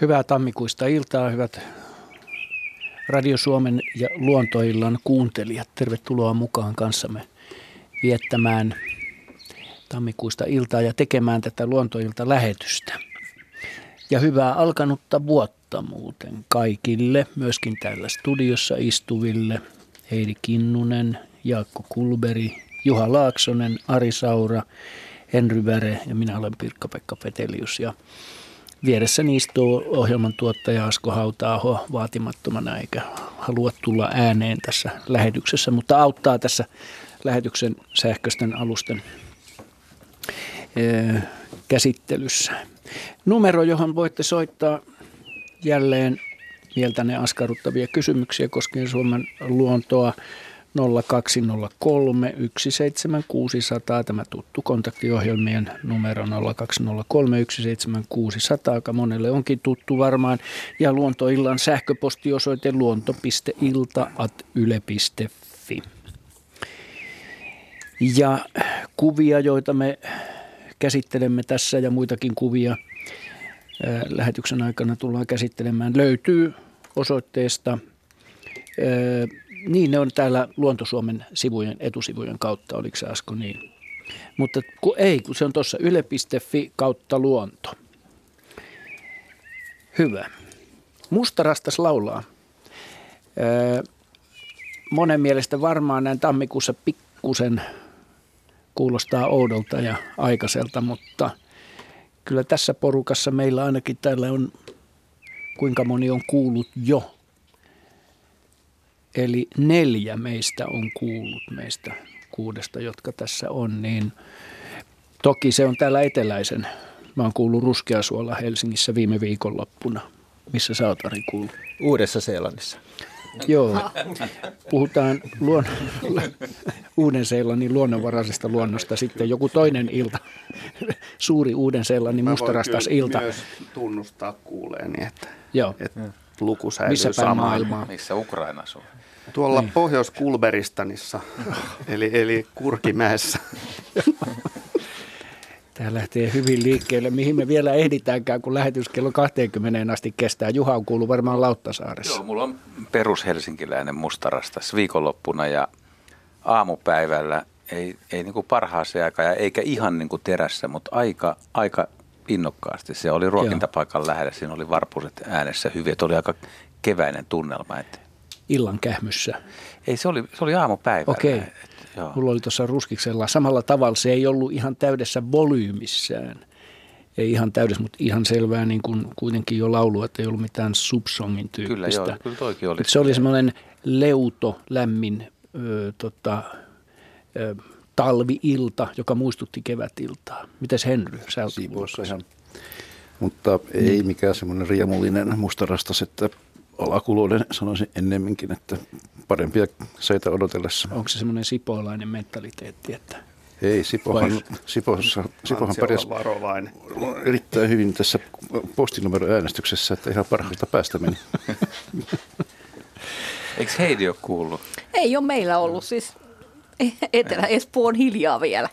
Hyvää tammikuista iltaa, hyvät Radio Suomen ja Luontoillan kuuntelijat. Tervetuloa mukaan kanssamme viettämään tammikuista iltaa ja tekemään tätä Luontoilta lähetystä. Ja hyvää alkanutta vuotta muuten kaikille, myöskin täällä studiossa istuville. Heidi Kinnunen, Jaakko Kulberi, Juha Laaksonen, Ari Saura, Henry Väre ja minä olen Pirkka-Pekka Petelius. Ja Vieressäni istuu ohjelman tuottaja Asko Hautaaho vaatimattomana eikä halua tulla ääneen tässä lähetyksessä, mutta auttaa tässä lähetyksen sähköisten alusten käsittelyssä. Numero, johon voitte soittaa jälleen mieltäne askarruttavia kysymyksiä koskien Suomen luontoa 0203 17600, tämä tuttu kontaktiohjelmien numero 0203 17600, joka monelle onkin tuttu varmaan, ja luontoillan sähköpostiosoite luonto.ilta.yle.fi. Ja kuvia, joita me käsittelemme tässä ja muitakin kuvia lähetyksen aikana tullaan käsittelemään, löytyy osoitteesta niin, ne on täällä Luontosuomen sivujen, etusivujen kautta, oliko se Asko niin? Mutta kun ei, kun se on tuossa yle.fi kautta luonto. Hyvä. Mustarastas laulaa. Öö, monen mielestä varmaan näin tammikuussa pikkusen kuulostaa oudolta ja aikaiselta, mutta kyllä tässä porukassa meillä ainakin täällä on, kuinka moni on kuullut jo Eli neljä meistä on kuullut meistä kuudesta, jotka tässä on, niin toki se on täällä eteläisen. Mä oon kuullut Ruskeasuolla Helsingissä viime viikonloppuna. Missä sä oot Ari kuullut? Uudessa-Seelannissa. Joo, puhutaan luon, Uuden-Seelannin luonnonvaraisesta luonnosta sitten joku toinen ilta, suuri Uuden-Seelannin mustarastas ilta. myös tunnustaa kuuleeni, että, Joo. että luku säilyy Missä päin maailmaa? Missä Ukrainassa on? Tuolla Niin. Pohjois-Kulberistanissa, eli, eli Kurkimäessä. Tämä lähtee hyvin liikkeelle. Mihin me vielä ehditäänkään, kun lähetys kello 20 asti kestää. Juha on kuullut varmaan Lauttasaaressa. Joo, mulla on perushelsinkiläinen mustarastas viikonloppuna ja aamupäivällä ei, ei niin kuin parhaaseen aikaan ja eikä ihan niin kuin terässä, mutta aika, aika innokkaasti. Se oli ruokintapaikan lähellä, siinä oli varpuset äänessä hyvin, että oli aika keväinen tunnelma. Että Illan kähmyssä. ei, se oli, se oli aamupäivällä. Okei. Joo. Mulla oli tuossa ruskiksella samalla tavalla. Se ei ollut ihan täydessä volyymissään. Ei ihan täydessä, mutta ihan selvää niin kuin kuitenkin jo laulu, että ei ollut mitään subsongin tyyppistä. Kyllä, joo, kyllä toikin oli. Se oli semmoinen leuto, lämmin ö, tota, ö, talvi-ilta, joka muistutti kevätiltaa. Mites Henry, sä oot ihan. Mutta ei mikään semmoinen riemullinen mustarastas, että alakuloinen sanoisin ennemminkin, että parempia seitä odotellessa. Onko se semmoinen sipoolainen mentaliteetti, että Ei, Sipohan, Vai- Sipossa, Sipohan pärjäsi varovainen. erittäin hyvin tässä postinumeroäänestyksessä, että ihan parhaasta päästä meni. Eikö Heidi ole kuullut? Ei ole meillä ollut siis Etelä-Espoo on hiljaa vielä.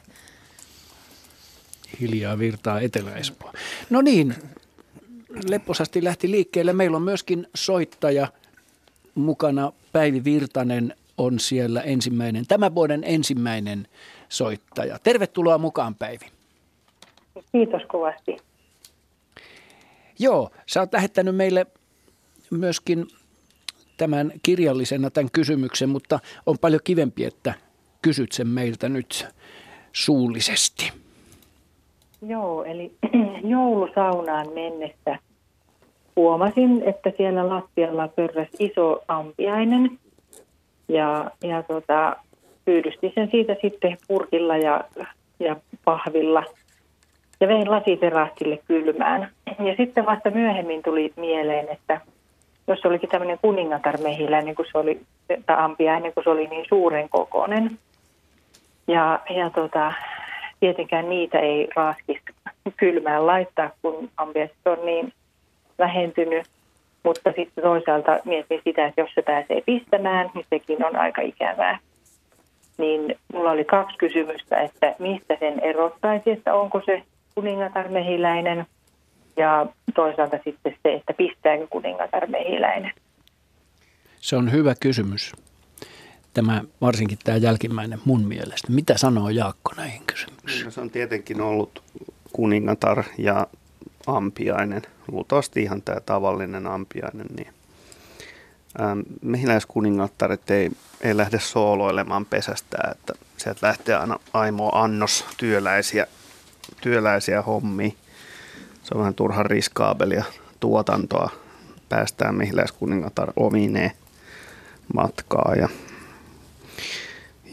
hiljaa virtaa Etelä-Espoo. No niin, lepposasti lähti liikkeelle. Meillä on myöskin soittaja mukana. Päivi Virtanen on siellä ensimmäinen, tämän vuoden ensimmäinen soittaja. Tervetuloa mukaan Päivi. Kiitos kovasti. Joo, sä oot lähettänyt meille myöskin tämän kirjallisena tämän kysymyksen, mutta on paljon kivempi, että kysyt sen meiltä nyt suullisesti. Joo, eli joulusaunaan mennessä huomasin, että siellä lattialla pörräsi iso ampiainen ja, ja tota, pyydystin sen siitä sitten purkilla ja, ja pahvilla ja vein lasiterassille kylmään. Ja sitten vasta myöhemmin tuli mieleen, että jos olikin tämmöinen kuningatarmehiläinen, kun se oli, tai ampiainen, kun se oli niin suuren kokoinen. Ja, ja tota, tietenkään niitä ei raaskista kylmään laittaa, kun ampiaiset on niin vähentynyt. Mutta sitten toisaalta mietin sitä, että jos se pääsee pistämään, niin sekin on aika ikävää. Niin mulla oli kaksi kysymystä, että mistä sen erottaisi, että onko se kuningatarmehiläinen ja toisaalta sitten se, että pistääkö kuningatar mehiläinen. Se on hyvä kysymys. Tämä, varsinkin tämä jälkimmäinen mun mielestä. Mitä sanoo Jaakko näihin kysymyksiin? No, se on tietenkin ollut kuningatar ja ampiainen, luultavasti ihan tämä tavallinen ampiainen, niin ähm, mehiläiskuningattaret ei, ei lähde sooloilemaan pesästä, että sieltä lähtee aina aimo annos työläisiä, työläisiä hommia. Se on vähän turhan riskaabelia tuotantoa. Päästään mehiläiskuningatar omineen matkaa ja,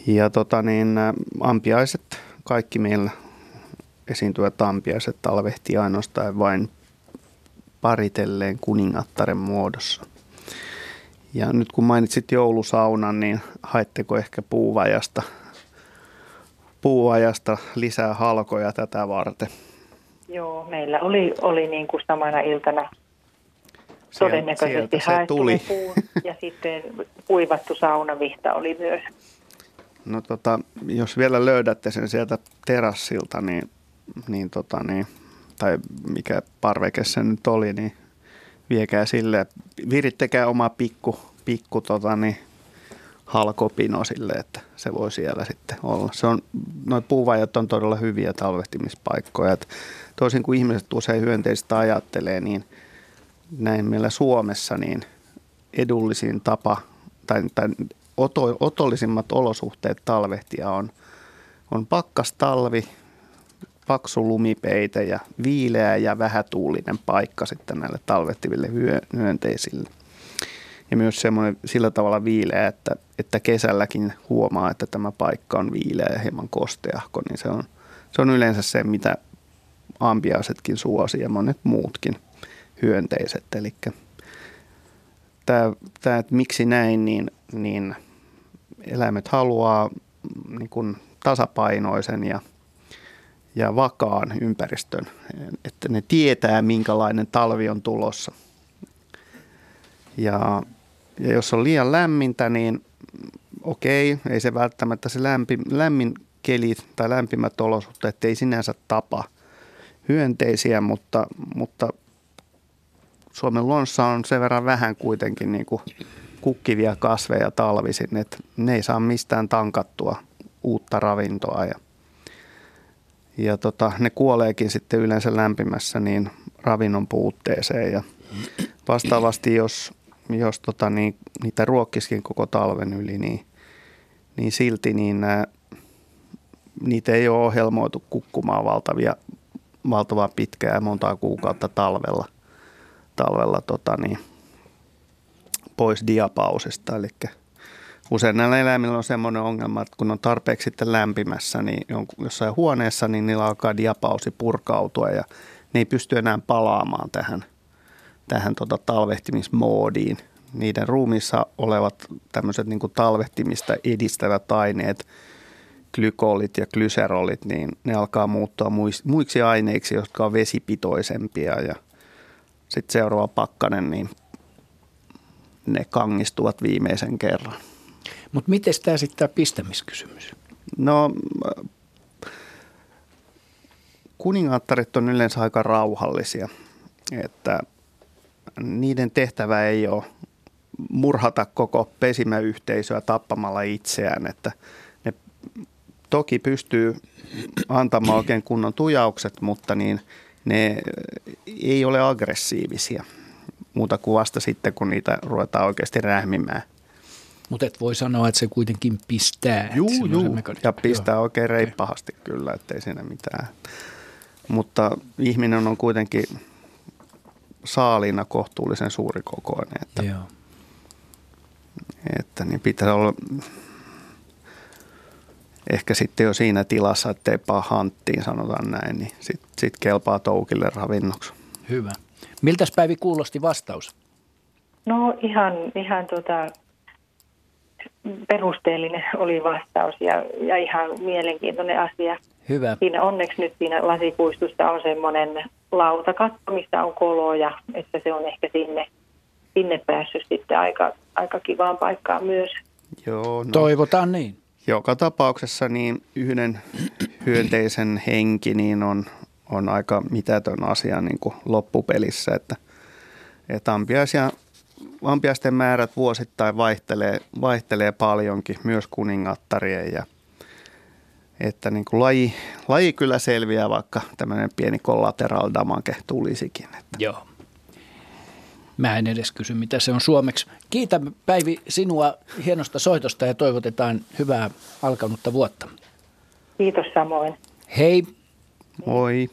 ja tota niin, ampiaiset, kaikki meillä esiintyvät ampiaiset talvehtii ainoastaan vain paritelleen kuningattaren muodossa. Ja nyt kun mainitsit joulusaunan, niin haitteko ehkä puuvajasta, puuvajasta lisää halkoja tätä varten? Joo, meillä oli, oli niin kuin samana iltana todennäköisesti sieltä se haettu tuli. ne puut ja sitten kuivattu saunavihta oli myös. No tota, jos vielä löydätte sen sieltä terassilta, niin, niin, tota, niin tai mikä parveke se nyt oli, niin viekää sille, virittekää oma pikku, pikku tota, niin, halkopino sille, että se voi siellä sitten olla. Se on, noi puuvajat on todella hyviä talvehtimispaikkoja. Et toisin kuin ihmiset usein hyönteistä ajattelee, niin näin meillä Suomessa niin edullisin tapa tai, tai oto, otollisimmat olosuhteet talvehtia on, on pakkastalvi, paksu lumipeite ja viileä ja vähätuulinen paikka sitten näille talvehtiville hyö, hyönteisille. Ja myös semmoinen sillä tavalla viileä, että, että kesälläkin huomaa, että tämä paikka on viileä ja hieman kosteahko, niin se on, se on yleensä se, mitä ampiaisetkin suosii ja monet muutkin hyönteiset. Eli tämä, tämä, että miksi näin, niin, niin eläimet haluaa niin kuin tasapainoisen ja, ja vakaan ympäristön, että ne tietää, minkälainen talvi on tulossa. Ja, ja jos on liian lämmintä, niin okei, ei se välttämättä se lämpi, lämmin keli tai lämpimät olosuhteet ei sinänsä tapa hyönteisiä, mutta, mutta Suomen luonnossa on sen verran vähän kuitenkin niin kuin kukkivia kasveja talvisin, että ne ei saa mistään tankattua uutta ravintoa ja, ja tota, ne kuoleekin sitten yleensä lämpimässä niin ravinnon puutteeseen ja vastaavasti jos, jos tota, niin, niitä ruokkiskin koko talven yli, niin, niin silti niin nää, niitä ei ole ohjelmoitu kukkumaan valtavia, valtavaa pitkää montaa kuukautta talvella, talvella tota, niin, pois diapausista. Eli usein näillä eläimillä on semmoinen ongelma, että kun on tarpeeksi sitten lämpimässä, niin jossain huoneessa, niin niillä alkaa diapausi purkautua ja ne ei pysty enää palaamaan tähän, tähän tota talvehtimismoodiin. Niiden ruumissa olevat tämmöiset niin talvehtimista edistävät aineet, glykolit ja glyserolit, niin ne alkaa muuttua muiksi aineiksi, jotka on vesipitoisempia ja sitten seuraava pakkanen, niin ne kangistuvat viimeisen kerran. Mutta miten tämä sitten tämä pistämiskysymys? No, kuningattaret on yleensä aika rauhallisia, että niiden tehtävä ei ole murhata koko pesimäyhteisöä tappamalla itseään, että ne toki pystyy antamaan oikein kunnon tujaukset, mutta niin ne ei ole aggressiivisia muuta kuin vasta sitten, kun niitä ruvetaan oikeasti rähmimään. Mutta et voi sanoa, että se kuitenkin pistää. Juu, juu. Ja pistää Joo. oikein reippahasti kyllä, ettei siinä mitään. Mutta ihminen on kuitenkin saaliina kohtuullisen suuri kokoinen, että, Joo. että niin pitää olla ehkä sitten jo siinä tilassa, ettei paa hanttiin, sanotaan näin, niin sitten sit kelpaa toukille ravinnoksi. Hyvä. Miltäs Päivi kuulosti vastaus? No ihan, ihan tota, perusteellinen oli vastaus ja, ja ihan mielenkiintoinen asia. Hyvä. Siinä onneksi nyt siinä lasipuistossa on semmoinen lautakatto, missä on koloja, että se on ehkä sinne, sinne päässyt sitten aika, aika kivaan paikkaan myös. Joo, no. Toivotaan niin. joka tapauksessa niin yhden hyönteisen henki niin on, on aika mitätön asia niin kuin loppupelissä, että, että ampiaisia, ampiaisten määrät vuosittain vaihtelee, vaihtelee paljonkin, myös kuningattarien ja että niin kuin laji, laji kyllä selviää, vaikka tämmöinen pieni collateral damage tulisikin. Että. Joo. Mä en edes kysy, mitä se on suomeksi. Kiitän Päivi sinua hienosta soitosta ja toivotetaan hyvää alkanutta vuotta. Kiitos samoin. Hei. Moi.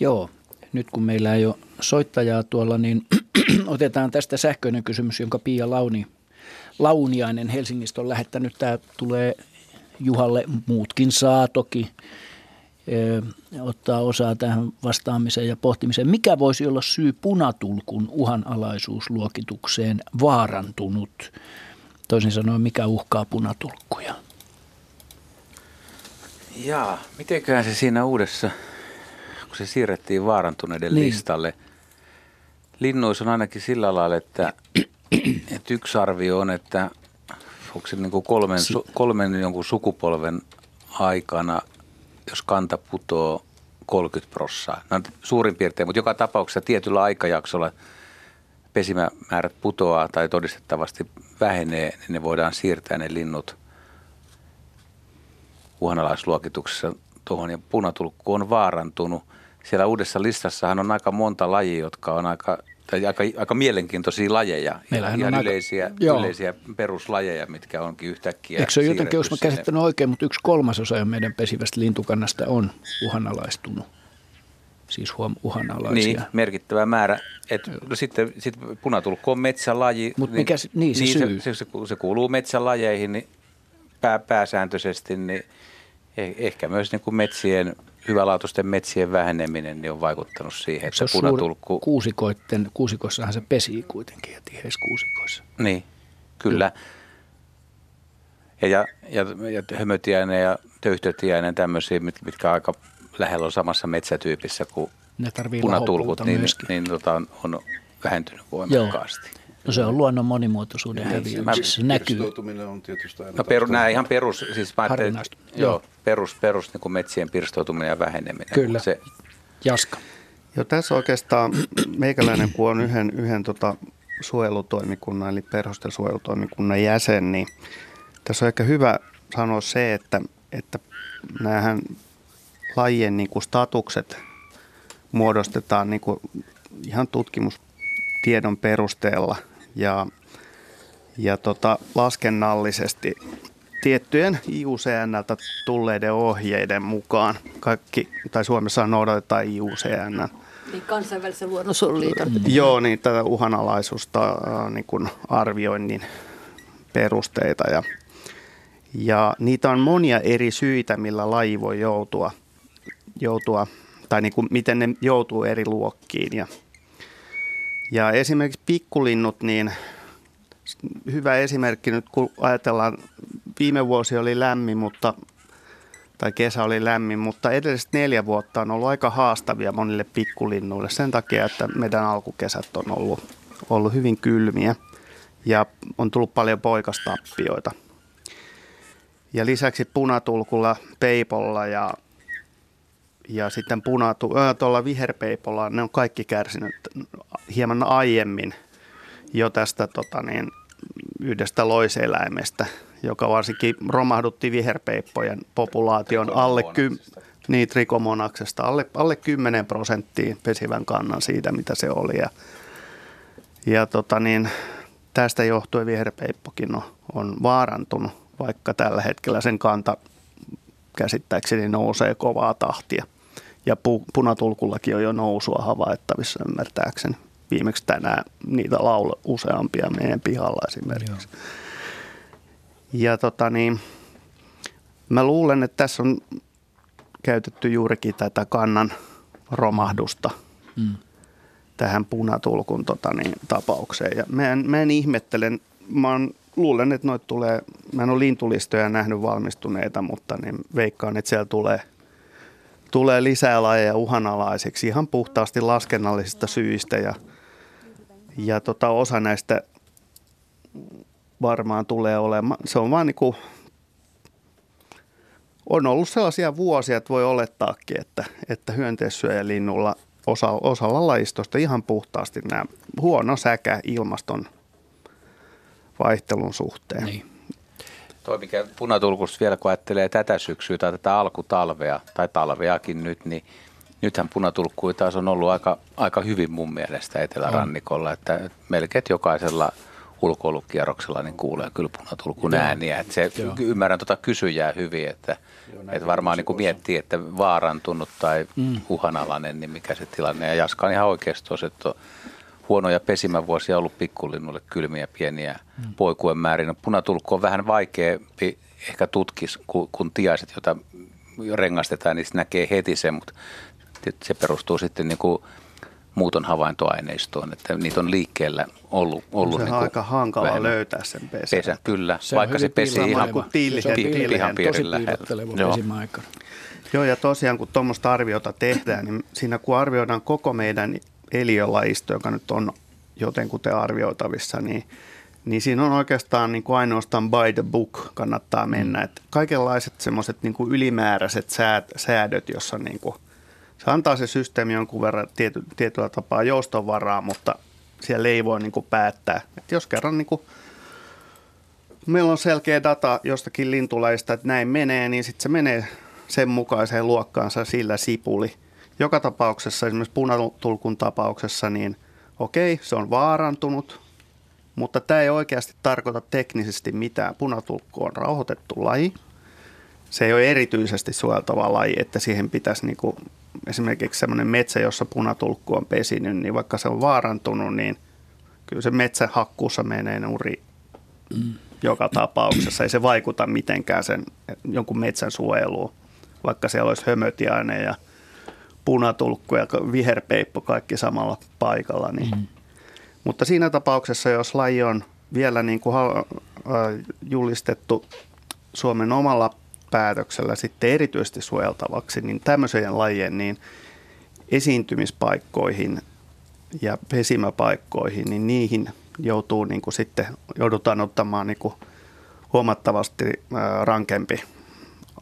Joo, nyt kun meillä ei ole soittajaa tuolla, niin otetaan tästä sähköinen kysymys, jonka Pia Launi, Launiainen Helsingistä on lähettänyt. Tämä tulee Juhalle, muutkin saa toki ottaa osaa tähän vastaamiseen ja pohtimiseen. Mikä voisi olla syy punatulkun uhanalaisuusluokitukseen vaarantunut? Toisin sanoen, mikä uhkaa punatulkkuja? Jaa, mitenköhän se siinä uudessa, kun se siirrettiin vaarantuneiden niin. listalle, linnuissa on ainakin sillä lailla, että, että yksi arvio on, että onko se niin kuin kolmen, kolmen jonkun sukupolven aikana, jos kanta putoo 30 prossaa. No, suurin piirtein, mutta joka tapauksessa tietyllä aikajaksolla pesimämäärät putoaa tai todistettavasti vähenee, niin ne voidaan siirtää ne linnut uhanalaisluokituksessa tuohon ja punatulkku on vaarantunut. Siellä uudessa listassahan on aika monta lajia, jotka on aika tai aika, aika mielenkiintoisia lajeja, Meillähän ihan on yleisiä, aika, yleisiä peruslajeja, mitkä onkin yhtäkkiä Eikö se ole jotenkin, jos mä käsittänyt oikein, mutta yksi kolmasosa meidän pesivästä lintukannasta on uhanalaistunut. Siis huom, uhanalaisia. Niin, merkittävä määrä. Et, no sitten sit punatulkku on metsälaji. Mutta niin, mikä se, niin, se, niin syy? Se, se, se kuuluu metsälajeihin niin pää, pääsääntöisesti, niin eh, ehkä myös niin kuin metsien hyvälaatuisten metsien väheneminen niin on vaikuttanut siihen, että se punatulkku... Kuusikoitten, kuusikossahan se pesii kuitenkin ja tiheissä kuusikoissa. Niin, kyllä. Ja, ja, ja, ja hömötiäinen ja töyhtötiäinen tämmöisiä, mitkä aika lähellä on samassa metsätyypissä kuin ne punatulkut, niin, niin tota, on, on vähentynyt voimakkaasti. Joo. No se on luonnon monimuotoisuuden niin, häviämisessä. Se näkyy. on tietysti aina no, peru, nämä ihan perus, siis mä joo, joo, perus, perus niin kuin metsien pirstoutuminen ja väheneminen. Kyllä, se, Jaska. Jo tässä oikeastaan meikäläinen, kun on yhden, yhden tota suojelutoimikunnan, eli perhostensuojelutoimikunnan jäsen, niin tässä on ehkä hyvä sanoa se, että, että näähän lajien niin kuin statukset muodostetaan niin kuin ihan tutkimustiedon perusteella ja, ja tota, laskennallisesti tiettyjen IUCNltä tulleiden ohjeiden mukaan. Kaikki, tai Suomessa noudatetaan IUCN. Niin kansainvälisen luonnonsuojeluliiton. Joo, niin tätä uhanalaisuutta äh, niin kuin arvioinnin perusteita. Ja, ja niitä on monia eri syitä, millä laji voi joutua, joutua tai niin kuin miten ne joutuu eri luokkiin. Ja, ja esimerkiksi pikkulinnut, niin hyvä esimerkki nyt, kun ajatellaan, viime vuosi oli lämmin, mutta tai kesä oli lämmin, mutta edelliset neljä vuotta on ollut aika haastavia monille pikkulinnuille sen takia, että meidän alkukesät on ollut, ollut hyvin kylmiä ja on tullut paljon poikastappioita. Ja lisäksi punatulkulla, peipolla ja, ja sitten punatu, äh, tuolla viherpeipolla ne on kaikki kärsinyt hieman aiemmin – jo tästä tota niin, yhdestä loiseläimestä, joka varsinkin romahdutti viherpeippojen populaation alle, ky, niin, trikomonaksesta alle, alle 10 prosenttia pesivän kannan siitä, mitä se oli. Ja, ja tota niin, tästä johtuen viherpeippokin on, on vaarantunut, vaikka tällä hetkellä sen kanta käsittääkseni nousee kovaa tahtia. Ja pu, punatulkullakin on jo nousua havaittavissa ymmärtääkseni viimeksi tänään niitä laulu useampia meidän pihalla esimerkiksi. Joo. Ja tota niin, mä luulen, että tässä on käytetty juurikin tätä kannan romahdusta mm. tähän punatulkun tota niin, tapaukseen. Ja mä en, mä en ihmettelen, mä on, luulen, että noit tulee, mä en ole lintulistoja nähnyt valmistuneita, mutta niin veikkaan, että siellä tulee – tulee lisää lajeja uhanalaisiksi ihan puhtaasti laskennallisista syistä ja ja tota, osa näistä varmaan tulee olemaan, se on vaan niin kuin on ollut sellaisia vuosia, että voi olettaakin, että, että hyönteissyöjälinnulla osa, osalla lajistosta ihan puhtaasti nämä huono säkä ilmaston vaihtelun suhteen. Niin. Toi mikä punatulkusta vielä, kun ajattelee tätä syksyä tai tätä alkutalvea tai talveakin nyt, niin nythän punatulkkui taas on ollut aika, aika hyvin mun mielestä etelärannikolla, että melkein jokaisella ulkoilukierroksella niin kuulee kyllä punatulkun Joo. ääniä. Että se, Joo. ymmärrän tuota kysyjää hyvin, että, Joo, että varmaan niin kuin miettii, että vaarantunut tai mm. uhanalainen, niin mikä se tilanne. Ja Jaska on ihan oikeasti että on huonoja pesimävuosia ollut pikkulinnulle, kylmiä pieniä mm. poikujen määrin. Punatulkku on vähän vaikeampi ehkä tutkis kuin, kuin tiaiset, joita rengastetaan, niin näkee heti sen, mutta se perustuu sitten niin kuin muuton havaintoaineistoon, että niitä on liikkeellä ollut. ollut se on niin aika hankala vähemmän. löytää sen pesän. pesän kyllä, se vaikka se pesi ihan kuin pihan piirin lähellä. Joo. Joo, ja tosiaan kun tuommoista arviota tehdään, niin siinä kun arvioidaan koko meidän eliölajisto, joka nyt on jotenkuten arvioitavissa, niin, niin siinä on oikeastaan niin kuin ainoastaan by the book kannattaa mennä. Mm. Et kaikenlaiset semmoiset niin ylimääräiset sääd, säädöt, jossa niin kuin, se antaa se systeemi jonkun verran tiety, tietyllä tapaa joustovaraa, mutta siellä ei voi niin kuin päättää. Et jos kerran niin kuin, meillä on selkeä data jostakin lintulaista, että näin menee, niin sitten se menee sen mukaiseen luokkaansa sillä sipuli – joka tapauksessa, esimerkiksi punatulkun tapauksessa, niin okei, se on vaarantunut, mutta tämä ei oikeasti tarkoita teknisesti mitään. Punatulkku on rauhoitettu laji. Se ei ole erityisesti suojeltava laji, että siihen pitäisi niin kuin, esimerkiksi sellainen metsä, jossa punatulkku on pesinyt, niin vaikka se on vaarantunut, niin kyllä se metsähakkuussa menee uri joka tapauksessa. Ei se vaikuta mitenkään sen jonkun metsän suojeluun, vaikka siellä olisi hömötiainen ja punatulkku ja viherpeippo kaikki samalla paikalla. Niin. Mm. Mutta siinä tapauksessa, jos laji on vielä niin kuin julistettu Suomen omalla päätöksellä sitten erityisesti suojeltavaksi, niin tämmöisen lajien niin esiintymispaikkoihin ja pesimäpaikkoihin, niin niihin joutuu niin kuin sitten, joudutaan ottamaan niin kuin huomattavasti rankempi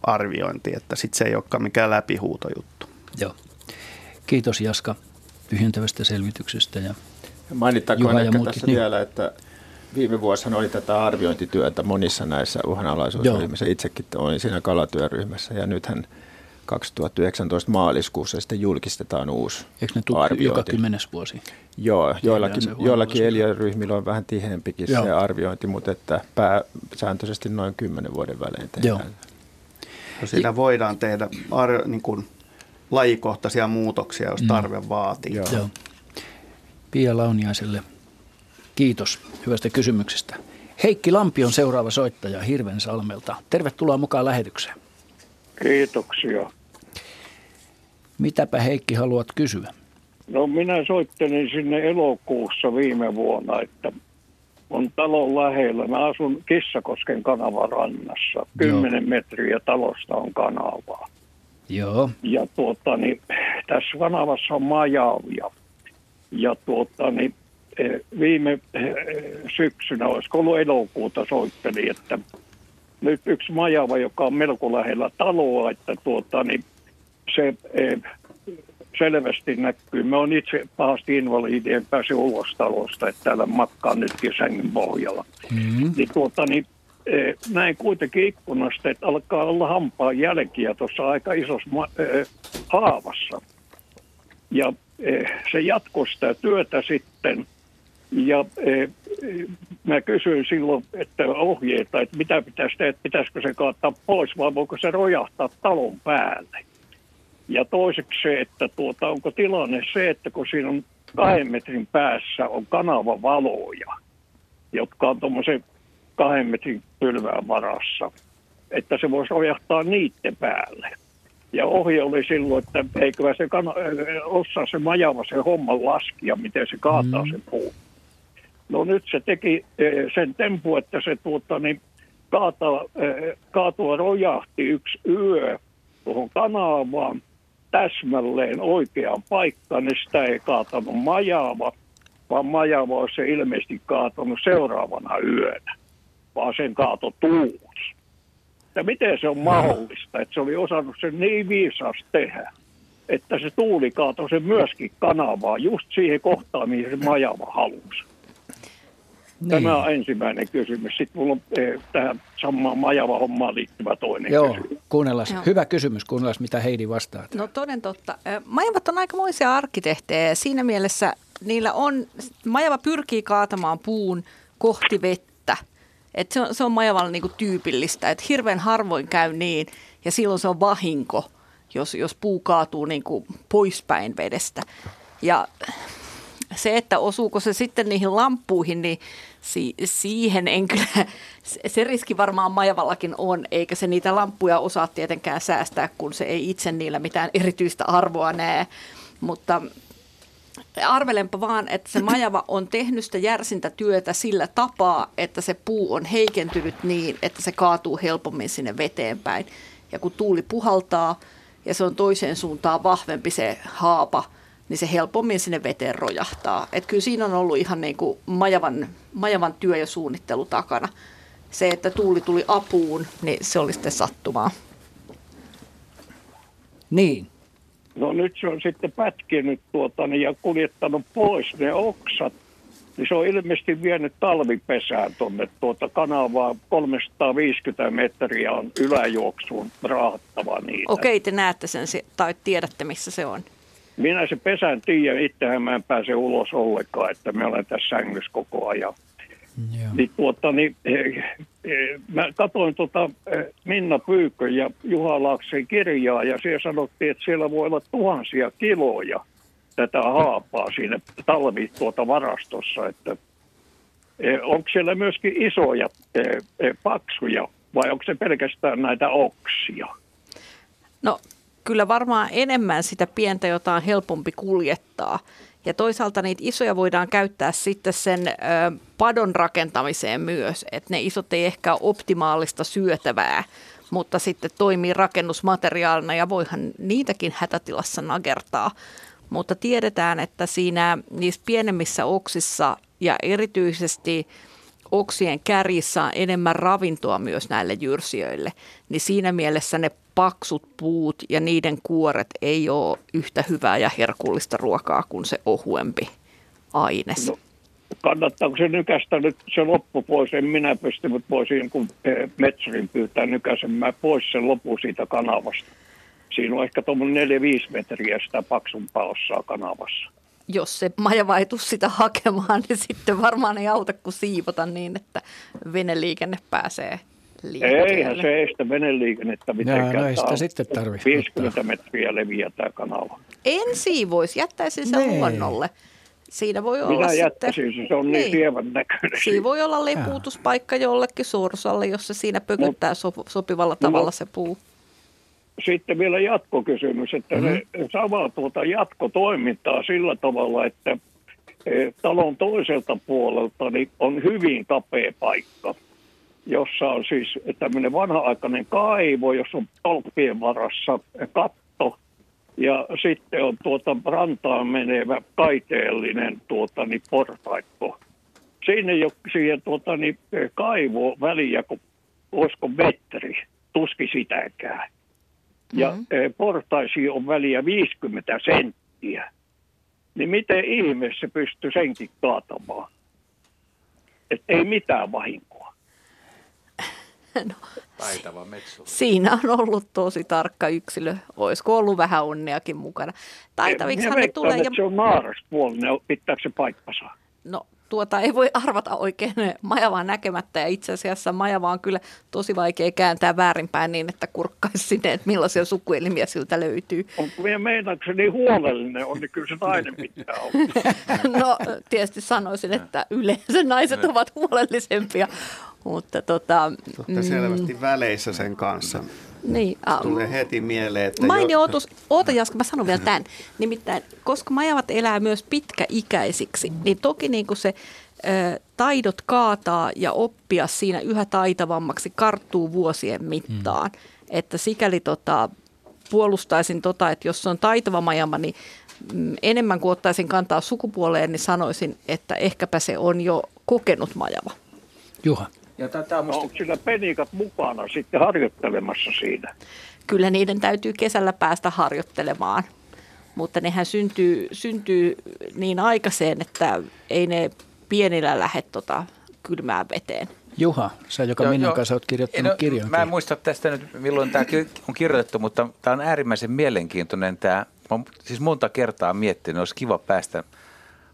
arviointi, että sitten se ei olekaan mikään läpihuutojuttu. Joo. Kiitos Jaska tyhjentävästä selvityksestä. Ja Mainittakoon ehkä tässä niin. vielä, että viime vuosina oli tätä arviointityötä monissa näissä uhanalaisuusryhmissä. Itsekin olin siinä kalatyöryhmässä ja nythän 2019 maaliskuussa sitten julkistetaan uusi Eikö ne arviointi. joka kymmenes vuosi? Joo, joillakin, joillakin eliöryhmillä on vähän tiheämpikin Joo. se arviointi, mutta että pääsääntöisesti noin kymmenen vuoden välein tehdään. Joo. No siinä voidaan tehdä arvio, niin kuin lajikohtaisia muutoksia, jos mm. tarve mm. vaatii. Joo. Joo. Pia Launiaiselle kiitos hyvästä kysymyksestä. Heikki Lampi on seuraava soittaja Hirvensalmelta. Tervetuloa mukaan lähetykseen. Kiitoksia. Mitäpä Heikki haluat kysyä? No minä soittelin sinne elokuussa viime vuonna, että on talon lähellä. Mä asun Kissakosken kanavan rannassa. Kymmenen metriä talosta on kanavaa. Joo. Ja tuota, niin, tässä kanavassa on majavia. Ja tuota, niin, eh, viime eh, syksynä, olisiko ollut elokuuta, soitteli, että nyt yksi majava, joka on melko lähellä taloa, että tuota, niin se eh, selvästi näkyy. Me on itse pahasti invalidien päässyt ulos talosta, että täällä makkaan nytkin sängyn pohjalla. Mm-hmm. Niin tuota, niin näin kuitenkin ikkunasta, että alkaa olla hampaan jälkiä tuossa aika isossa eh, haavassa. Ja eh, se jatkoi sitä työtä sitten. Ja mä kysyin silloin, että ohjeita, että mitä pitäisi tehdä, pitäisikö se kaataa pois vai voiko se rojahtaa talon päälle. Ja toiseksi se, että tuota, onko tilanne se, että kun siinä on kahden metrin päässä on kanavavaloja, jotka on tuommoisen kahden metrin pylvään varassa, että se voisi ojahtaa niiden päälle. Ja ohje oli silloin, että eikö se kana- osaa se majava se homman laskia, miten se kaataa mm. sen puun. No nyt se teki sen tempu, että se tuota, niin kaata, kaatua rojahti yksi yö tuohon kanavaan täsmälleen oikeaan paikkaan, niin sitä ei kaatanut majava, vaan majava olisi se ilmeisesti kaatanut seuraavana yönä vaan sen kaato tuuli. että miten se on mahdollista, että se oli osannut sen niin viisaasti tehdä, että se tuuli kaatoi sen myöskin kanavaa just siihen kohtaan, mihin se majava halusi. Niin. Tämä on ensimmäinen kysymys. Sitten mulla on eh, tähän samaan majava hommaan liittyvä toinen Joo, kysymys. kuunnellaan. Joo. Hyvä kysymys, kuunnellaan mitä Heidi vastaa. No toden totta. Majavat on aikamoisia arkkitehtejä siinä mielessä niillä on, majava pyrkii kaatamaan puun kohti vettä. Et se, on, se on majavalle niinku tyypillistä, että hirveän harvoin käy niin ja silloin se on vahinko, jos, jos puu kaatuu niinku poispäin vedestä. Ja se, että osuuko se sitten niihin lamppuihin, niin si- siihen en kyllä, se riski varmaan majavallakin on, eikä se niitä lamppuja osaa tietenkään säästää, kun se ei itse niillä mitään erityistä arvoa näe. Mutta arvelenpa vaan, että se majava on tehnyt sitä järsintä työtä sillä tapaa, että se puu on heikentynyt niin, että se kaatuu helpommin sinne veteen päin. Ja kun tuuli puhaltaa ja se on toiseen suuntaan vahvempi se haapa, niin se helpommin sinne veteen rojahtaa. Että kyllä siinä on ollut ihan niin kuin majavan, majavan työ ja suunnittelu takana. Se, että tuuli tuli apuun, niin se oli sitten sattumaa. Niin. No nyt se on sitten pätkinyt tuota, niin, ja kuljettanut pois ne oksat. Niin se on ilmeisesti vienyt talvipesään tuonne tuota kanavaa 350 metriä on yläjuoksuun raahattava niitä. Okei, te näette sen tai tiedätte missä se on. Minä se pesän tiedän, itsehän mä en pääse ulos ollenkaan, että me olen tässä sängyssä koko ajan. Niin, tuota, niin, eh, eh, mä katsoin tuota eh, Minna Pyykkö ja Juha Laaksen kirjaa ja siellä sanottiin, että siellä voi olla tuhansia kiloja tätä haapaa siinä talvi tuota varastossa, että onko siellä myöskin isoja paksuja vai onko se pelkästään näitä oksia? No kyllä varmaan enemmän sitä pientä, jota on helpompi kuljettaa. Ja toisaalta niitä isoja voidaan käyttää sitten sen ö, padon rakentamiseen myös, että ne isot ei ehkä ole optimaalista syötävää, mutta sitten toimii rakennusmateriaalina ja voihan niitäkin hätätilassa nagertaa. Mutta tiedetään, että siinä niissä pienemmissä oksissa ja erityisesti oksien kärjissä on enemmän ravintoa myös näille jyrsijöille, niin siinä mielessä ne paksut puut ja niiden kuoret ei ole yhtä hyvää ja herkullista ruokaa kuin se ohuempi aines. No, kannattaako se nykästä nyt se loppu pois? En minä pysty, mutta voisin kun eh, metsurin pyytää nykäsemään pois sen loppu siitä kanavasta. Siinä on ehkä tuommoinen 4-5 metriä sitä paksumpaa osaa kanavassa. Jos se maja ei sitä hakemaan, niin sitten varmaan ei auta kuin siivota niin, että veneliikenne pääsee. Eihän se estä veneliikennettä mitenkään. No, ei sitä sitten tarvitse. 50 metriä leviää tämä kanava. En siivoisi, jättäisin sen nee. luonnolle. Siinä voi Minä olla jättäisin, sitten, se on niin, niin sievän näköinen. Siinä voi olla lepuutuspaikka jollekin sorsalle, jos se siinä pökyttää no, sopivalla tavalla no, se puu. Sitten vielä jatkokysymys, että mm-hmm. ne saa tuota jatkotoimintaa sillä tavalla, että e, talon toiselta puolelta niin on hyvin kapea paikka jossa on siis tämmöinen vanha-aikainen kaivo, jossa on tolppien varassa katto ja sitten on tuota rantaan menevä kaiteellinen tuota, niin portaikko. Siinä ei ole siihen tuota, niin kaivo väliä, kun olisiko metri, tuski sitäkään. Ja mm-hmm. portaisi on väliä 50 senttiä. Niin miten ihmeessä pystyy senkin kaatamaan? Että ei mitään vahinkoa. No, Taitava metsu. Siinä on ollut tosi tarkka yksilö. Olisiko ollut vähän onneakin mukana. Taitaviksi ne tulee. Ja... se on naaraspuolinen, pitääkö se paikkansa? No tuota ei voi arvata oikein majavaa näkemättä ja itse asiassa majavaa on kyllä tosi vaikea kääntää väärinpäin niin, että kurkkaisi sinne, että millaisia sukuelimiä siltä löytyy. Onko meidän meinaako se niin huolellinen on, niin kyllä se nainen pitää olla. no tietysti sanoisin, että yleensä naiset ovat huolellisempia, mutta tota, Olette selvästi mm, väleissä sen kanssa. Niin, um, tulee heti mieleen, että... Mainio jo... otus, oota Jaska, mä sanon vielä tämän. Nimittäin, koska majavat elää myös pitkäikäisiksi, niin toki niin kuin se ö, taidot kaataa ja oppia siinä yhä taitavammaksi karttuu vuosien mittaan. Mm. Että sikäli tota, puolustaisin tota, että jos se on taitava majama, niin mm, enemmän kuin ottaisin kantaa sukupuoleen, niin sanoisin, että ehkäpä se on jo kokenut majava. Juha. Ja tätä musta... Onko sillä penikat mukana sitten harjoittelemassa siinä? Kyllä niiden täytyy kesällä päästä harjoittelemaan, mutta nehän syntyy, syntyy niin aikaiseen, että ei ne pienillä lähde tota kylmään veteen. Juha, sä joka Minnan kanssa olet kirjoittanut no, kirjan. Mä en muista tästä nyt, milloin tämä on kirjoitettu, mutta tämä on äärimmäisen mielenkiintoinen. Tämä, mä siis monta kertaa miettinyt, olisi kiva päästä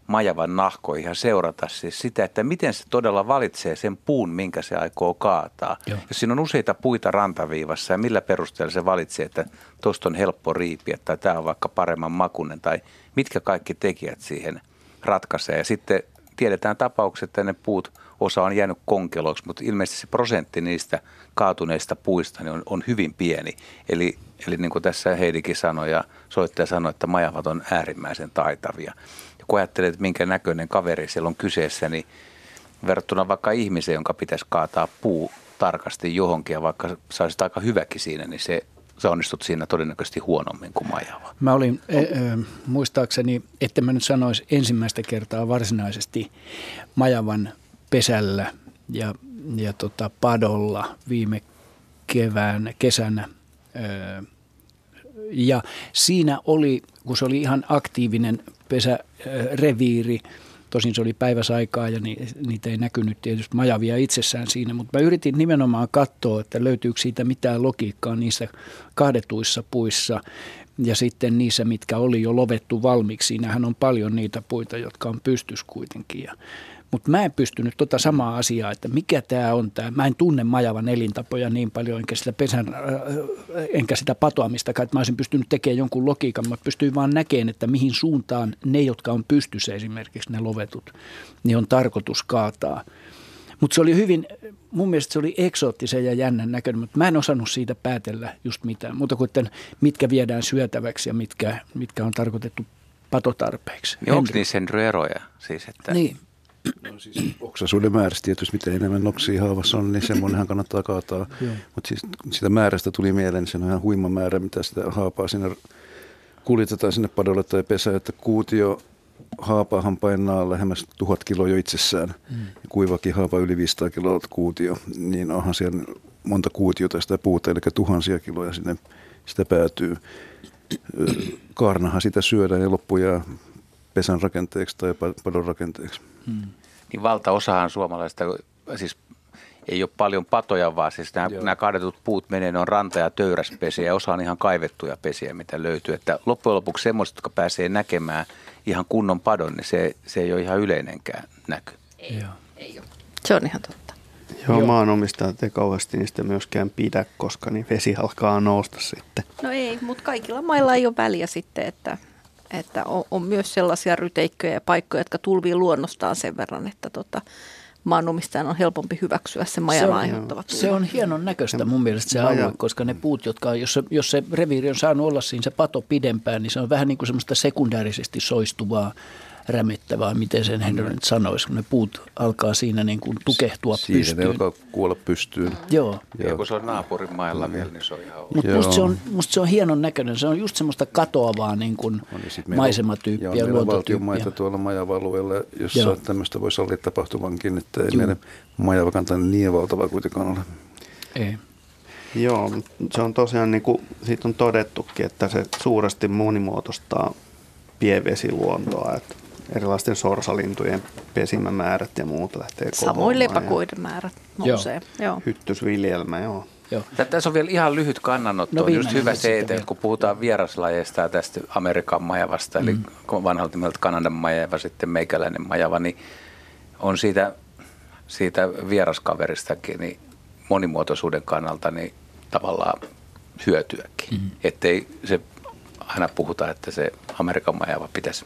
majavan nahkoihin ja seurata siis sitä, että miten se todella valitsee sen puun, minkä se aikoo kaataa. Joo. Jos siinä on useita puita rantaviivassa ja millä perusteella se valitsee, että tuosta on helppo riipiä tai tämä on vaikka paremman makunen tai mitkä kaikki tekijät siihen ratkaisee. Ja sitten tiedetään tapaukset, että ne puut, osa on jäänyt konkeloiksi, mutta ilmeisesti se prosentti niistä kaatuneista puista niin on, on hyvin pieni. Eli, eli niin kuin tässä Heidikin sanoi ja soittaja sanoi, että majavat on äärimmäisen taitavia. Ja kun ajattelee, että minkä näköinen kaveri siellä on kyseessä, niin verrattuna vaikka ihmiseen, jonka pitäisi kaataa puu tarkasti johonkin ja vaikka saisit aika hyväkin siinä, niin se sä onnistut siinä todennäköisesti huonommin kuin Majava. Mä olin e, e, muistaakseni, että mä nyt sanoisi ensimmäistä kertaa varsinaisesti Majavan pesällä ja, ja tota padolla viime kevään, kesänä. E, ja siinä oli, kun se oli ihan aktiivinen pesäreviiri, Tosin se oli päiväsaikaa ja niitä ei näkynyt tietysti majavia itsessään siinä, mutta mä yritin nimenomaan katsoa, että löytyykö siitä mitään logiikkaa niissä kahdetuissa puissa ja sitten niissä, mitkä oli jo lovettu valmiiksi. Siinähän on paljon niitä puita, jotka on pystys kuitenkin. Ja mutta mä en pystynyt tota samaa asiaa, että mikä tämä on tämä. Mä en tunne majavan elintapoja niin paljon, enkä sitä pesän, äh, enkä sitä patoamistakaan, että mä olisin pystynyt tekemään jonkun logiikan. Mä pystyin vaan näkemään, että mihin suuntaan ne, jotka on pystyssä esimerkiksi ne lovetut, niin on tarkoitus kaataa. Mutta se oli hyvin, mun mielestä se oli eksoottisen ja jännän näköinen, mutta mä en osannut siitä päätellä just mitään. Mutta kuin mitkä viedään syötäväksi ja mitkä, mitkä on tarkoitettu patotarpeeksi. Niin onko niissä eroja? Siis, että... Niin, No siis oksaisuuden määrästä tietysti, mitä enemmän noksia haavassa on, niin semmoinenhan kannattaa kaataa. Mutta siis sitä määrästä tuli mieleen, se on ihan huima määrä, mitä sitä haapaa sinne kuljetetaan sinne padolle tai pesään, että kuutio haapaahan painaa lähemmäs tuhat kiloa jo itsessään. Mm. Kuivakin haapa yli 500 kiloa kuutio, niin onhan siellä monta kuutiota sitä puuta, eli tuhansia kiloja sinne sitä päätyy. Kaarnahan sitä syödään ja loppuja pesän rakenteeksi tai padon rakenteeksi. Hmm. Niin valtaosahan suomalaista, siis ei ole paljon patoja, vaan siis nämä, nämä kaadetut puut menee, ne on ranta- ja töyräspesiä ja osa on ihan kaivettuja pesiä, mitä löytyy. Että loppujen lopuksi semmoiset, jotka pääsee näkemään ihan kunnon padon, niin se, se ei ole ihan yleinenkään näky. Ei, Joo. ei ole. Se on ihan totta. Joo, Joo. maanomistajat ei kauheasti niistä myöskään pidä, koska niin vesi alkaa nousta sitten. No ei, mutta kaikilla mailla ei ole väliä sitten, että että on, on myös sellaisia ryteikköjä ja paikkoja, jotka tulvii luonnostaan sen verran, että tota, maanomistajan on helpompi hyväksyä se majan se aiheuttavat Se on hienon näköistä mun mielestä se alue, koska ne puut, jotka, jos se, jos se reviiri on saanut olla siinä se pato pidempään, niin se on vähän niin kuin semmoista sekundäärisesti soistuvaa rämettävää, miten sen Henry nyt sanoisi, kun ne puut alkaa siinä niin kuin tukehtua Siihen pystyyn. ne alkaa kuolla pystyyn. Joo. Ja kun se on naapurin mailla mm. vielä, niin se on ihan Mutta musta se on, musta se on hienon näköinen. Se on just semmoista katoavaa niin kuin no niin, maisematyyppiä, ja meillä on valtionmaita tuolla majava-alueella, jossa Joo. tämmöistä voisi olla tapahtuvankin, että ei Joo. meidän majavakanta niin valtava kuitenkaan ole. Ei. Joo, se on tosiaan, niin kuin siitä on todettukin, että se suuresti monimuotoistaa pienvesiluontoa. Että erilaisten sorsalintujen pesimämäärät ja muut lähtee Samoin lepakoiden määrät nousee. Joo. joo. Hyttysviljelmä, joo. Joo. Tässä on vielä ihan lyhyt kannanotto. No, on just hyvä se, että kun puhutaan vieraslajeista ja tästä Amerikan majavasta, mm. eli vanhalta nimeltä Kanadan majava, sitten meikäläinen majava, niin on siitä, siitä vieraskaveristakin niin monimuotoisuuden kannalta niin tavallaan hyötyäkin. Mm. Ettei se aina puhuta, että se Amerikan majava pitäisi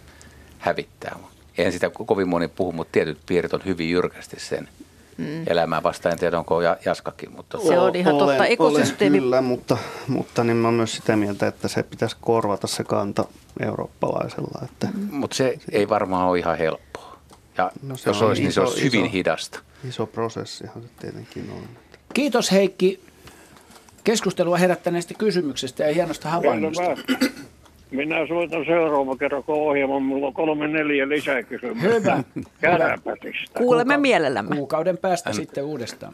hävittää. En sitä kovin moni puhu, mutta tietyt piirit on hyvin jyrkästi sen mm. elämää vastaan. En tiedä, onko Jaskakin. Mutta... Se on ihan olen, totta. Ekosysteemi... Kyllä, mutta, mutta niin mä olen myös sitä mieltä, että se pitäisi korvata se kanta eurooppalaisella. Että... Mm. Mutta se ei varmaan ole ihan helppoa. Ja no se jos olisi, iso, niin se olisi iso, hyvin hidasta. Iso prosessihan se tietenkin on. Kiitos Heikki keskustelua herättäneestä kysymyksestä ja hienosta havainnosta. Minä soitan seuraava kerran, kun ohjelma. Mulla on kolme neljä lisäkysymystä. Hyvä. Käräpätistä. Kuulemme Kuuka- mielellämme. Kuukauden päästä sitten uudestaan.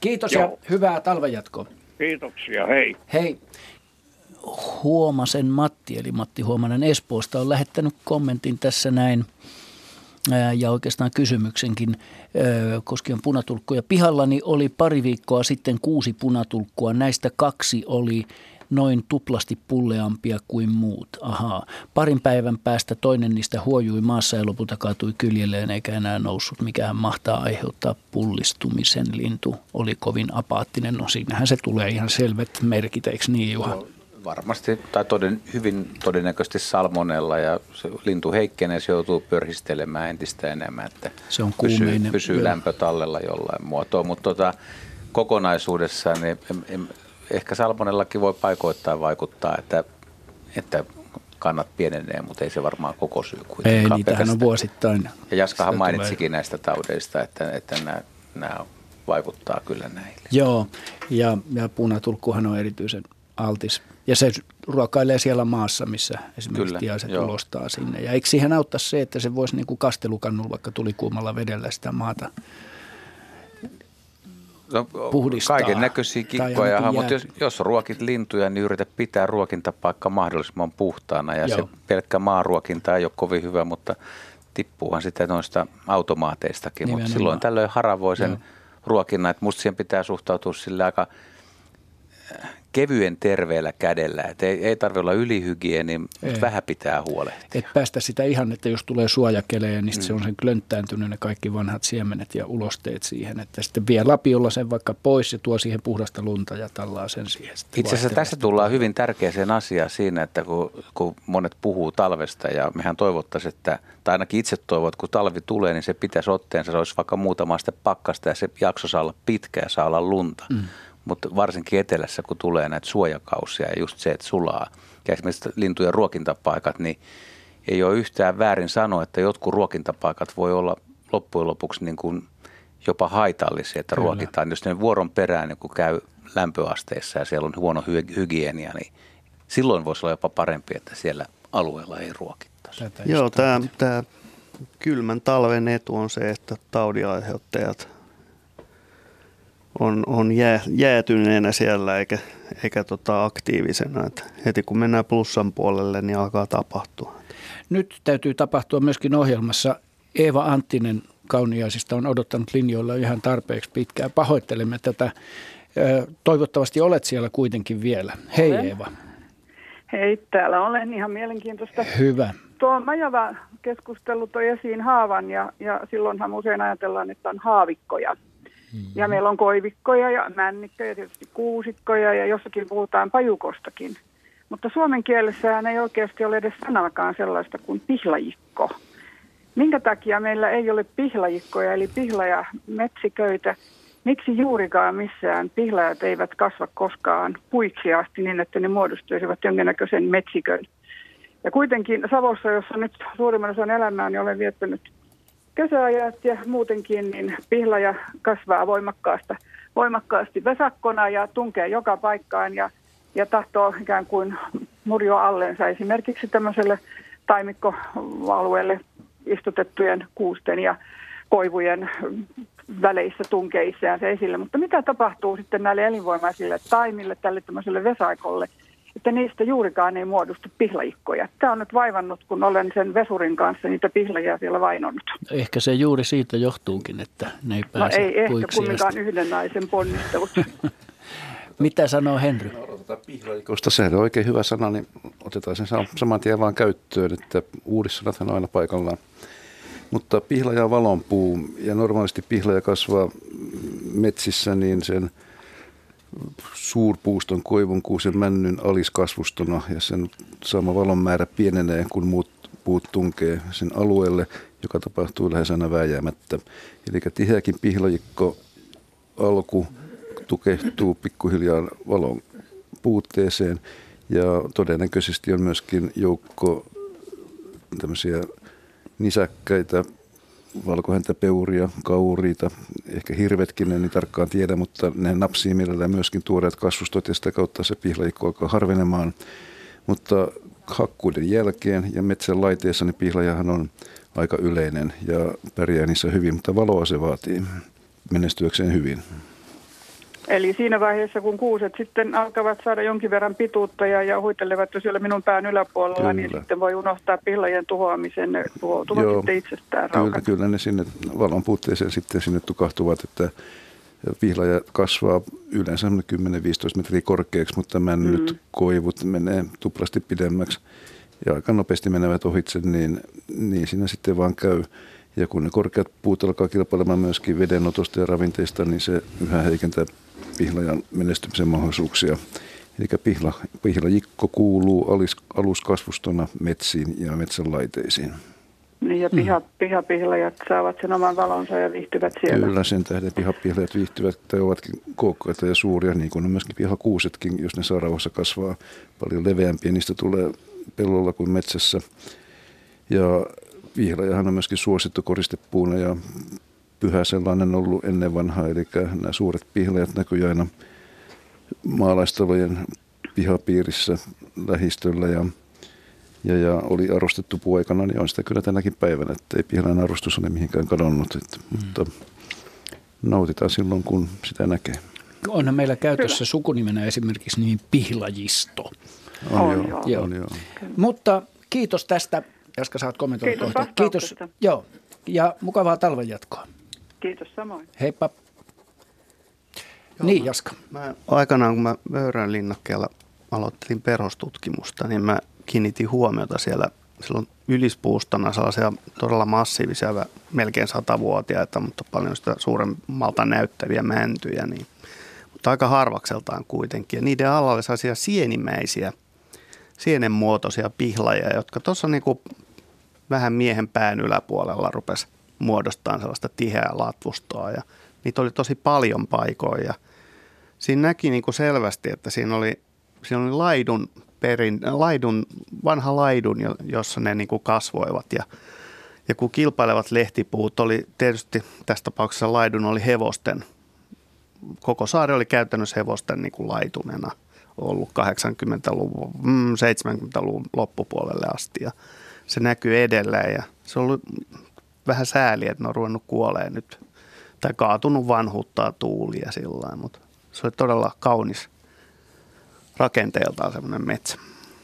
Kiitos ja Joo. hyvää talvenjatkoa. Kiitoksia, hei. Hei, Huomasen Matti, eli Matti Huomanen Espoosta, on lähettänyt kommentin tässä näin ja oikeastaan kysymyksenkin koskien punatulkkuja. Pihallani oli pari viikkoa sitten kuusi punatulkkua. Näistä kaksi oli noin tuplasti pulleampia kuin muut. Ahaa. Parin päivän päästä toinen niistä huojui maassa ja lopulta kaatui kyljelleen eikä enää noussut. Mikähän mahtaa aiheuttaa pullistumisen. Lintu oli kovin apaattinen. No siinähän se tulee ihan selvät merkit, eikö niin Juha? Varmasti, tai toden, hyvin todennäköisesti salmonella ja se lintu heikkenee, se joutuu pörhistelemään entistä enemmän, että Se on pysyy, kuumeinen, pysyy joo. lämpö tallella jollain muotoa, mutta tota, kokonaisuudessaan niin em, em, ehkä salmonellakin voi paikoittain vaikuttaa, että, että kannat pienenee, mutta ei se varmaan koko syy Ei, kuitenkaan niitähän on pelkästään. vuosittain. Ja Jaskahan mainitsikin näistä taudeista, että, että nämä, nämä vaikuttaa kyllä näille. Joo, ja, ja punatulkkuhan on erityisen altis. Ja se ruokailee siellä maassa, missä esimerkiksi Kyllä, tiaiset joo. ulostaa sinne. Ja eikö siihen auttaa se, että se voisi niin kuin kastelukannulla vaikka tulikuumalla vedellä sitä maata? No, puhdistaa. Kaiken näköisiä kikkoja, ainakin mutta jos, jos ruokit lintuja, niin yritä pitää ruokintapaikka mahdollisimman puhtaana. Ja Joo. se pelkkä maaruokinta ei ole kovin hyvä, mutta tippuuhan sitä noista automaateistakin. Mutta silloin tällöin haravoi sen Joo. ruokinnan, että musta siihen pitää suhtautua sillä aika kevyen terveellä kädellä. Et ei, ei tarvitse olla ylihygieni, mutta vähän pitää huolehtia. Et päästä sitä ihan, että jos tulee suojakeleja, niin mm. Se on sen klönttääntynyt ne kaikki vanhat siemenet ja ulosteet siihen. Että sitten vie lapiolla sen vaikka pois ja tuo siihen puhdasta lunta ja tallaa sen siihen. Itse asiassa tässä tullaan hyvin tärkeäseen asiaan siinä, että kun, kun monet puhuu talvesta ja mehän toivottaisiin, että, tai ainakin itse toivon, että kun talvi tulee, niin se pitäisi otteensa, se olisi vaikka muutama sitten pakkasta ja se jakso saa olla pitkä ja saa olla lunta. Mm. Mutta varsinkin etelässä, kun tulee näitä suojakausia ja just se, että sulaa ja esimerkiksi lintujen ruokintapaikat, niin ei ole yhtään väärin sanoa, että jotkut ruokintapaikat voi olla loppujen lopuksi niin kuin jopa haitallisia, että Kyllä. ruokitaan. Jos ne vuoron perään niin kun käy lämpöasteissa ja siellä on huono hy- hygienia, niin silloin voisi olla jopa parempi, että siellä alueella ei ruokittaisi. Tätä Joo, tämä, tämä kylmän talven etu on se, että taudinaiheuttajat on, on jää, jäätyneenä siellä eikä, eikä tota aktiivisena. Että heti kun mennään plussan puolelle, niin alkaa tapahtua. Nyt täytyy tapahtua myöskin ohjelmassa. Eeva Anttinen Kauniaisista on odottanut linjoilla ihan tarpeeksi pitkään. Pahoittelemme tätä. Toivottavasti olet siellä kuitenkin vielä. Hei Olen. Eeva. Hei, täällä olen ihan mielenkiintoista. Hyvä. Tuo Majava keskustelu toi esiin haavan ja, ja silloinhan usein ajatellaan, että on haavikkoja. Ja meillä on koivikkoja ja männikköjä, tietysti kuusikkoja ja jossakin puhutaan pajukostakin. Mutta suomen kielessähän ei oikeasti ole edes sanakaan sellaista kuin pihlajikko. Minkä takia meillä ei ole pihlajikkoja eli pihlaja metsiköitä? Miksi juurikaan missään pihlajat eivät kasva koskaan puiksi asti niin, että ne muodostuisivat jonkinnäköisen metsikön? Ja kuitenkin Savossa, jossa nyt suurimman osan elämää, niin olen viettänyt kesäajat ja muutenkin, niin pihlaja kasvaa voimakkaasta, voimakkaasti vesakkona ja tunkee joka paikkaan ja, ja tahtoo ikään kuin murjo allensa esimerkiksi tämmöiselle taimikkoalueelle istutettujen kuusten ja koivujen väleissä tunkee itseänsä esille. Mutta mitä tapahtuu sitten näille elinvoimaisille taimille, tälle tämmöiselle vesaikolle, että niistä juurikaan ei muodostu pihlajikkoja. Tämä on nyt vaivannut, kun olen sen vesurin kanssa niitä pihlajia siellä vainonnut. Ehkä se juuri siitä johtuukin, että ne ei No pääse ei ehkä kumminkaan asti. yhden naisen ponnistelut. Mitä sanoo Henry? Pihlajikosta sehän on oikein hyvä sana, niin otetaan sen sam- saman tien vaan käyttöön, että uudissanathan on aina paikallaan. Mutta pihlaja on valonpuu ja normaalisti pihlaja kasvaa metsissä niin sen suurpuuston, koivun, kuusen, männyn aliskasvustona ja sen saama valon määrä pienenee, kun muut puut tunkee sen alueelle, joka tapahtuu lähes aina vääjäämättä. Eli tiheäkin pihlajikko alku tukehtuu pikkuhiljaa valon puutteeseen ja todennäköisesti on myöskin joukko tämmöisiä nisäkkäitä, valkohäntäpeuria, kauriita, ehkä hirvetkin, en niin tarkkaan tiedä, mutta ne napsii mielellään myöskin tuoreet kasvustot ja sitä kautta se pihlajikko alkaa harvenemaan. Mutta hakkuiden jälkeen ja metsän laiteessa niin pihlajahan on aika yleinen ja pärjää niissä hyvin, mutta valoa se vaatii menestyäkseen hyvin. Eli siinä vaiheessa, kun kuuset sitten alkavat saada jonkin verran pituutta ja, ja huitelevat jo siellä minun pään yläpuolella, niin kyllä. niin sitten voi unohtaa pihlajan tuhoamisen. Ne tuhoutuvat Joo, sitten itsestään Kyllä, kyllä ne sinne valon puutteeseen sitten sinne tukahtuvat, että pihlaja kasvaa yleensä 10-15 metriä korkeaksi, mutta männyt, mm. koivut menee tuplasti pidemmäksi ja aika nopeasti menevät ohitse, niin, niin siinä sitten vaan käy. Ja kun ne korkeat puut alkaa kilpailemaan myöskin vedenotosta ja ravinteista, niin se yhä heikentää pihlajan menestymisen mahdollisuuksia. Eli pihla, pihlajikko kuuluu alis, aluskasvustona metsiin ja metsänlaiteisiin. Niin ja piha, mm. pihapihlajat saavat sen oman valonsa ja viihtyvät siellä. Kyllä, sen tähden pihapihlajat viihtyvät tai ovatkin kookkaita ja suuria, niin kuin on myöskin pihakuusetkin, jos ne saarauhassa kasvaa paljon leveämpiä, niistä tulee pellolla kuin metsässä. Ja pihlajahan on myöskin suosittu koristepuuna ja pyhä sellainen ollut ennen vanhaa, eli nämä suuret pihlajat näkyy aina maalaistalojen pihapiirissä lähistöllä ja, ja, ja oli arvostettu puoikana, niin on sitä kyllä tänäkin päivänä, että ei pihlajan arvostus ole mihinkään kadonnut, että, mm. mutta nautitaan silloin, kun sitä näkee. Onhan meillä käytössä kyllä. sukunimenä esimerkiksi niin pihlajisto. On, on joo. joo. On, joo. Mutta kiitos tästä. Jaska, saat kommentoida Kiitos kohta. Kiitos. Joo. Ja mukavaa talven jatkoa. Kiitos samoin. Heippa. Joo, niin, Jaska. Mä, aikanaan, kun mä Vöyrän linnakkeella aloittelin perhostutkimusta, niin mä kiinnitin huomiota siellä silloin ylispuustona sellaisia todella massiivisia, melkein satavuotiaita, mutta paljon sitä suuremmalta näyttäviä mäntyjä, niin, mutta aika harvakseltaan kuitenkin. Ja niiden alla oli sellaisia sienimäisiä, sienenmuotoisia pihlaja, jotka tuossa niin vähän miehen pään yläpuolella rupesi muodostaa sellaista tiheää latvustoa. Ja niitä oli tosi paljon paikoin ja siinä näki niin kuin selvästi, että siinä oli, siinä oli laidun, perin, laidun, vanha laidun, jossa ne niin kuin kasvoivat ja, ja kun kilpailevat lehtipuut oli tietysti tässä tapauksessa laidun oli hevosten, koko saari oli käytännössä hevosten niin kuin laitunena ollut 80-luvun, 70-luvun mm, loppupuolelle asti ja se näkyy edelleen ja se oli vähän sääli, että ne on ruvennut kuoleen nyt tai kaatunut vanhuuttaa tuulia sillä mutta se oli todella kaunis rakenteeltaan semmoinen metsä.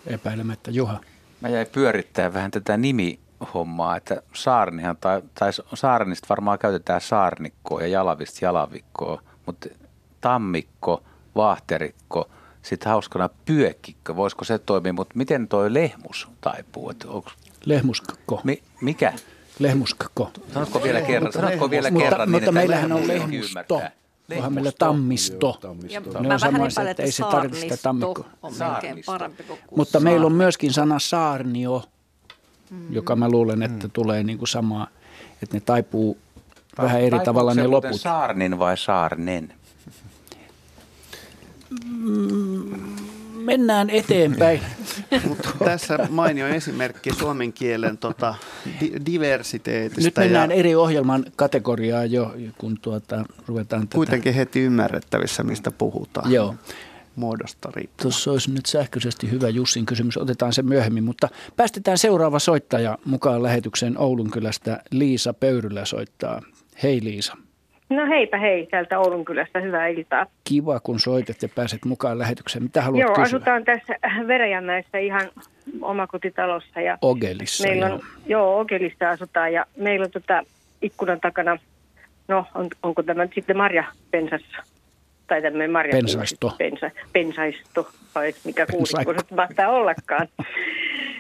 Epäilemättä. Juha. Mä jäin pyörittämään vähän tätä nimihommaa, että saarnihan, tai, tai saarnista varmaan käytetään saarnikkoa ja jalavista jalavikkoa, mutta tammikko, vaahterikko, sitten hauskana pyökkikkö, voisiko se toimia, mutta miten toi lehmus taipuu? Onko... Lehmuskakko. Mi, mikä? Lehmuskakko. Sanotko vielä kerran? Sanotko vielä mutta, kerran mutta, niin, meillähän on lehmusto. Onhan meillä tammisto. Ja ne on samassa, että ei se tarvitse sitä tammikkoa. on melkein parempi kuin Mutta meillä on myöskin sana saarnio, mm. joka mä luulen, että mm. tulee niin kuin samaa, että ne taipuu Ta- vähän eri tavalla ne loput. saarnin vai saarnen? Mm, mennään eteenpäin. Tässä mainio esimerkki suomen kielen tota, di- diversiteetistä. Nyt mennään ja eri ohjelman kategoriaan jo, kun tuota, ruvetaan tätä... Kuitenkin heti ymmärrettävissä, mistä puhutaan. Joo. Muodosta riippuen. Tuossa olisi nyt sähköisesti hyvä Jussin kysymys, otetaan se myöhemmin, mutta päästetään seuraava soittaja mukaan lähetykseen Oulun kylästä. Liisa Pöyrylä soittaa. Hei Liisa. No heipä hei, täältä Oulun kylästä, hyvää iltaa. Kiva, kun soitat ja pääset mukaan lähetykseen. Mitä haluat Joo, kysyä? asutaan tässä Verejänmäessä ihan omakotitalossa. Ja Ogelissa, meillä on, joo. joo. Ogelissa asutaan ja meillä on tota ikkunan takana, no on, onko tämä nyt sitten pensas tai tämmöinen marja Pensaisto. Pensa, pensaisto, vai mikä kuusikko se mahtaa ollakaan.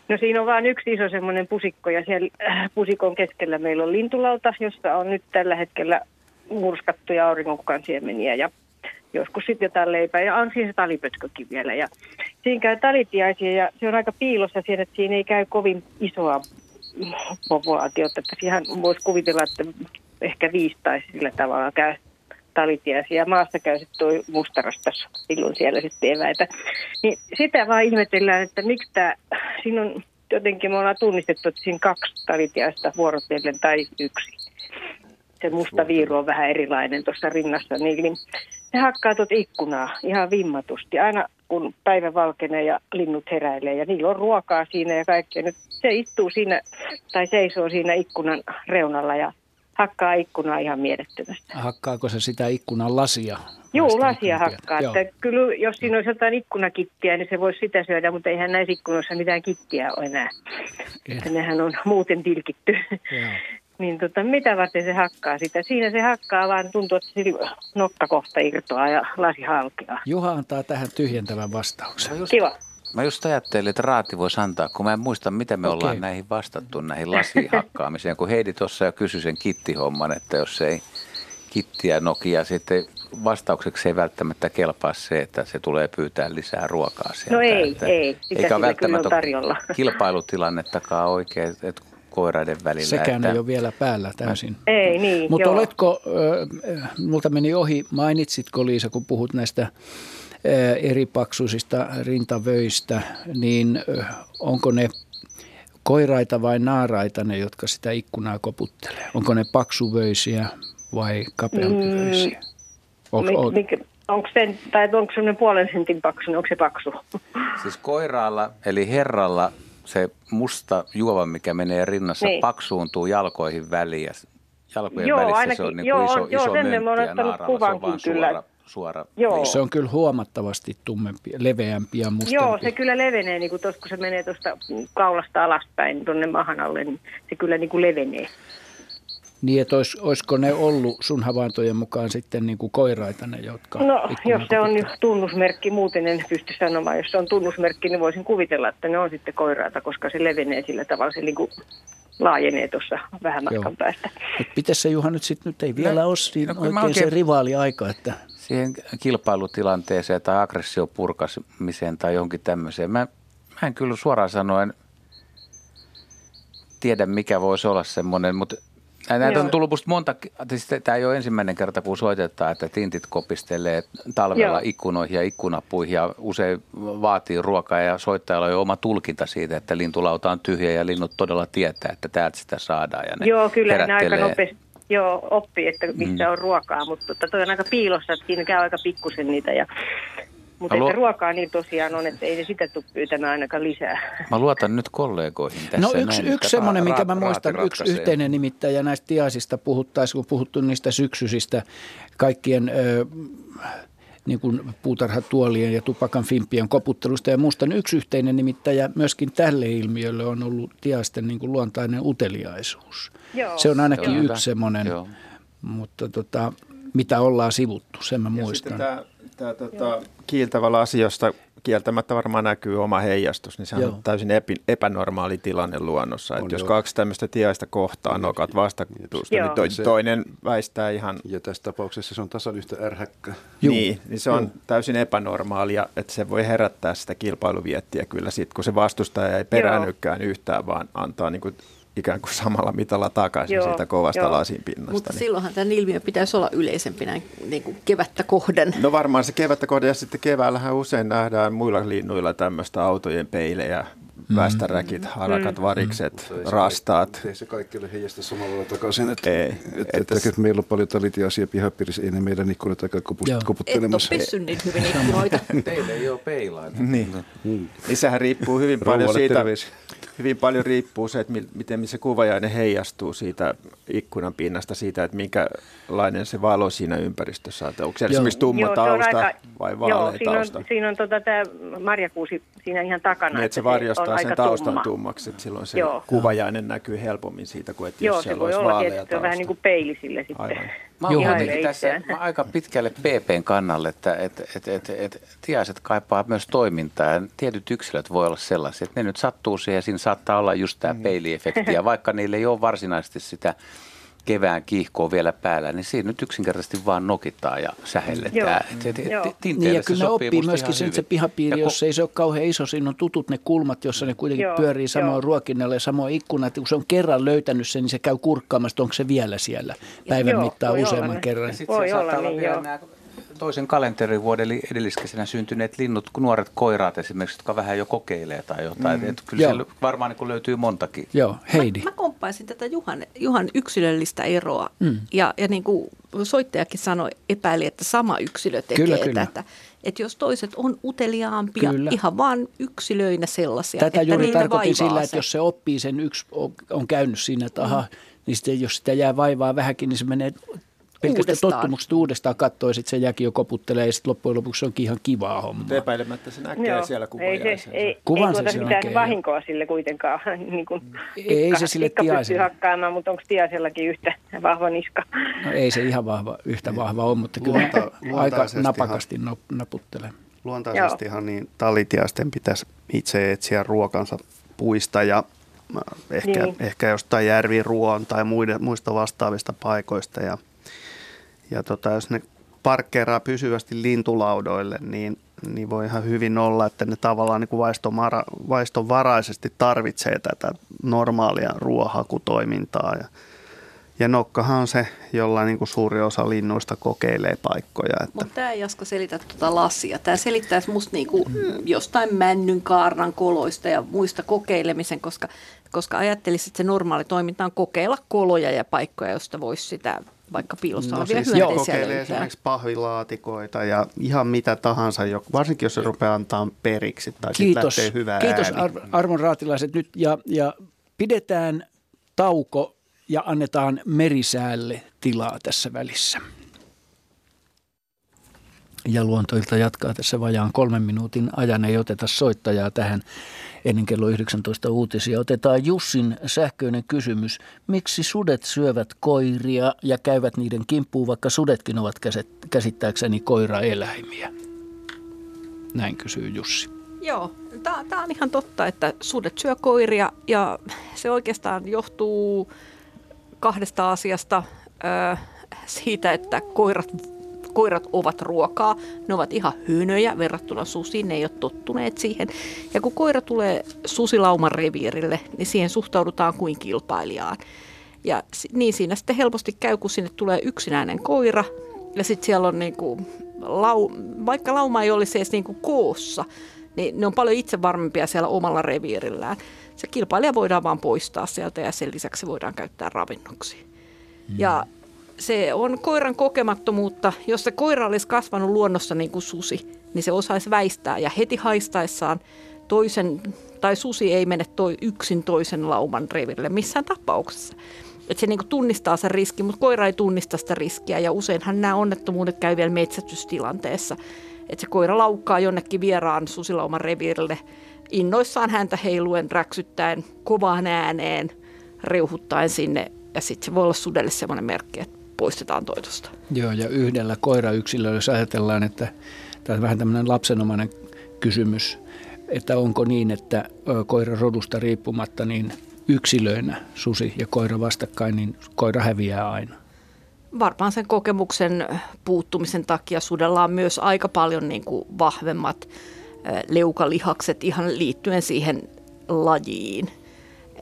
No siinä on vain yksi iso semmoinen pusikko ja siellä pusikon keskellä meillä on lintulauta, jossa on nyt tällä hetkellä murskattuja auringonkukan siemeniä ja joskus sitten jotain leipää ja on siinä se talipötkökin vielä. Ja siinä käy talitiaisia ja se on aika piilossa siinä, että siinä ei käy kovin isoa populaatiota, että siihen voisi kuvitella, että ehkä viisi tai sillä tavalla käy talitiaisia. Maasta käy sitten tuo mustarastas silloin siellä sitten eväitä. Niin sitä vaan ihmetellään, että miksi tämä, siinä on jotenkin me ollaan tunnistettu, että siinä kaksi talitiaista vuorotellen tai yksi se musta viiru on vähän erilainen tuossa rinnassa, niin, niin ne hakkaa tuot ikkunaa ihan vimmatusti. Aina kun päivä valkenee ja linnut heräilee ja niillä on ruokaa siinä ja kaikkea. Nyt se istuu siinä tai seisoo siinä ikkunan reunalla ja hakkaa ikkunaa ihan mielettömästi. Hakkaako se sitä ikkunan lasia? Joo, lasia hakkaa. Että kyllä jos siinä olisi jotain ikkunakittiä, niin se voisi sitä syödä, mutta eihän näissä ikkunoissa mitään kittiä ole enää. Että nehän on muuten tilkitty. Niin tota, mitä varten se hakkaa sitä? Siinä se hakkaa, vaan tuntuu, että sillä nokka kohta irtoaa ja lasi halkeaa. Juha antaa tähän tyhjentävän vastauksen. Just, Kiva. Mä just ajattelin, että Raati voisi antaa, kun mä en muista, miten me okay. ollaan näihin vastattu, näihin lasihakkaamiseen. Kun Heidi tuossa jo kysyi sen kittihomman, että jos ei kittiä Nokia sitten vastaukseksi ei välttämättä kelpaa se, että se tulee pyytää lisää ruokaa sieltä. No ei, että, ei. Sitä eikä välttämättä tarjolla. kilpailutilannettakaan oikein, että koiraiden välillä. Sekään että... ei ole vielä päällä täysin. Ei niin, Mutta oletko, äh, multa meni ohi, mainitsitko Liisa, kun puhut näistä eri paksuisista rintavöistä, niin onko ne koiraita vai naaraita ne, jotka sitä ikkunaa koputtelee? Onko ne paksuvöisiä vai kapeampivöisiä? Mm, on, onko se, tai onko se puolen sentin paksu, niin onko se paksu? Siis koiraalla, eli herralla, se musta juova, mikä menee rinnassa, niin. paksuuntuu jalkoihin väliin. Jalkojen joo, välissä ainakin, se on niin joo, iso, joo, iso olen ja naaralla se on vaan kyllä. suora, suora Joo. Se on kyllä huomattavasti tummempi, leveämpi ja mustempi. Joo, se kyllä levenee, niin kuin tossa, kun se menee tuosta kaulasta alaspäin tuonne mahan alle, niin se kyllä niin kuin levenee. Niin, että olis, olisiko ne ollut sun havaintojen mukaan sitten niin kuin koiraita ne, jotka... No, jos se on tunnusmerkki, muuten en pysty sanomaan. Jos se on tunnusmerkki, niin voisin kuvitella, että ne on sitten koiraita, koska se levenee sillä tavalla, se niin kuin laajenee tuossa vähän matkan Joo. päästä. Miten se Juha nyt sitten, nyt ei vielä no, ole siinä no, oikein, oikein se rivaali-aika, että siihen kilpailutilanteeseen tai aggressiopurkamiseen tai johonkin tämmöiseen. Mä, mä en kyllä suoraan sanoen tiedä, mikä voisi olla semmoinen, mutta Näitä on tullut musta monta, siis tämä ei ole ensimmäinen kerta, kun soitetaan, että tintit kopistelee talvella Joo. ikkunoihin ja ikkunapuihin ja usein vaatii ruokaa ja soittajalla on jo oma tulkinta siitä, että lintulauta on tyhjä ja linnut todella tietää, että täältä sitä saadaan. Ja ne Joo, kyllä ne aika nopeasti joo, oppii, että missä mm. on ruokaa, mutta tota, toi on aika piilossa, että siinä käy aika pikkusen niitä ja mutta Luo... ruokaa niin tosiaan on, että ei ne sitä tule pyytämään ainakaan lisää. Mä luotan nyt kollegoihin tässä. No yksi, näin, yksi semmoinen, minkä mä muistan, yksi yhteinen nimittäjä näistä tiaisista puhuttaisiin, kun puhuttu niistä syksyisistä kaikkien... Ö, niin kuin puutarhatuolien ja tupakan fimpien koputtelusta ja muusta. Yksi yhteinen nimittäjä myöskin tälle ilmiölle on ollut tiaisten niin kuin luontainen uteliaisuus. Joo. Se on ainakin Joo, yksi semmoinen, mutta tota, mitä ollaan sivuttu, sen mä ja muistan. Tämä, tämä tota, kiiltävä lasi, josta kieltämättä varmaan näkyy oma heijastus, niin se on täysin epi, epänormaali tilanne luonnossa. On että jos kaksi tämmöistä tiaista kohtaa nokat vastakutusta, niin toi, toinen väistää ihan... Ja tässä tapauksessa se on tasan yhtä ärhäkkä. Niin, niin se on Joo. täysin epänormaalia, että se voi herättää sitä kilpailuviettiä kyllä sit, kun se vastustaja ei peräännykään yhtään, vaan antaa niin kuin ikään kuin samalla mitalla takaisin joo, siitä kovasta joo. lasin pinnasta. Mutta niin. silloinhan tämän ilmiö pitäisi olla yleisempi näin niin kuin kevättä kohden. No varmaan se kevättä kohden ja sitten keväällähän usein nähdään muilla linnuilla tämmöistä autojen peilejä. Västäräkit, harakat, mm. varikset, mm. rastaat. Ei se kaikki ole heijasta samalla takaisin. Että, ei, että, että, että, että meillä on paljon talitiaisia pihapiirissä, ei ne meidän ikkunat aika koputtelemassa. Et ole pessyn niin hyvin ikkunoita. Teille ei ole peilain. Niin. Mm. niin sehän riippuu hyvin paljon siitä. Terveisiä hyvin paljon riippuu se, että miten se kuvajainen heijastuu siitä ikkunan pinnasta, siitä, että minkälainen se valo siinä ympäristössä on. Onko se joo. esimerkiksi tumma joo, tausta aika, vai vaalea joo, siinä tausta? On, siinä on tota, tämä marjakuusi siinä ihan takana. Niin, että se varjostaa se sen taustan tumma. tummaksi, että silloin se joo. kuvajainen näkyy helpommin siitä kuin, että joo, jos siellä olisi vaalea tausta. se on vähän niin kuin peili sille sitten. Aivan. Mä oon tässä mä aika pitkälle PPn kannalle, että et, et, et, et, tiaiset kaipaa myös toimintaa. Ja tietyt yksilöt voi olla sellaisia, että ne nyt sattuu siihen ja siinä saattaa olla just tämä mm. peiliefekti. Ja vaikka niille ei ole varsinaisesti sitä kevään kiihkoa vielä päällä, niin siinä nyt yksinkertaisesti vaan nokitaan ja sähelletään. Niin ja kyllä ne oppii myöskin sen, että se pihapiiri, jos ei se ole kauhean iso, siinä on tutut ne kulmat, jossa ne kuitenkin Joo, pyörii samoin ruokinnalle ja samoin ikkuna. Että kun se on kerran löytänyt sen, niin se käy kurkkaamassa, onko se vielä siellä päivän Joo, mittaan useamman olla. kerran. Voi olla, niin joo toisen kalenterivuoden eli edelliskesänä syntyneet linnut, nuoret koiraat esimerkiksi, jotka vähän jo kokeilee tai jotain. Mm. Että kyllä Joo. siellä varmaan niin löytyy montakin. Joo, Heidi. Mä, mä komppaisin tätä Juhan, Juhan yksilöllistä eroa. Mm. Ja, ja niin kuin soittajakin sanoi, epäili, että sama yksilö tekee kyllä, kyllä. tätä. Että jos toiset on uteliaampia, Kyllä. ihan vaan yksilöinä sellaisia. Tätä että juuri tarkoitin sillä, se. että jos se oppii sen yksi, on käynyt siinä, että aha, mm. niin sitten jos sitä jää vaivaa vähänkin, niin se menee pelkästään uudestaan. tottumuksesta uudestaan katsoo, ja sitten se jääkin jo koputtelee, ja sitten loppujen lopuksi se onkin ihan kivaa. Mutta epäilemättä se näkee Joo. siellä kuvan ei, se, ei, Kuvan ei tuota se mitään näkee, vahinkoa sille kuitenkaan. niin kuin ei ikka, se sille tiaiselle. hakkaamaan, mutta onko tiaisellakin yhtä vahva niska? No ei se ihan vahva, yhtä vahva ole, mutta kyllä Luonta, aika napakasti naputtelee. Luontaisestihan niin talitiaisten pitäisi itse etsiä ruokansa puista ja ehkä, niin. ehkä jostain järviruoan tai muista vastaavista paikoista. Ja, ja tota, jos ne parkkeeraa pysyvästi lintulaudoille, niin, niin voi ihan hyvin olla, että ne tavallaan niin kuin vaistomara, vaistovaraisesti tarvitsee tätä normaalia ruohakutoimintaa. Ja, ja nokkahan on se, jolla niin kuin suuri osa linnuista kokeilee paikkoja. Että. Mutta tämä ei Jaska selitä tuota lasia. Tämä selittäisi musta niin kuin jostain männyn kaarnan koloista ja muista kokeilemisen, koska, koska ajattelisit, että se normaali toiminta on kokeilla koloja ja paikkoja, josta voisi sitä vaikka piilossa no, olevia siis hyönteisiä kokeilee esimerkiksi pahvilaatikoita ja ihan mitä tahansa, varsinkin jos se rupeaa antaa periksi tai kiitos, lähtee hyvää Kiitos ääni. arvon raatilaiset nyt ja, ja pidetään tauko ja annetaan merisäälle tilaa tässä välissä. Ja luontoilta jatkaa tässä vajaan kolmen minuutin ajan. Ei oteta soittajaa tähän ennen kello 19 uutisia. Otetaan Jussin sähköinen kysymys. Miksi sudet syövät koiria ja käyvät niiden kimppuun, vaikka sudetkin ovat käsittääkseni koiraeläimiä? Näin kysyy Jussi. Joo, tämä on ihan totta, että sudet syö koiria ja se oikeastaan johtuu kahdesta asiasta. Siitä, että koirat, koirat ovat ruokaa. Ne ovat ihan hynöjä verrattuna susiin, ne ei ole tottuneet siihen. Ja kun koira tulee susilauman reviirille, niin siihen suhtaudutaan kuin kilpailijaan. Ja niin siinä sitten helposti käy, kun sinne tulee yksinäinen koira ja sitten siellä on niinku, lau, vaikka lauma ei olisi edes niinku koossa, niin ne on paljon itse varmempia siellä omalla reviirillään se kilpailija voidaan vaan poistaa sieltä ja sen lisäksi voidaan käyttää ravinnoksi. Mm. Ja se on koiran kokemattomuutta. Jos se koira olisi kasvanut luonnossa niin kuin susi, niin se osaisi väistää ja heti haistaessaan toisen, tai susi ei mene toi, yksin toisen lauman reville missään tapauksessa. Että se niin kuin tunnistaa sen riski, mutta koira ei tunnista sitä riskiä ja useinhan nämä onnettomuudet käy vielä metsästystilanteessa. Että se koira laukkaa jonnekin vieraan susilauman reviirille – innoissaan häntä heiluen, räksyttäen, kovaan ääneen, reuhuttaen sinne. Ja sitten se voi olla sudelle semmoinen merkki, että poistetaan toitosta. Joo, ja yhdellä koirayksilöllä, jos ajatellaan, että tämä on vähän tämmöinen lapsenomainen kysymys, että onko niin, että koira rodusta riippumatta, niin yksilöinä susi ja koira vastakkain, niin koira häviää aina. Varmaan sen kokemuksen puuttumisen takia sudella on myös aika paljon niin kuin vahvemmat leukalihakset ihan liittyen siihen lajiin.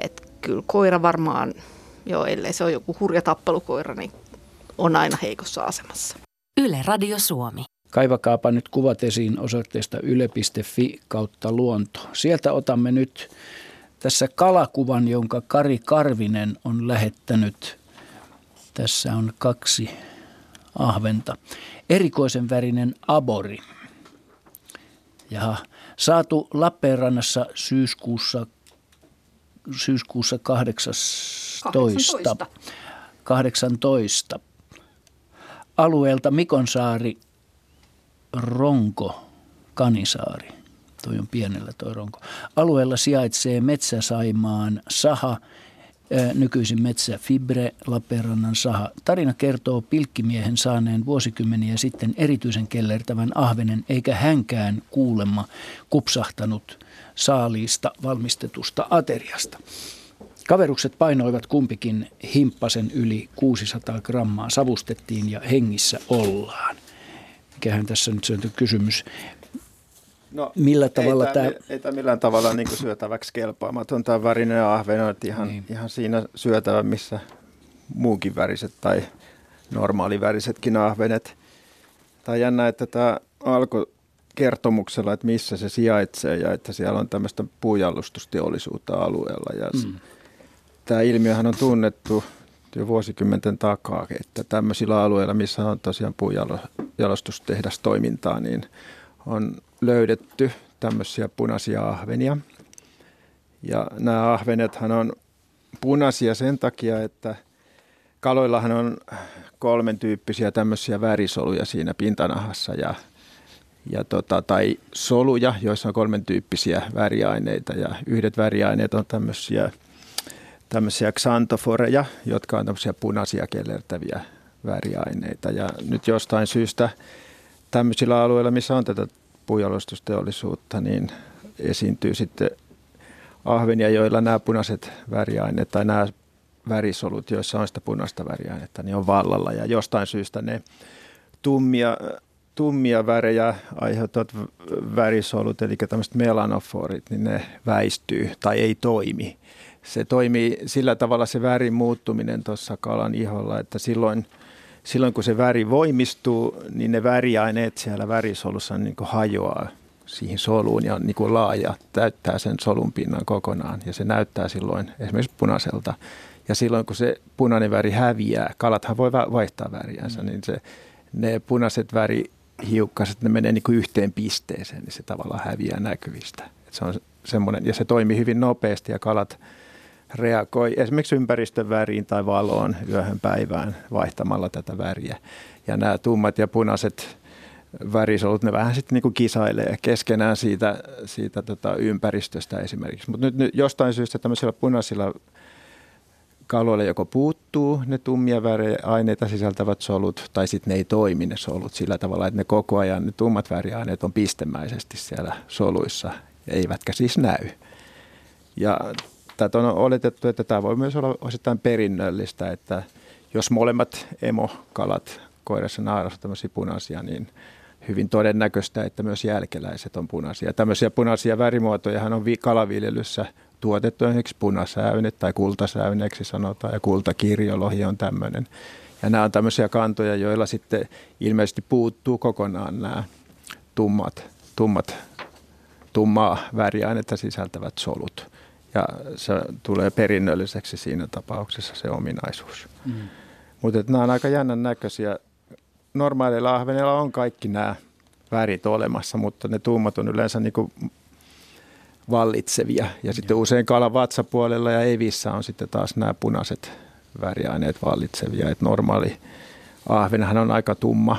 Et kyllä koira varmaan, joo, ellei se ole joku hurja tappelukoira, niin on aina heikossa asemassa. Yle Radio Suomi. Kaivakaapa nyt kuvat esiin osoitteesta yle.fi kautta luonto. Sieltä otamme nyt tässä kalakuvan, jonka Kari Karvinen on lähettänyt. Tässä on kaksi ahventa. Erikoisen värinen abori. Ja saatu Lappeenrannassa syyskuussa, syyskuussa 18. 18. 18. Alueelta Mikonsaari, Ronko, Kanisaari. Toi on pienellä toi Ronko. Alueella sijaitsee Metsäsaimaan saha – nykyisin metsä Fibre Lappeenrannan saha. Tarina kertoo pilkkimiehen saaneen vuosikymmeniä sitten erityisen kellertävän ahvenen, eikä hänkään kuulemma kupsahtanut saaliista valmistetusta ateriasta. Kaverukset painoivat kumpikin himppasen yli 600 grammaa, savustettiin ja hengissä ollaan. Mikähän tässä nyt syntyy kysymys. No, Millä tavalla tämä... Ei tämä millään tavalla niin kuin syötäväksi kelpaamaton. Tämä värinen ahven on ihan, niin. ihan siinä syötävä, missä muukin väriset tai normaalivärisetkin ahvenet. Tämä on jännä, että tämä alkoi kertomuksella, että missä se sijaitsee ja että siellä on tämmöistä puujallustusteollisuutta alueella. Ja mm. Tämä ilmiöhän on tunnettu jo vuosikymmenten takaa, että tämmöisillä alueilla, missä on tosiaan puujalostustehdasta niin on löydetty tämmöisiä punaisia ahvenia. Ja nämä ahvenethan on punaisia sen takia, että kaloillahan on kolmen tyyppisiä tämmöisiä värisoluja siinä pintanahassa ja, ja tota, tai soluja, joissa on kolmen tyyppisiä väriaineita ja yhdet väriaineet on tämmöisiä, tämmöisiä xantoforeja, jotka on tämmöisiä punaisia kellertäviä väriaineita ja nyt jostain syystä tämmöisillä alueilla, missä on tätä puujalostusteollisuutta, niin esiintyy sitten ahvenia, joilla nämä punaiset väriaineet tai nämä värisolut, joissa on sitä punaista väriainetta, niin on vallalla. Ja jostain syystä ne tummia, tummia värejä aiheuttavat värisolut, eli tämmöiset melanoforit, niin ne väistyy tai ei toimi. Se toimii sillä tavalla se värin muuttuminen tuossa kalan iholla, että silloin, silloin kun se väri voimistuu, niin ne väriaineet siellä värisolussa niin kuin hajoaa siihen soluun ja niin kuin laaja täyttää sen solun pinnan kokonaan ja se näyttää silloin esimerkiksi punaiselta. Ja silloin kun se punainen väri häviää, kalathan voi vaihtaa väriänsä, mm. niin se, ne punaiset värihiukkaset, ne menee niin kuin yhteen pisteeseen, niin se tavallaan häviää näkyvistä. Et se on semmoinen, ja se toimii hyvin nopeasti ja kalat reagoi esimerkiksi ympäristön väriin tai valoon yöhön päivään vaihtamalla tätä väriä. Ja nämä tummat ja punaiset värisolut, ne vähän sitten niin kisailee keskenään siitä, siitä tota ympäristöstä esimerkiksi. Mutta nyt, nyt jostain syystä tämmöisillä punaisilla kaloilla joko puuttuu ne tummia väriaineita sisältävät solut, tai sitten ne ei toimi ne solut sillä tavalla, että ne koko ajan ne tummat väriaineet on pistemäisesti siellä soluissa, eivätkä siis näy. Ja tätä on oletettu, että tämä voi myös olla osittain perinnöllistä, että jos molemmat emokalat koirassa naarassa tämmöisiä punaisia, niin hyvin todennäköistä, että myös jälkeläiset on punaisia. Tämmöisiä punaisia värimuotoja on kalaviljelyssä tuotettu esimerkiksi punasäynet tai kultasäyneeksi sanotaan ja kultakirjolohi on tämmöinen. Ja nämä on tämmöisiä kantoja, joilla sitten ilmeisesti puuttuu kokonaan nämä tummat, tummat tummaa väriainetta sisältävät solut. Ja se tulee perinnölliseksi siinä tapauksessa se ominaisuus. Mm. Mutta nämä on aika jännän näköisiä normaaleilla ahvenilla on kaikki nämä värit olemassa, mutta ne tummat on yleensä niin kuin vallitsevia. Ja sitten usein kalan vatsapuolella ja evissä on sitten taas nämä punaiset väriaineet vallitsevia. Et normaali ahvenhan on aika tumma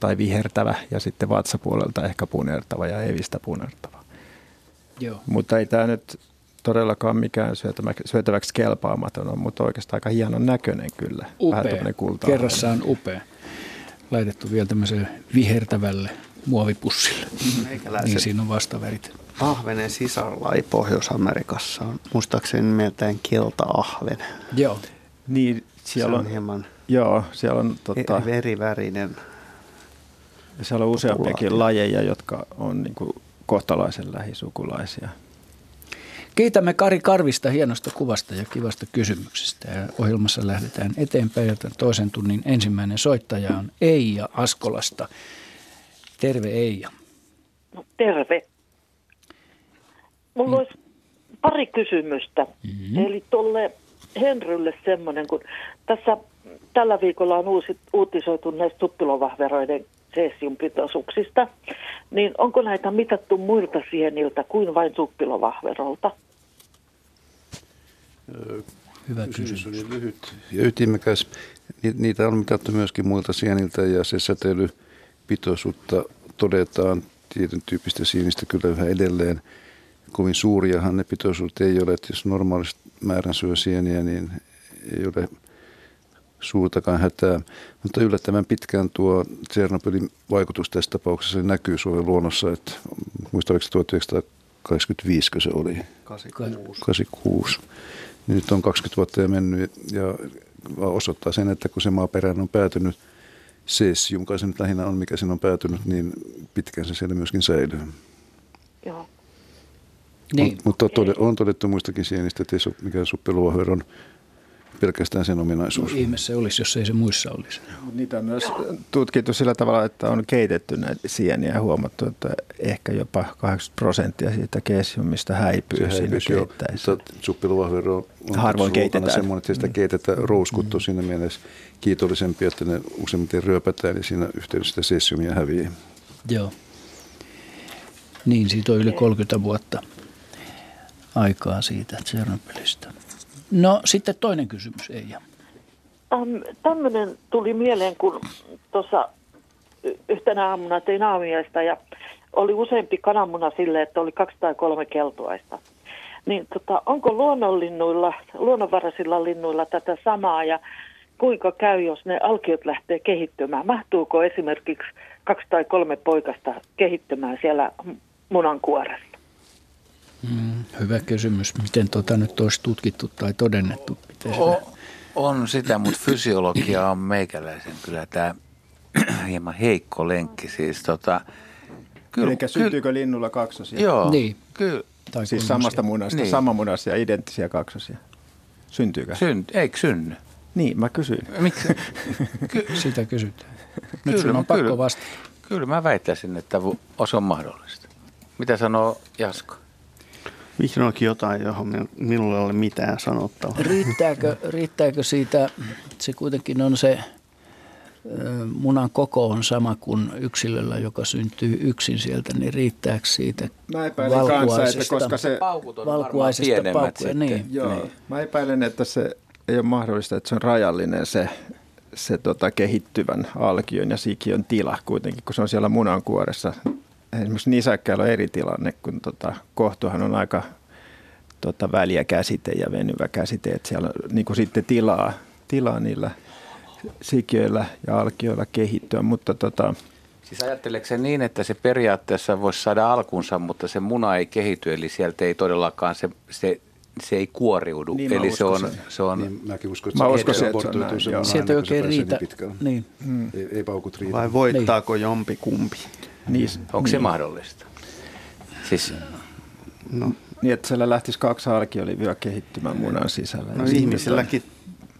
tai vihertävä ja sitten vatsapuolelta ehkä punertava ja evistä punertava. Joo. Mutta ei tämä nyt todellakaan mikään syötäväksi kelpaamaton on, mutta oikeastaan aika hienon näköinen kyllä. Upea. Vähän Kerrassaan upea laitettu vielä tämmöiselle vihertävälle muovipussille. Niin siinä on vastavärit. Ahvenen sisarlai Pohjois-Amerikassa on muistaakseni nimeltään kelta-ahven. Joo. Niin, siellä on, on hieman joo, siellä on tota, verivärinen. Siellä on useampiakin lajeja, jotka on niin kuin kohtalaisen lähisukulaisia. Kiitämme Kari Karvista hienosta kuvasta ja kivasta kysymyksestä. Ja ohjelmassa lähdetään eteenpäin. Ja toisen tunnin ensimmäinen soittaja on Eija Askolasta. Terve Eija. No, terve. Mulla mm. olisi pari kysymystä. Mm-hmm. Eli tuolle Henrylle semmoinen, kun tässä tällä viikolla on uusi, uutisoitu näistä suppilovahveroiden cesiumpitoisuuksista, niin onko näitä mitattu muilta sieniltä kuin vain suppilovahverolta? Hyvä kysymys. oli lyhyt ja ytimekäs. Niitä on mitattu myöskin muilta sieniltä ja se säteilypitoisuutta todetaan tietyn tyyppistä sienistä kyllä yhä edelleen. Kovin suuriahan ne pitoisuudet ei ole, että jos normaalisti määrän syö sieniä, niin ei ole suurtakaan hätää. Mutta yllättävän pitkään tuo Tsernobylin vaikutus tässä tapauksessa näkyy Suomen luonnossa, että muistaakseni 1985 se oli. 86. 86. Nyt on 20 vuotta jo mennyt ja osoittaa sen, että kun se maaperään on päätynyt cesium, kai se nyt lähinnä on, mikä siinä on päätynyt, niin pitkään se siellä myöskin säilyy. Joo. Niin. Mutta on todettu muistakin sienistä, että ei mikään suppeluohver on pelkästään sen ominaisuus. No, ihme se olisi, jos ei se muissa olisi. Niitä on myös tutkittu sillä tavalla, että on keitetty näitä sieniä ja huomattu, että ehkä jopa 80 prosenttia siitä kesiumista häipyy se siinä keittäessä. Suppiluvahvero on harvoin keitetään. semmoinen, että sitä mm. keitetään rouskuttu mm. siinä mielessä kiitollisempi, että ne useimmiten ryöpätään, niin siinä yhteydessä sitä sessiumia häviää. Joo. Niin, siitä on yli 30 vuotta aikaa siitä Tsernobylistä. No sitten toinen kysymys, Eija. Ähm, Tämmöinen tuli mieleen, kun tuossa yhtenä aamuna tein aamiaista ja oli useampi kananmuna sille, että oli kaksi tai kolme keltuaista. Niin tota, onko luonnonlinnuilla, luonnonvaraisilla linnuilla tätä samaa ja kuinka käy, jos ne alkiot lähtee kehittymään? Mahtuuko esimerkiksi kaksi tai kolme poikasta kehittymään siellä munankuoressa? Mm, hyvä kysymys. Miten tuota nyt olisi tutkittu tai todennettu? Miten o, on sitä, mutta fysiologia on meikäläisen kyllä tämä hieman heikko lenkki. Siis tota, kyllä, Eli syntyykö kyllä, linnulla kaksosia? Joo, niin. kyllä. Tai siis samasta munasta, niin. sama munasta ja identtisiä kaksosia. Syntyykö? Synt, eikö synny? Niin, mä kysyin. Miksi? Ky- Sitä kysytään. Nyt kyllä, on pakko kyllä, vastata. Kyllä mä väittäisin, että se on mahdollista. Mitä sanoo Jasko? Vihdoinkin jotain, johon minulle ei ole mitään sanottavaa. Riittääkö, riittääkö siitä, se kuitenkin on se munan koko on sama kuin yksilöllä, joka syntyy yksin sieltä, niin riittääkö siitä Mä epäilen kanssa, että koska se valkuaisista paukkuja, niin, Joo, niin. mä epäilen, että se ei ole mahdollista, että se on rajallinen se, se tota, kehittyvän alkion ja sikiön tila kuitenkin, kun se on siellä munankuoressa esimerkiksi nisäkkäillä on eri tilanne, kun tota, kohtuhan on aika tota, väliä käsite ja venyvä käsite, että siellä on niin kuin sitten tilaa, tilaa niillä sikiöillä ja alkioilla kehittyä, mutta tota, Siis ajatteleeko se niin, että se periaatteessa voisi saada alkunsa, mutta se muna ei kehity, eli sieltä ei todellakaan se, se, se ei kuoriudu. Niin eli se on, se on... Niin, mäkin uskon, että mä se, uskon, se, että se on näin, Sieltä ei oikein riitä. Niin. Hmm. Ei, ei paukut riitä. Vai voittaako niin. jompi kumpi? Niin, onko niin. se mahdollista? Siis, no. Niin, että siellä lähtisi kaksi alkiolivyä kehittymään munan sisällä. No ihmisilläkin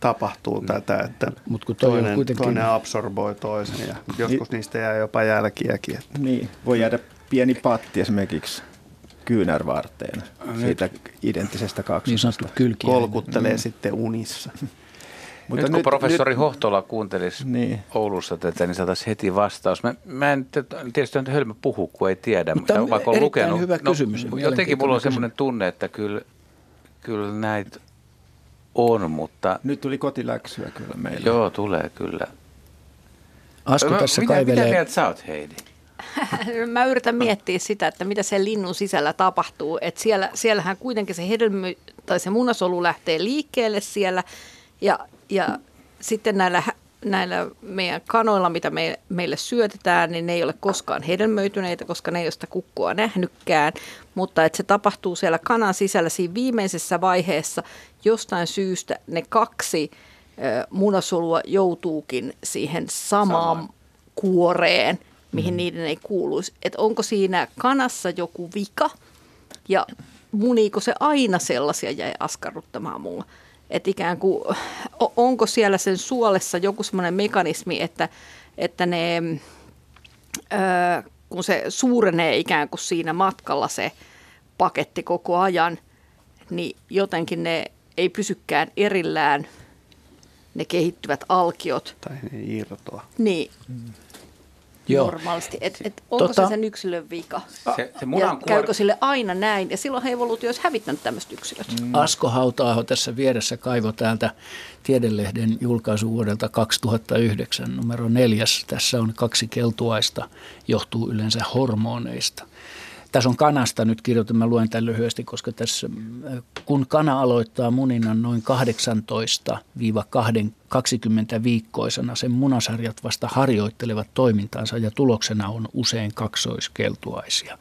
tapahtuu tätä, että Mut kun toi toinen, kuitenkin... toinen absorboi toisen ja joskus niin, niistä jää jopa jälkiäkin. Että. Niin, voi jäädä pieni patti esimerkiksi kyynärvarteen siitä identtisestä kaksosesta. Niin Kolkuttelee mm. sitten unissa. Mutta nyt, nyt kun professori nyt, Hohtola kuuntelisi niin. Oulussa tätä, niin saataisiin heti vastaus. Mä, mä en tietysti on hölmö puhu, kun ei tiedä, mutta, mutta vaikka on lukenut. hyvä no, kysymys. Jotenkin mulla on semmoinen tunne, että kyllä, kyllä näitä on, mutta... Nyt tuli kotiläksyä kyllä meille. Joo, tulee kyllä. Asko tässä mitä, kaivelee... Mitä mieltä sä oot, Heidi? Mä yritän miettiä sitä, että mitä se linnun sisällä tapahtuu. Että siellä, siellähän kuitenkin se hedelmö tai se munasolu lähtee liikkeelle siellä ja ja sitten näillä, näillä meidän kanoilla, mitä me, meille syötetään, niin ne ei ole koskaan hedelmöityneitä, koska ne ei ole sitä kukkua nähnytkään. Mutta että se tapahtuu siellä kanan sisällä siinä viimeisessä vaiheessa jostain syystä ne kaksi munasolua joutuukin siihen samaan Sama. kuoreen, mihin mm. niiden ei kuuluisi. Että onko siinä kanassa joku vika ja muniiko se aina sellaisia jäi askarruttamaan mulla että ikään kuin, onko siellä sen suolessa joku semmoinen mekanismi, että, että ne, kun se suurenee ikään kuin siinä matkalla se paketti koko ajan, niin jotenkin ne ei pysykään erillään ne kehittyvät alkiot. Tai ne irtoa. Niin. Mm. Joo. normaalisti. Et, et onko tota, se sen yksilön vika? Se, se ja kuor... käykö sille aina näin? Ja silloin he evoluutio olisi hävittänyt tämmöiset yksilöt. Mm. Asko Hautaaho tässä vieressä kaivo täältä Tiedelehden julkaisu vuodelta 2009, numero neljäs. Tässä on kaksi keltuaista, johtuu yleensä hormoneista – tässä on kanasta nyt kirjoitin, mä luen tämän lyhyesti, koska tässä kun kana aloittaa muninnan noin 18-20 viikkoisena, sen munasarjat vasta harjoittelevat toimintaansa ja tuloksena on usein kaksoiskeltuaisia.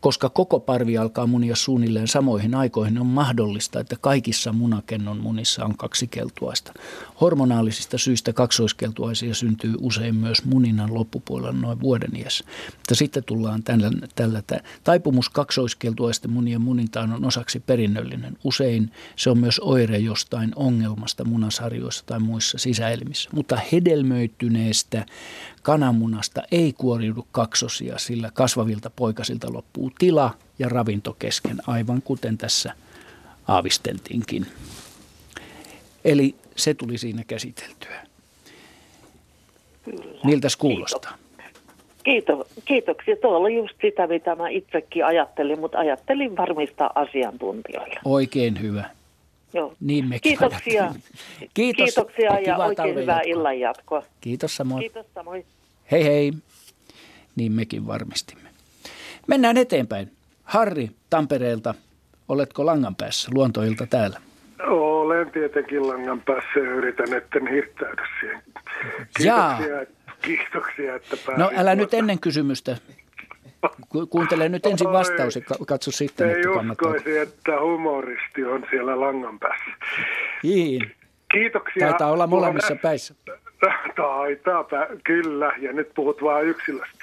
Koska koko parvi alkaa munia suunnilleen samoihin aikoihin, on mahdollista, että kaikissa munakennon munissa on kaksikeltuaista. Hormonaalisista syistä kaksoiskeltuaisia syntyy usein myös muninnan loppupuolella noin vuoden iässä. Mutta sitten tullaan tällä, tällä taipumus kaksoiskeltuaisten munien munintaan on osaksi perinnöllinen. Usein se on myös oire jostain ongelmasta munasarjoissa tai muissa sisäelimissä. Mutta hedelmöityneestä kananmunasta ei kuoriudu kaksosia, sillä kasvavilta poikasilta loppuu tila ja ravinto kesken, aivan kuten tässä aavisteltiinkin. Eli se tuli siinä käsiteltyä. Kyllä. Miltäs kuulostaa? Kiitos. Kiitoksia. Tuo oli just sitä, mitä mä itsekin ajattelin, mutta ajattelin varmistaa asiantuntijoille. Oikein hyvä. Joo. Niin mekin Kiitoksia. Kiitos. Kiitoksia ja oikein hyvää illan jatkoa. Kiitos samoin. Kiitos samoin. Hei hei. Niin mekin varmistimme. Mennään eteenpäin. Harri Tampereelta, oletko langan päässä luontoilta täällä? Olen tietenkin langan päässä ja yritän, etten hirttäydy siihen. Kiitoksia, kiitoksia että. No älä nyt ennen kysymystä. Kuuntele nyt ensin vastaus ja katso sitten, Ei että kannattaa. uskoisi, että humoristi on siellä langan päässä. Niin. Kiitoksia. Taitaa olla molemmissa päissä. Taitaa, kyllä, ja nyt puhut vain yksilöstä.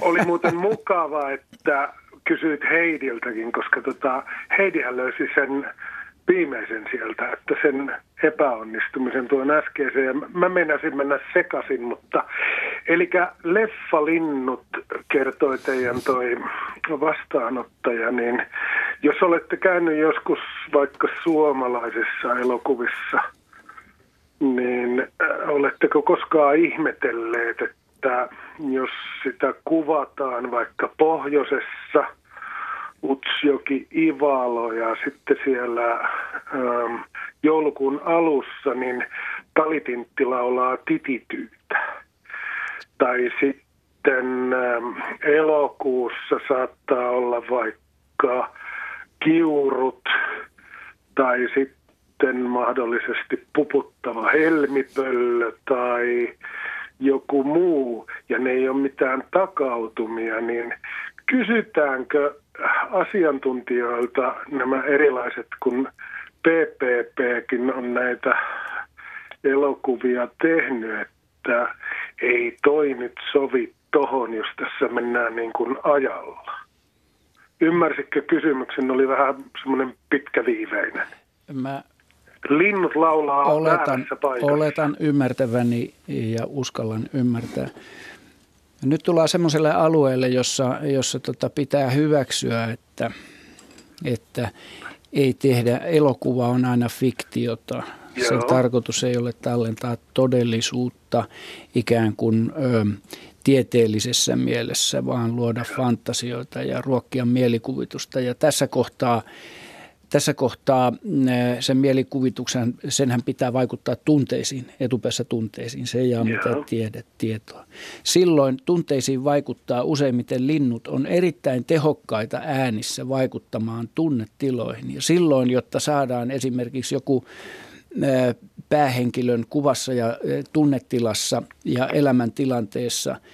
Oli muuten mukava, että kysyit Heidiltäkin, koska tota, Heidihän löysi sen viimeisen sieltä, että sen epäonnistumisen tuon äskeisen. Ja mä meinasin mennä sekaisin, mutta eli Leffalinnut kertoi teidän toi vastaanottaja, niin jos olette käynyt joskus vaikka suomalaisissa elokuvissa – niin äh, oletteko koskaan ihmetelleet, että jos sitä kuvataan vaikka pohjoisessa, Utsjoki, Ivalo ja sitten siellä ähm, joulukuun alussa, niin Talitинtti laulaa titityytä. Tai sitten ähm, elokuussa saattaa olla vaikka kiurut tai sitten sitten mahdollisesti puputtava helmipöllö tai joku muu, ja ne ei ole mitään takautumia, niin kysytäänkö asiantuntijoilta nämä erilaiset, kun PPPkin on näitä elokuvia tehnyt, että ei toi nyt sovi tohon, jos tässä mennään niin kuin ajalla. Ymmärsitkö kysymyksen? Oli vähän semmoinen pitkäviiveinen. Mä Linnut laulaa oletan, oletan ymmärtäväni ja uskallan ymmärtää. Nyt tullaan semmoiselle alueelle, jossa, jossa tota pitää hyväksyä, että, että ei tehdä, elokuva on aina fiktiota. Joo. Sen tarkoitus ei ole tallentaa todellisuutta ikään kuin ö, tieteellisessä mielessä, vaan luoda fantasioita ja ruokkia mielikuvitusta. Ja tässä kohtaa tässä kohtaa sen mielikuvituksen, senhän pitää vaikuttaa tunteisiin, etupäässä tunteisiin. Se ei ole mitään tiede, tietoa. Silloin tunteisiin vaikuttaa useimmiten linnut on erittäin tehokkaita äänissä vaikuttamaan tunnetiloihin. Ja silloin, jotta saadaan esimerkiksi joku päähenkilön kuvassa ja tunnetilassa ja elämäntilanteessa –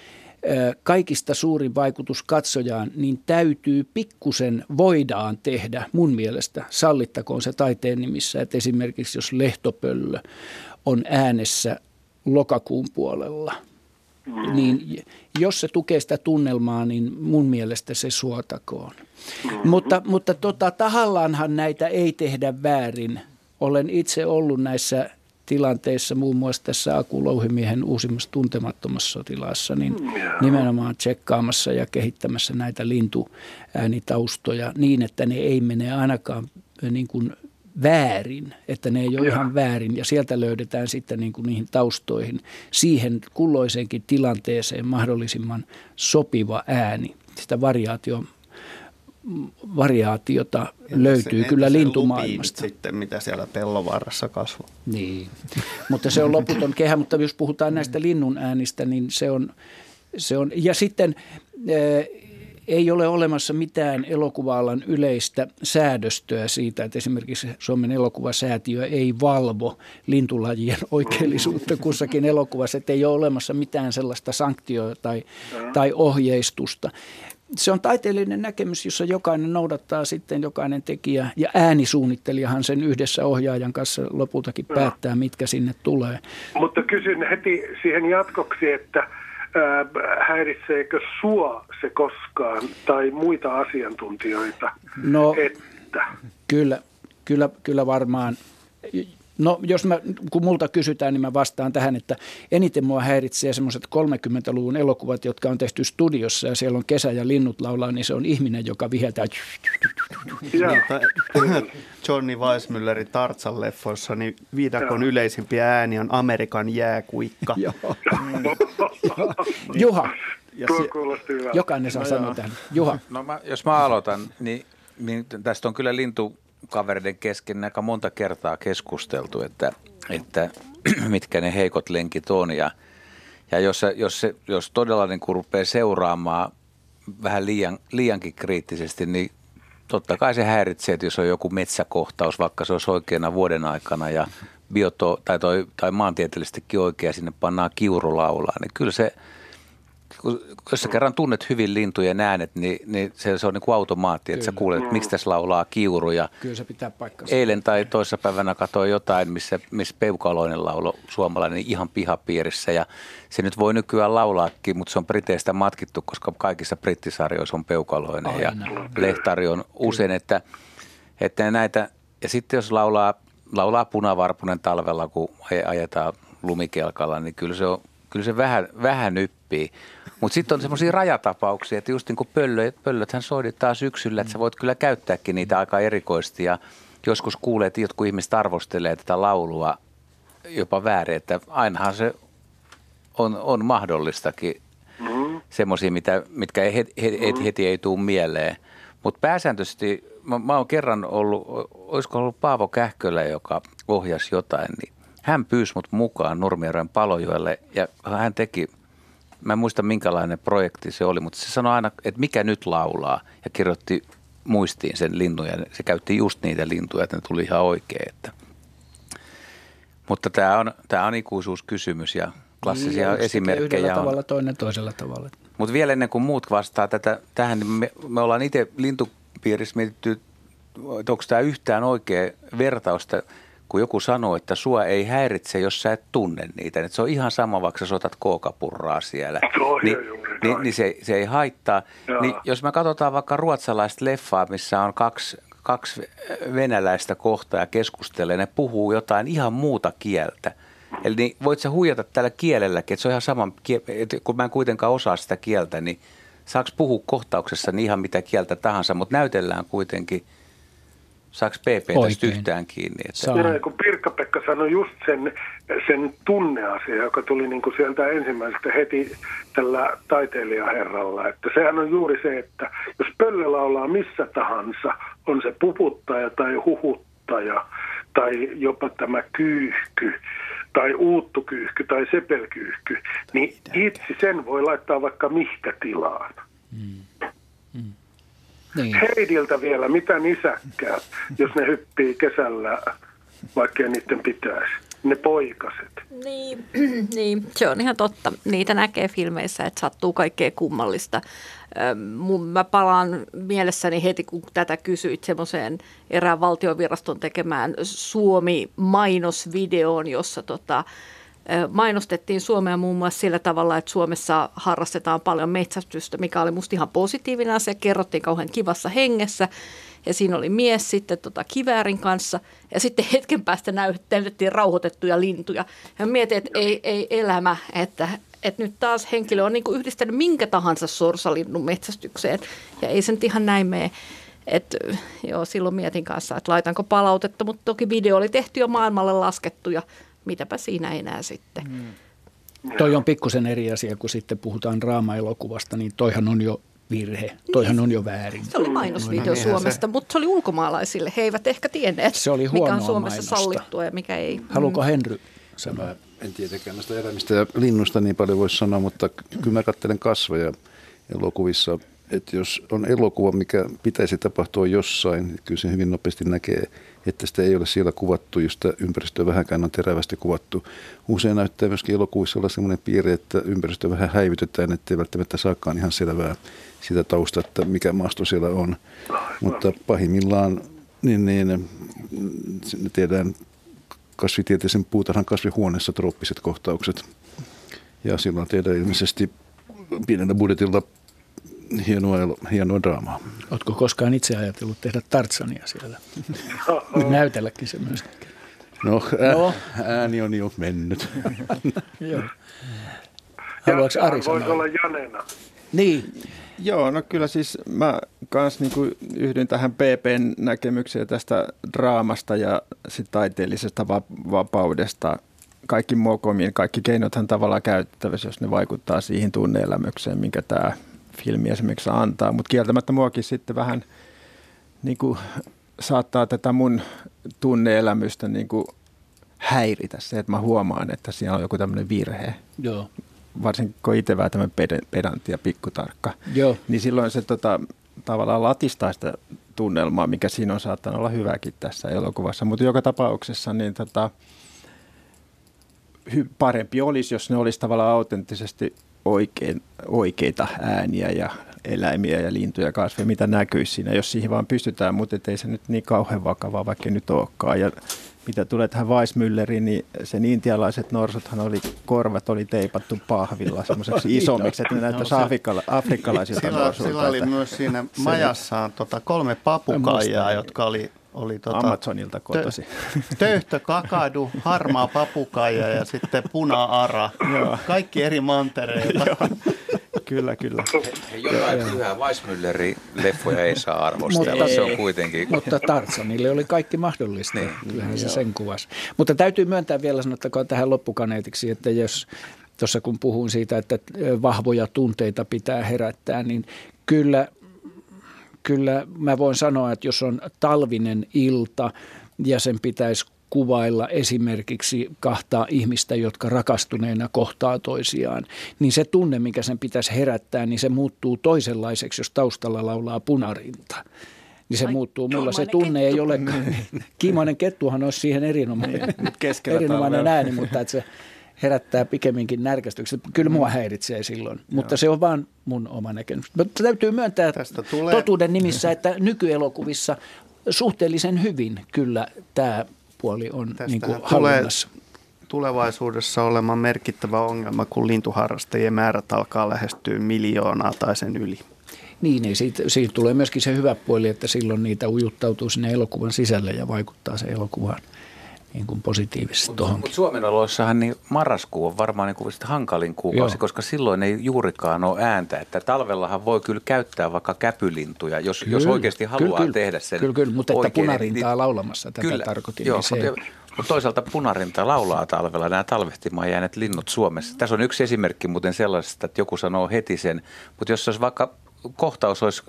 kaikista suurin vaikutus katsojaan, niin täytyy pikkusen voidaan tehdä mun mielestä, sallittakoon se taiteen nimissä, että esimerkiksi jos lehtopöllö on äänessä lokakuun puolella, mm. niin jos se tukee sitä tunnelmaa, niin mun mielestä se suotakoon. Mm-hmm. Mutta, mutta tota, tahallaanhan näitä ei tehdä väärin. Olen itse ollut näissä tilanteissa, muun muassa tässä Aku Louhimiehen uusimmassa tuntemattomassa sotilassa, niin nimenomaan tsekkaamassa ja kehittämässä näitä lintuäänitaustoja niin, että ne ei mene ainakaan niin kuin väärin, että ne ei ole ja. ihan väärin ja sieltä löydetään sitten niin kuin niihin taustoihin siihen kulloisenkin tilanteeseen mahdollisimman sopiva ääni. Sitä variaatio variaatiota Entä löytyy se, kyllä lintumaailmasta. sitten, mitä siellä pellovaarassa kasvaa. Niin, mutta se on loputon kehä, mutta jos puhutaan näistä linnun äänistä, niin se on, se on ja sitten eh, ei ole olemassa mitään elokuva yleistä säädöstöä siitä, että esimerkiksi Suomen elokuvasäätiö ei valvo lintulajien oikeellisuutta kussakin elokuvassa, että ei ole olemassa mitään sellaista sanktioa tai, tai ohjeistusta se on taiteellinen näkemys, jossa jokainen noudattaa sitten jokainen tekijä ja äänisuunnittelijahan sen yhdessä ohjaajan kanssa lopultakin päättää, mitkä sinne tulee. Mutta kysyn heti siihen jatkoksi, että ää, häiritseekö sua se koskaan tai muita asiantuntijoita? No, että? Kyllä, kyllä, kyllä varmaan No jos mä, kun multa kysytään, niin mä vastaan tähän, että eniten mua häiritsee semmoiset 30-luvun elokuvat, jotka on tehty studiossa ja siellä on kesä ja linnut laulaa, niin se on ihminen, joka viheltää. Niin, Johnny Weissmüllerin Tartsan leffoissa, niin viidakon yleisimpiä ääni on Amerikan jääkuikka. Juha. Ja kuulosti Jokainen saa no sanoa tämän. Juha. No mä, jos mä aloitan, niin, niin tästä on kyllä lintu kavereiden kesken aika monta kertaa keskusteltu, että, että mitkä ne heikot lenkit on. Ja, ja jos, jos, jos todella niin rupeaa seuraamaan vähän liian, liiankin kriittisesti, niin totta kai se häiritsee, että jos on joku metsäkohtaus, vaikka se olisi oikeana vuoden aikana ja bioto, tai, toi, tai maantieteellisestikin oikea, sinne pannaan kiurulaulaa, niin kyllä se – jos sä kerran tunnet hyvin lintujen äänet, niin, niin se, se on niin kuin automaatti, että Kyllä. sä kuulet, että miksi tässä laulaa kiuruja. Kyllä se pitää paikkansa. Eilen tai toisessa päivänä katsoin jotain, missä, missä peukaloinen laulo suomalainen ihan pihapiirissä ja se nyt voi nykyään laulaakin, mutta se on Briteistä matkittu, koska kaikissa brittisarjoissa on peukaloinen Aina. ja lehtari on usein, että, että näitä, ja sitten jos laulaa, laulaa punavarpunen talvella, kun ajetaan lumikelkalla, niin kyllä se on kyllä se vähän, vähän nyppii. Mutta sitten on semmoisia rajatapauksia, että just niin kuin pöllö, pöllöthän soidittaa syksyllä, että sä voit kyllä käyttääkin niitä aika erikoisesti ja joskus kuulee, että jotkut ihmiset arvostelee tätä laulua jopa väärin, että ainahan se on, on mahdollistakin semmoisia, mitkä heti, heti, mm-hmm. heti ei tule mieleen. Mutta pääsääntöisesti, mä, mä oon kerran ollut, olisiko ollut Paavo Kähkölä, joka ohjasi jotain, niin hän pyysi mut mukaan Nurmijärven palojoelle ja hän teki, mä en muista minkälainen projekti se oli, mutta se sanoi aina, että mikä nyt laulaa ja kirjoitti muistiin sen linnun ja se käytti just niitä lintuja, että ne tuli ihan oikein. Että. Mutta tämä on, tämä on ikuisuuskysymys ja klassisia niin, esimerkkejä yhdellä on. tavalla, toinen toisella tavalla. Mutta vielä ennen kuin muut vastaa tätä, tähän, niin me, me ollaan itse lintupiirissä mietitty, että onko tämä yhtään oikea vertausta – kun joku sanoo, että sua ei häiritse, jos sä et tunne niitä. Että se on ihan sama, vaikka sä otat kookapurraa siellä. Ni, niin, niin se, se ei haittaa. Niin jos me katsotaan vaikka ruotsalaista leffaa, missä on kaksi, kaksi venäläistä kohtaa ja keskustelee, ne puhuu jotain ihan muuta kieltä. Eli niin voit sä huijata tällä kielelläkin, että se on ihan sama, että kun mä en kuitenkaan osaa sitä kieltä, niin saaks puhua kohtauksessa niin ihan mitä kieltä tahansa, mutta näytellään kuitenkin – Saako PP tästä yhtään kiinni? Että... Saa. Näin, kun Pirkka-Pekka sanoi just sen, sen tunneasia, joka tuli niin kuin sieltä ensimmäisestä heti tällä taiteilijaherralla. Että sehän on juuri se, että jos pöllö laulaa missä tahansa, on se puputtaja tai huhuttaja tai jopa tämä kyyhky tai uuttukyyhky tai sepelkyyhky, niin itse sen voi laittaa vaikka mihkä tilaan. Mm. Mm. Niin. Heidiltä vielä, mitä nisäkkää, jos ne hyppii kesällä, vaikka niiden pitäisi. Ne poikaset. Niin, niin, se on ihan totta. Niitä näkee filmeissä, että sattuu kaikkea kummallista. Mä palaan mielessäni heti, kun tätä kysyit, semmoiseen erään valtioviraston tekemään Suomi-mainosvideoon, jossa tota, mainostettiin Suomea muun muassa sillä tavalla, että Suomessa harrastetaan paljon metsästystä, mikä oli musta ihan positiivinen asia. Kerrottiin kauhean kivassa hengessä ja siinä oli mies sitten tota kiväärin kanssa ja sitten hetken päästä näytettiin rauhoitettuja lintuja. Ja mietin, että ei, ei elämä, että, että nyt taas henkilö on niin yhdistänyt minkä tahansa sorsalinnun metsästykseen ja ei se nyt ihan näin mene. Et, joo, silloin mietin kanssa, että laitanko palautetta, mutta toki video oli tehty jo maailmalle laskettu ja mitäpä siinä enää sitten. Mm. Toi on pikkusen eri asia, kun sitten puhutaan draama-elokuvasta, niin toihan on jo virhe. Toihan niin. on jo väärin. Se oli mainosvideo no, Suomesta, se... mutta se oli ulkomaalaisille. He eivät ehkä tienneet, se oli mikä on Suomessa mainosta. sallittua ja mikä ei. Haluuko mm. Henry sanoa? En tietenkään näistä eläimistä ja linnusta niin paljon voisi sanoa, mutta kyllä mä katselen kasveja elokuvissa että jos on elokuva, mikä pitäisi tapahtua jossain, niin kyllä se hyvin nopeasti näkee, että sitä ei ole siellä kuvattu, jos sitä ympäristöä vähänkään on terävästi kuvattu. Usein näyttää myöskin elokuvissa olla sellainen piirre, että ympäristö vähän häivytetään, ettei välttämättä saakaan ihan selvää sitä tausta, että mikä maasto siellä on. Mutta pahimmillaan niin, niin tiedään kasvitieteisen puutarhan kasvihuoneessa trooppiset kohtaukset. Ja silloin tehdään ilmeisesti pienellä budjetilla hienoa, hienoa draamaa. Oletko koskaan itse ajatellut tehdä Tartsania siellä? Näytelläkin se myöskin. No, ää, no. ääni on jo mennyt. Joo. Haluatko Ari sanoa? olla Janena. Niin. Joo, no kyllä siis mä kans niinku yhdyn tähän PPn näkemykseen tästä draamasta ja sit taiteellisesta vapaudesta. Kaikki mokomiin, kaikki keinothan tavallaan käytettävissä, jos ne vaikuttaa siihen tunneelämykseen, minkä tämä filmi esimerkiksi antaa. Mutta kieltämättä muakin sitten vähän niin kuin, saattaa tätä mun tunneelämystä niin kuin, häiritä se, että mä huomaan, että siellä on joku tämmöinen virhe. Joo. Varsinkin kun itse vähän tämmöinen pedantti ja pikkutarkka. Joo. Niin silloin se tota, tavallaan latistaa sitä tunnelmaa, mikä siinä on saattanut olla hyväkin tässä elokuvassa. Mutta joka tapauksessa niin tota, parempi olisi, jos ne olisi tavallaan autenttisesti oikein, oikeita ääniä ja eläimiä ja lintuja ja kasveja, mitä näkyisi siinä, jos siihen vaan pystytään, mutta ei se nyt niin kauhean vakavaa, vaikka nyt olekaan. Ja mitä tulee tähän Weissmülleriin, niin sen intialaiset norsuthan oli, korvat oli teipattu pahvilla semmoiseksi isommiksi, että ne näyttäisi afrikkala, afrikkalaisilta sillä, norsulta. Sillä oli myös siinä majassaan tota, kolme papukaijaa, jotka oli oli tota, Amazonilta kotosi. Tö, töyhtö, kakadu, harmaa papukaija ja sitten puna-ara. Kaikki eri mantereilta. kyllä, kyllä. Jotain pyhää Weissmüllerin leffoja ei saa arvostella, mutta, se on kuitenkin. Mutta Tarzanille oli kaikki mahdollista, niin, kyllähän se sen kuvasi. Mutta täytyy myöntää vielä, sanottakoon tähän loppukaneetiksi, että jos tuossa kun puhun siitä, että vahvoja tunteita pitää herättää, niin kyllä kyllä mä voin sanoa, että jos on talvinen ilta ja sen pitäisi kuvailla esimerkiksi kahtaa ihmistä, jotka rakastuneena kohtaa toisiaan, niin se tunne, mikä sen pitäisi herättää, niin se muuttuu toisenlaiseksi, jos taustalla laulaa punarinta. Niin se Ai, muuttuu. Mulla se tunne kettu. ei ole. Kiimoinen kettuhan olisi siihen erinomainen, erinomainen ääni, mutta että se herättää pikemminkin närkästyksen. Kyllä mua häiritsee silloin, Joo. mutta se on vaan mun oma näkemys. Mutta täytyy myöntää Tästä tulee... totuuden nimissä, että nykyelokuvissa suhteellisen hyvin kyllä tämä puoli on niin kuin hallinnassa. tulevaisuudessa olemaan merkittävä ongelma, kun lintuharrastajien määrät alkaa lähestyä miljoonaa tai sen yli. Niin, niin siitä, siitä tulee myöskin se hyvä puoli, että silloin niitä ujuttautuu sinne elokuvan sisälle ja vaikuttaa se elokuvaan niin kuin positiivisesti tuohon. Mutta Suomen oloissahan niin marraskuu on varmaan niin kuin hankalin kuukausi, Joo. koska silloin ei juurikaan ole ääntä. Että talvellahan voi kyllä käyttää vaikka käpylintuja, jos, kyllä, jos oikeasti haluaa kyllä, tehdä sen Kyllä, kyllä mutta oikein, että punarintaa niin, laulamassa tätä kyllä, tarkoitin. Joo, niin se... mutta, mutta toisaalta punarinta laulaa talvella nämä talvehtimaan jääneet linnut Suomessa. Tässä on yksi esimerkki muuten sellaisesta, että joku sanoo heti sen, mutta jos olisi vaikka kohtaus olisi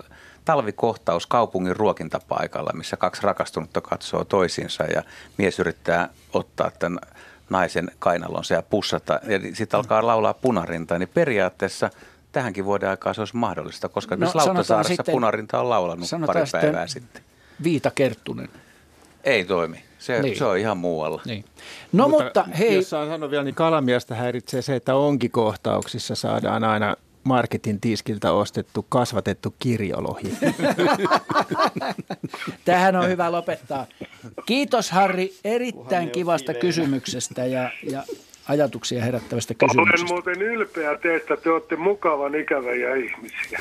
talvikohtaus kaupungin ruokintapaikalla, missä kaksi rakastunutta katsoo toisiinsa ja mies yrittää ottaa tämän naisen kainalonsa ja pussata ja sitten alkaa laulaa punarinta, niin periaatteessa tähänkin vuoden aikaa se olisi mahdollista, koska no, Lauttasaaressa sitten, punarinta on laulanut pari päivää sitten. Viita Kerttunen. Ei toimi. Se, niin. se on ihan muualla. Niin. No mutta, mutta hei. Jos saan sanoa vielä, niin kalamiestä häiritsee se, että onkikohtauksissa saadaan aina marketin tiskiltä ostettu kasvatettu kirjolohi. Tähän on hyvä lopettaa. Kiitos Harri erittäin kivasta kysymyksestä ja, ja ajatuksia herättävästä kysymyksestä. Olen muuten ylpeä teistä, te olette mukavan ikäviä ihmisiä.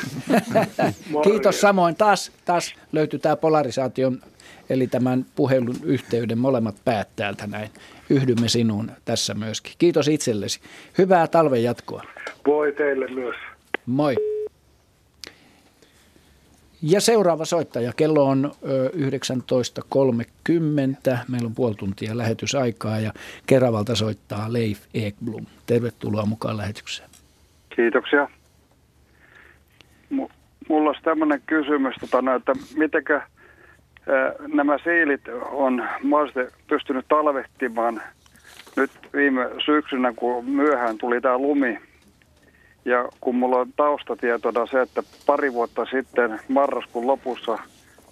Kiitos samoin. Taas, taas löytyy tämä polarisaation, eli tämän puhelun yhteyden molemmat päät täältä näin. Yhdymme sinuun tässä myöskin. Kiitos itsellesi. Hyvää talven jatkoa. Voi teille myös. Moi. Ja seuraava soittaja, kello on 19.30. Meillä on puoli tuntia lähetysaikaa ja Keravalta soittaa Leif Ekblom. Tervetuloa mukaan lähetykseen. Kiitoksia. M- mulla olisi tämmöinen kysymys, tota, että mitenkä nämä siilit on mahdollisesti pystynyt talvehtimaan nyt viime syksynä, kun myöhään tuli tämä lumi, Ja kun mulla on taustatietona se, että pari vuotta sitten marraskuun lopussa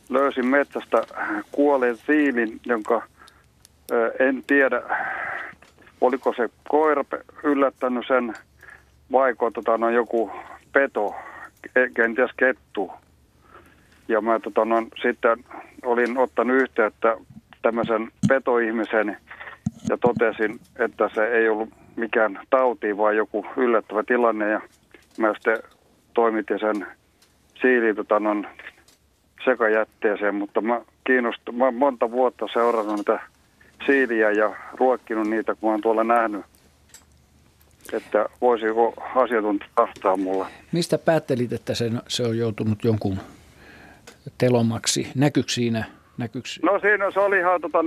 löysin metsästä kuolleen siilin, jonka en tiedä, oliko se koira yllättänyt sen vaiko tota, no, joku peto, kenties kettu. Ja mä tota, no, sitten olin ottanut yhteyttä tämmöisen petoihmisen ja totesin, että se ei ollut mikään tauti, vaan joku yllättävä tilanne. Ja mä sitten toimitin sen siiliin tota, no, sekajätteeseen, mutta mä, kiinnostun, mä monta vuotta seurannut niitä siiliä ja ruokkinut niitä, kun mä oon tuolla nähnyt, että voisiko asiantuntija vastaa mulle. Mistä päättelit, että se, se on joutunut jonkun telomaksi? Näkyykö siinä? Näkyykö... No siinä se oli ihan, tota,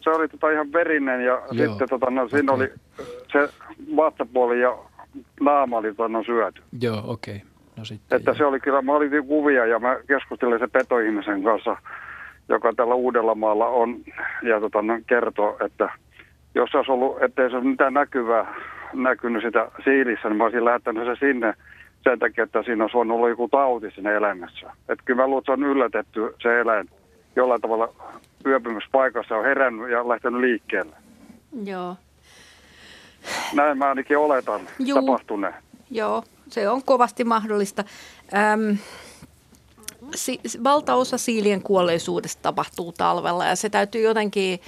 se oli tota, ihan verinen ja Joo. sitten tota, no, siinä okay. oli se vastapuoli ja naama oli tota, no, syöty. Joo, okei. Okay. No sitten, että se oli kyllä, mä olin kuvia ja mä keskustelin se petoihmisen kanssa, joka tällä Uudellamaalla on ja tota, no, kertoo, että jos olisi ollut, ettei se olisi mitään näkyvää näkynyt sitä siilissä, niin mä olisin lähettänyt se sinne sen takia, että siinä olisi olla joku tauti siinä eläimessä. Että kyllä mä luulen, että se on yllätetty se eläin jollain tavalla yöpymispaikassa on herännyt ja lähtenyt liikkeelle. Joo. Näin mä ainakin oletan Juu. tapahtuneen. Joo, se on kovasti mahdollista. Öm, si- valtaosa siilien kuolleisuudesta tapahtuu talvella ja se täytyy jotenkin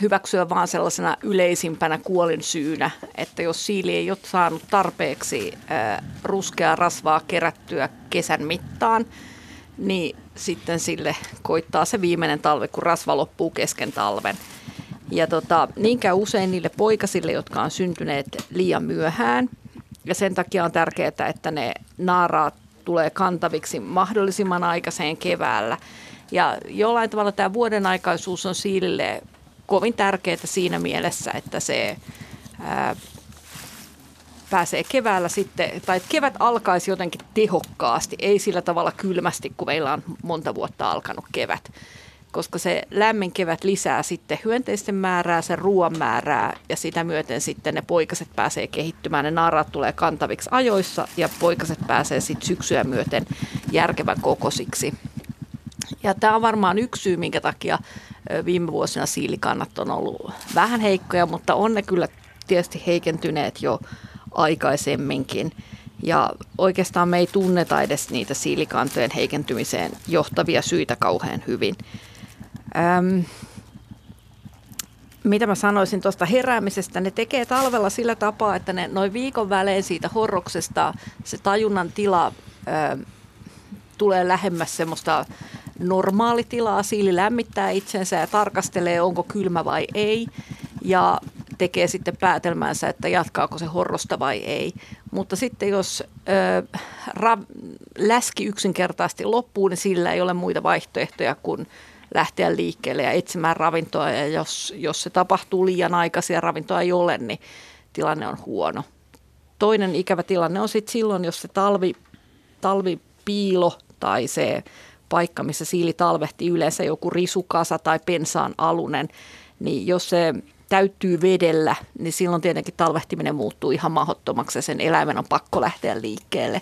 hyväksyä vaan sellaisena yleisimpänä kuolin syynä, että jos siili ei ole saanut tarpeeksi ruskeaa rasvaa kerättyä kesän mittaan, niin sitten sille koittaa se viimeinen talve, kun rasva loppuu kesken talven. Ja tota, niin käy usein niille poikasille, jotka on syntyneet liian myöhään. Ja sen takia on tärkeää, että ne naaraat tulee kantaviksi mahdollisimman aikaiseen keväällä. Ja jollain tavalla tämä vuoden aikaisuus on siilille kovin tärkeää siinä mielessä, että se ää, pääsee keväällä sitten, tai että kevät alkaisi jotenkin tehokkaasti, ei sillä tavalla kylmästi, kun meillä on monta vuotta alkanut kevät. Koska se lämmin kevät lisää sitten hyönteisten määrää, sen ruoan määrää ja sitä myöten sitten ne poikaset pääsee kehittymään. Ne naaraat tulee kantaviksi ajoissa ja poikaset pääsee sitten syksyä myöten järkevän kokosiksi. Ja tämä on varmaan yksi syy, minkä takia viime vuosina siilikannat on ollut vähän heikkoja, mutta on ne kyllä tietysti heikentyneet jo aikaisemminkin. Ja oikeastaan me ei tunneta edes niitä siilikantojen heikentymiseen johtavia syitä kauhean hyvin. Öm, mitä mä sanoisin tuosta heräämisestä, ne tekee talvella sillä tapaa, että ne noin viikon välein siitä horroksesta se tajunnan tila ö, tulee lähemmäs semmoista normaalitilaa. Siili lämmittää itsensä ja tarkastelee, onko kylmä vai ei. Ja tekee sitten päätelmänsä, että jatkaako se horrosta vai ei. Mutta sitten jos ö, ra, läski yksinkertaisesti loppuu, niin sillä ei ole muita vaihtoehtoja kuin lähteä liikkeelle ja etsimään ravintoa. Ja jos, jos se tapahtuu liian aikaisin ja ravintoa ei ole, niin tilanne on huono. Toinen ikävä tilanne on sitten silloin, jos se talvi, talvipiilo tai se paikka, missä siili talvehti yleensä joku risukasa tai pensaan alunen, niin jos se täyttyy vedellä, niin silloin tietenkin talvehtiminen muuttuu ihan mahdottomaksi ja sen eläimen on pakko lähteä liikkeelle.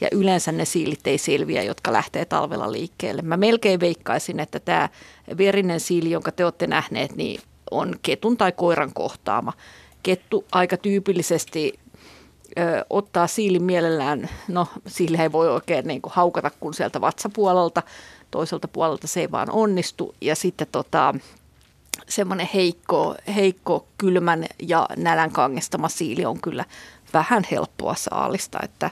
Ja yleensä ne siilit ei selviä, jotka lähtee talvella liikkeelle. Mä melkein veikkaisin, että tämä verinen siili, jonka te olette nähneet, niin on ketun tai koiran kohtaama. Kettu aika tyypillisesti ö, ottaa siilin mielellään, no siili ei voi oikein niin kuin haukata kuin sieltä vatsapuolelta, toiselta puolelta se ei vaan onnistu. Ja sitten tota, semmoinen heikko, heikko kylmän ja nälän kangestama siili on kyllä vähän helppoa saalista, että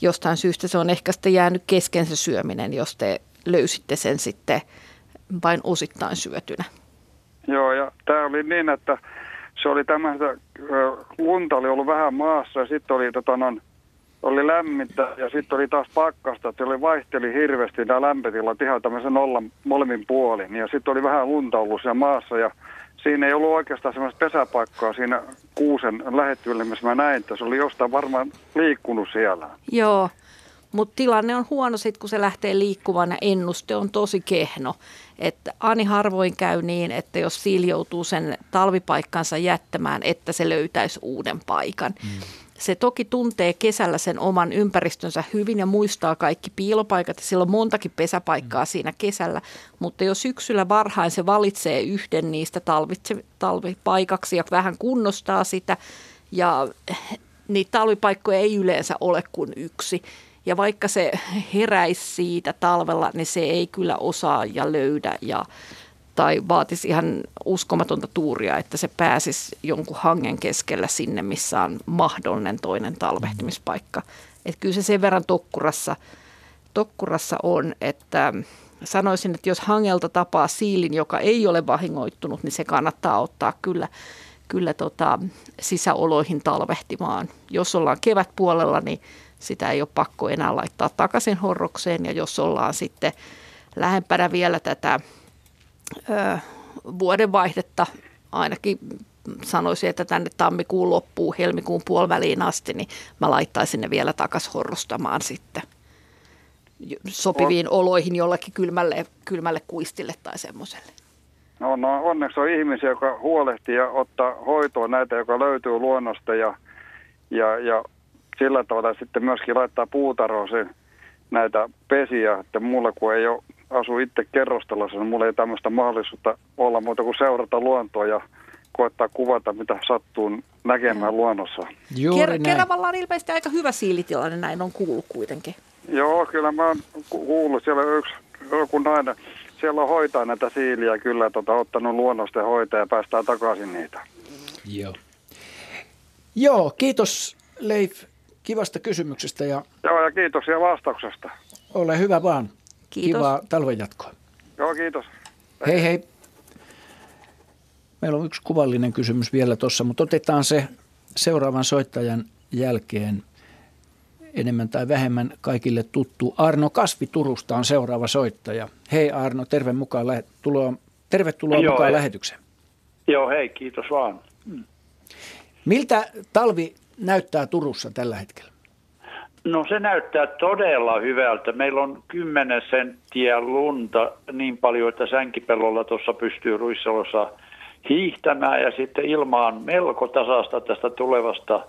jostain syystä se on ehkä sitten jäänyt kesken se syöminen, jos te löysitte sen sitten vain osittain syötynä. Joo, ja tämä oli niin, että se oli tämmöistä, lunta oli ollut vähän maassa ja sitten oli tota, non, oli lämmintä ja sitten oli taas pakkasta, että oli vaihteli hirveästi nämä lämpötilat ihan tämmöisen nollan molemmin puolin. Ja sitten oli vähän lunta ollut siellä maassa ja siinä ei ollut oikeastaan semmoista pesäpaikkaa siinä kuusen lähettyville, missä mä näin, että se oli jostain varmaan liikkunut siellä. Joo, mutta tilanne on huono sitten, kun se lähtee liikkumaan ja ennuste on tosi kehno. Että Ani harvoin käy niin, että jos siili joutuu sen talvipaikkansa jättämään, että se löytäisi uuden paikan. Mm. Se toki tuntee kesällä sen oman ympäristönsä hyvin ja muistaa kaikki piilopaikat ja sillä on montakin pesäpaikkaa mm. siinä kesällä, mutta jos syksyllä varhain se valitsee yhden niistä talvitse, talvipaikaksi ja vähän kunnostaa sitä ja niitä talvipaikkoja ei yleensä ole kuin yksi. Ja vaikka se heräisi siitä talvella, niin se ei kyllä osaa ja löydä ja tai vaatisi ihan uskomatonta tuuria, että se pääsisi jonkun hangen keskellä sinne, missä on mahdollinen toinen talvehtimispaikka. Että kyllä se sen verran tokkurassa, tokkurassa on, että sanoisin, että jos hangelta tapaa siilin, joka ei ole vahingoittunut, niin se kannattaa ottaa kyllä, kyllä tota, sisäoloihin talvehtimaan. Jos ollaan kevätpuolella, niin sitä ei ole pakko enää laittaa takaisin horrokseen ja jos ollaan sitten lähempänä vielä tätä ö, vuodenvaihdetta ainakin sanoisin, että tänne tammikuun loppuun, helmikuun puoliväliin asti, niin mä laittaisin ne vielä takaisin horrostamaan sitten sopiviin on. oloihin jollakin kylmälle, kylmälle kuistille tai semmoiselle. No, no onneksi on ihmisiä, joka huolehtii ja ottaa hoitoa näitä, joka löytyy luonnosta ja, ja, ja sillä tavalla sitten myöskin laittaa puutarhoihin näitä pesiä, että mulla kun ei ole asu itse kerrostalossa, niin mulla ei tämmöistä mahdollisuutta olla muuta kuin seurata luontoa ja koettaa kuvata, mitä sattuu näkemään luonnossa. Ker- Keravalla on ilmeisesti aika hyvä siilitilanne, näin on kuullut kuitenkin. Joo, kyllä mä oon kuullut. Siellä on yksi joku nainen, siellä on hoitaa näitä siiliä kyllä, tota, ottanut luonnosta hoitaa ja päästään takaisin niitä. Joo. Joo, kiitos Leif kivasta kysymyksestä. Ja Joo, ja kiitoksia vastauksesta. Ole hyvä vaan. Kiitos. Kivaa talven jatkoa. Joo, kiitos. Hei hei. Meillä on yksi kuvallinen kysymys vielä tuossa, mutta otetaan se seuraavan soittajan jälkeen enemmän tai vähemmän kaikille tuttu. Arno Kasvi Turusta on seuraava soittaja. Hei Arno, terve mukaan lähe- tuloa, tervetuloa Joo, mukaan hei. lähetykseen. Joo, hei, kiitos vaan. Miltä talvi näyttää Turussa tällä hetkellä? No se näyttää todella hyvältä. Meillä on 10 senttiä lunta niin paljon, että sänkipellolla tuossa pystyy Ruissalossa hiihtämään ja sitten ilma on melko tasasta tästä tulevasta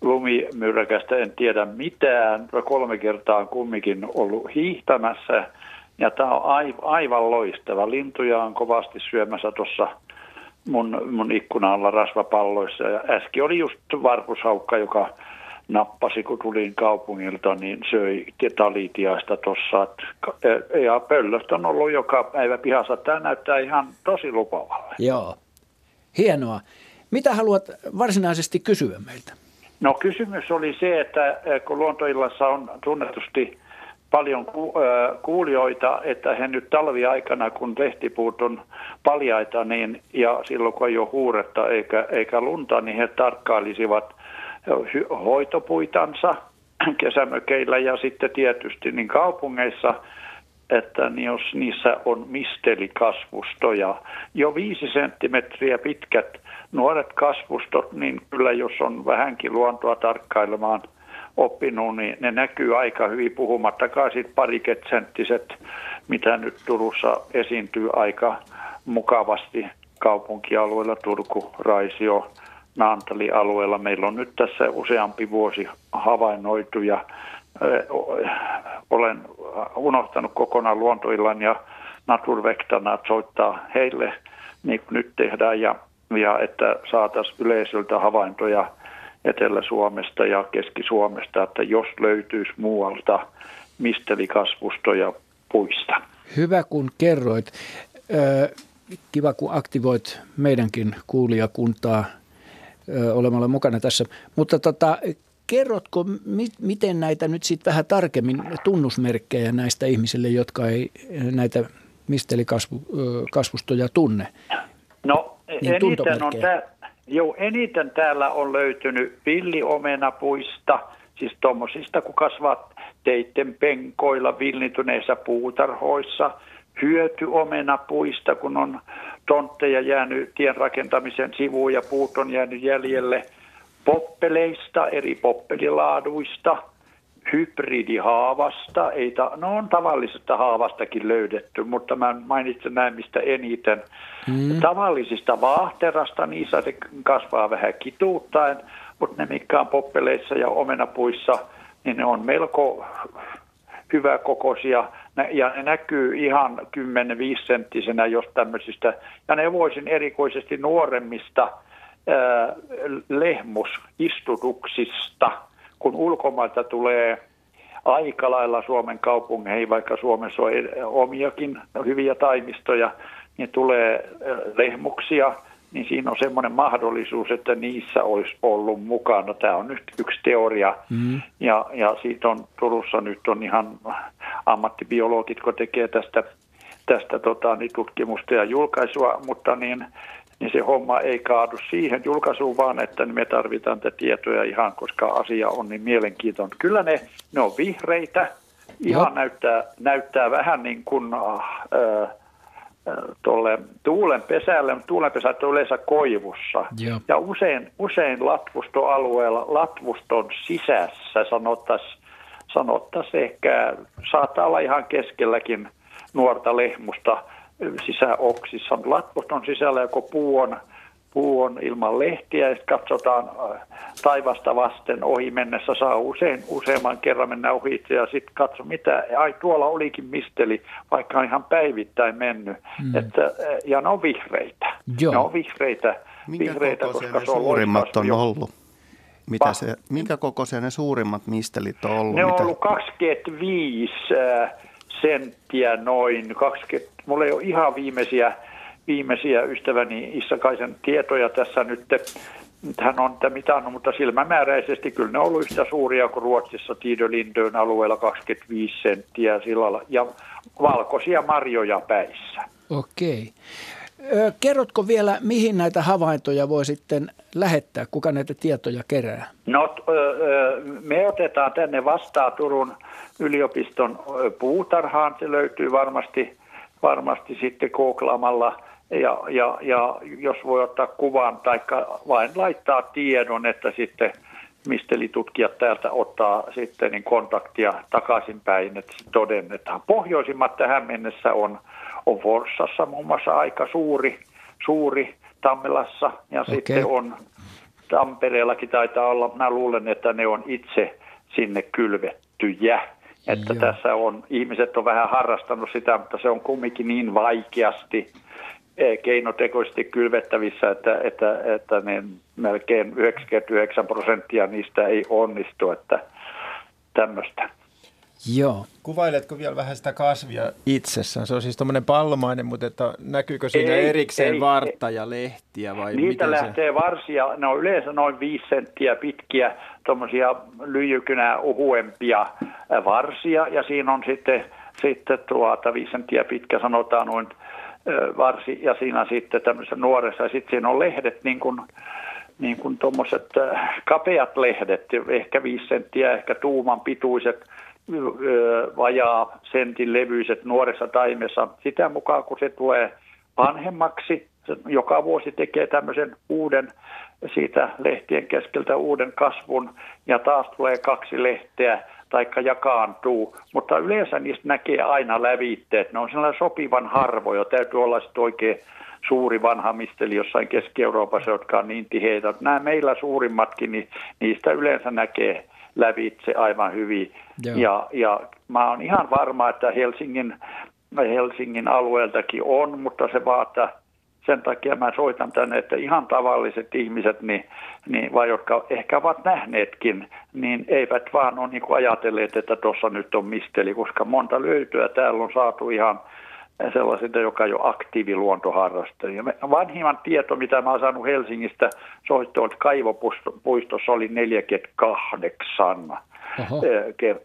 lumimyräkästä. En tiedä mitään. Kolme kertaa on kumminkin ollut hiihtämässä ja tämä on aivan loistava. Lintuja on kovasti syömässä tuossa mun, mun ikkunalla rasvapalloissa ja äsken oli just varpushaukka, joka nappasi, kun tulin kaupungilta, niin söi talitiaista tuossa. Ja pöllöstä on ollut joka päivä pihassa. Tämä näyttää ihan tosi lupavalle. Joo, hienoa. Mitä haluat varsinaisesti kysyä meiltä? No kysymys oli se, että kun luontoillassa on tunnetusti paljon kuulijoita, että he nyt talviaikana, kun lehtipuut on paljaita, niin, ja silloin kun ei ole huuretta eikä, eikä lunta, niin he tarkkailisivat hoitopuitansa kesämökeillä ja sitten tietysti niin kaupungeissa, että niin jos niissä on mistelikasvustoja, jo viisi senttimetriä pitkät nuoret kasvustot, niin kyllä jos on vähänkin luontoa tarkkailemaan oppinut, niin ne näkyy aika hyvin puhumattakaan siitä parikedsenttiset, mitä nyt Turussa esiintyy aika mukavasti kaupunkialueella Turku, Raisio, Naantali-alueella. Meillä on nyt tässä useampi vuosi havainnoitu ja olen unohtanut kokonaan luontoillan ja Naturvektana soittaa heille niin kuin nyt tehdään ja, ja että saataisiin yleisöltä havaintoja Etelä-Suomesta ja Keski-Suomesta, että jos löytyisi muualta mistelikasvustoja puista. Hyvä kun kerroit. Kiva kun aktivoit meidänkin kuulijakuntaa olemalla mukana tässä. Mutta tota, kerrotko, mi- miten näitä nyt sitten vähän tarkemmin tunnusmerkkejä näistä ihmisille, jotka ei näitä mistelikasvustoja tunne? No niin eniten, on tää, jo, eniten täällä on löytynyt villiomenapuista, siis tuommoisista, kun kasvat teitten penkoilla villityneissä puutarhoissa – hyötyomenapuista, kun on tontteja jäänyt tien rakentamisen sivuun ja puut on jäänyt jäljelle, poppeleista, eri poppelilaaduista, hybridihaavasta, ei ta- no on tavallisesta haavastakin löydetty, mutta mä mainitsen näin mistä eniten. Mm. Tavallisista vaahterasta, niissä se kasvaa vähän kituuttaen, mutta ne mikä on poppeleissa ja omenapuissa, niin ne on melko hyväkokoisia ja ne näkyy ihan 10-5 senttisenä, jos tämmöisistä. Ja ne voisin erikoisesti nuoremmista ää, lehmusistutuksista, kun ulkomailta tulee aika lailla Suomen kaupungeihin, vaikka Suomessa on omiakin hyviä taimistoja, niin tulee lehmuksia – niin siinä on semmoinen mahdollisuus, että niissä olisi ollut mukana. Tämä on nyt yksi teoria, mm. ja, ja siitä on Turussa nyt on ihan ammattibiologit, kun tekee tästä, tästä tota, niin tutkimusta ja julkaisua, mutta niin, niin se homma ei kaadu siihen julkaisuun, vaan että me tarvitaan tätä tietoja ihan, koska asia on niin mielenkiintoinen. Kyllä ne, ne on vihreitä, ihan näyttää, näyttää vähän niin kuin... Äh, tuolle tuulen pesälle, mutta tuulen pesät on yleensä koivussa. Joo. Ja usein, usein latvustoalueella, latvuston sisässä sanottaisiin, sanottais ehkä, saattaa olla ihan keskelläkin nuorta lehmusta sisäoksissa. Latvuston sisällä joko puu on puu on ilman lehtiä ja katsotaan äh, taivasta vasten ohi mennessä saa usein useamman kerran mennä ohi ja sitten katso mitä, ai tuolla olikin misteli, vaikka on ihan päivittäin mennyt. Mm. Että, äh, ja ne on vihreitä. Joo. Ne on vihreitä, minkä vihreitä koska se on suurimmat on ollut? Mitä se, minkä kokoisia ne suurimmat mistelit on ollut? Ne on mitä? ollut 25 äh, senttiä noin, 20, mulla ei ole ihan viimeisiä viimeisiä ystäväni Issakaisen tietoja tässä nyt. Hän on mitä mitannut, mutta silmämääräisesti kyllä ne on ollut yhtä suuria kuin Ruotsissa Tiidölindön alueella 25 senttiä sillä ja valkoisia marjoja päissä. Okei. Kerrotko vielä, mihin näitä havaintoja voi sitten lähettää? Kuka näitä tietoja kerää? No, me otetaan tänne vastaan Turun yliopiston puutarhaan. Se löytyy varmasti, varmasti sitten kooklaamalla – ja, ja, ja jos voi ottaa kuvan tai vain laittaa tiedon, että sitten mistelitutkijat täältä ottaa sitten niin kontaktia takaisinpäin, että todennetaan. Pohjoisimmat tähän mennessä on, on Forssassa muun muassa aika suuri, suuri Tammelassa ja okay. sitten on Tampereellakin taitaa olla, minä luulen, että ne on itse sinne kylvettyjä. Että Joo. tässä on, ihmiset on vähän harrastanut sitä, mutta se on kumminkin niin vaikeasti keinotekoisesti kylvettävissä, että, että, että ne melkein 99 prosenttia niistä ei onnistu, että tämmöistä. Joo. Kuvailetko vielä vähän sitä kasvia itsessään? Se on siis tuommoinen pallomainen, mutta että näkyykö siinä ei, erikseen ei, vartta ja lehtiä vai Niitä miten lähtee se? varsia, ne on yleensä noin 5 senttiä pitkiä, tuommoisia lyijykynää uhuempia varsia ja siinä on sitten, sitten tuota 5 senttiä pitkä sanotaan noin varsi ja siinä sitten tämmöisessä nuoressa. Ja sitten siinä on lehdet niin kuin, niin kuin tuommoiset kapeat lehdet, ehkä viisi senttiä, ehkä tuuman pituiset, vajaa sentin levyiset nuoressa taimessa. Sitä mukaan, kun se tulee vanhemmaksi, joka vuosi tekee tämmöisen uuden siitä lehtien keskeltä uuden kasvun ja taas tulee kaksi lehteä taikka jakaantuu, mutta yleensä niistä näkee aina lävitteet. Ne on sellainen sopivan harvoja. Täytyy olla sitten oikein suuri vanha misteli jossain Keski-Euroopassa, jotka on niin tiheitä. Nämä meillä suurimmatkin, niin niistä yleensä näkee lävitse aivan hyvin. Ja, ja mä oon ihan varma, että Helsingin, Helsingin alueeltakin on, mutta se vaatii sen takia mä soitan tänne, että ihan tavalliset ihmiset, niin, niin, vai jotka ehkä ovat nähneetkin, niin eivät vaan ole niin ajatelleet, että tuossa nyt on misteli, koska monta löytyä täällä on saatu ihan sellaisilta, joka ei ole aktiiviluontoharrastaja. Vanhimman tieto, mitä mä oon saanut Helsingistä soittoon, että kaivopuistossa oli 48. Oho.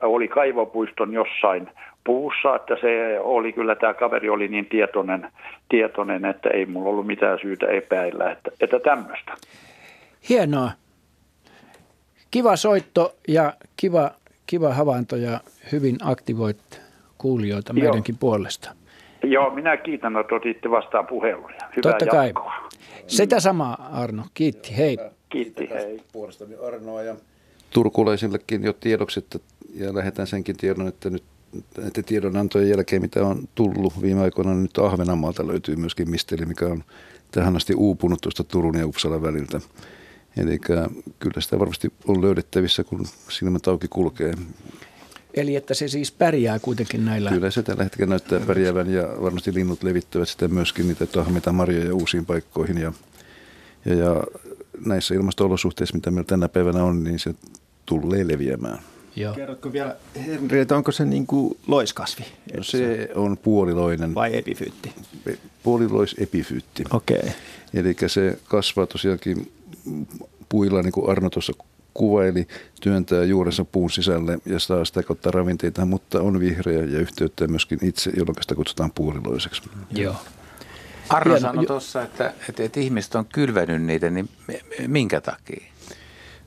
Oli kaivopuiston jossain puussa, että se oli kyllä, tämä kaveri oli niin tietoinen, tietoinen että ei mulla ollut mitään syytä epäillä, että, että tämmöistä. Hienoa. Kiva soitto ja kiva, kiva havainto ja hyvin aktivoit kuulijoita Joo. meidänkin puolesta. Joo, minä kiitän, että otitte vastaan puheluja. Hyvää Totta kai. Sitä samaa, Arno. Kiitti, hei. Kiitti, hei. Puolestani Arnoa ja turkulaisillekin jo tiedoksi, että, ja lähetän senkin tiedon, että nyt näiden tiedonantojen jälkeen, mitä on tullut viime aikoina, niin nyt Ahvenanmaalta löytyy myöskin misteli, mikä on tähän asti uupunut tuosta Turun ja Uppsalan väliltä. Eli kyllä sitä varmasti on löydettävissä, kun silmät auki kulkee. Eli että se siis pärjää kuitenkin näillä... Kyllä se tällä hetkellä näyttää pärjäävän ja varmasti linnut levittävät sitä myöskin niitä tahmeita marjoja uusiin paikkoihin. Ja, ja, ja näissä ilmasto-olosuhteissa, mitä meillä tänä päivänä on, niin se tulee leviämään. Joo. Kerrotko vielä, Henri, että onko se niin kuin loiskasvi? No se on puoliloinen. Vai epifyytti? Puolilois epifyytti. Okei. Okay. Eli se kasvaa tosiaankin puilla, niin kuin Arno tuossa kuvaili, työntää juurensa puun sisälle ja saa sitä kautta ravinteita, mutta on vihreä ja yhteyttä myöskin itse, jolloin sitä kutsutaan puoliloiseksi. Joo. Arno sanoi tuossa, että, että, että ihmiset on kylvänyt niitä, niin minkä takia?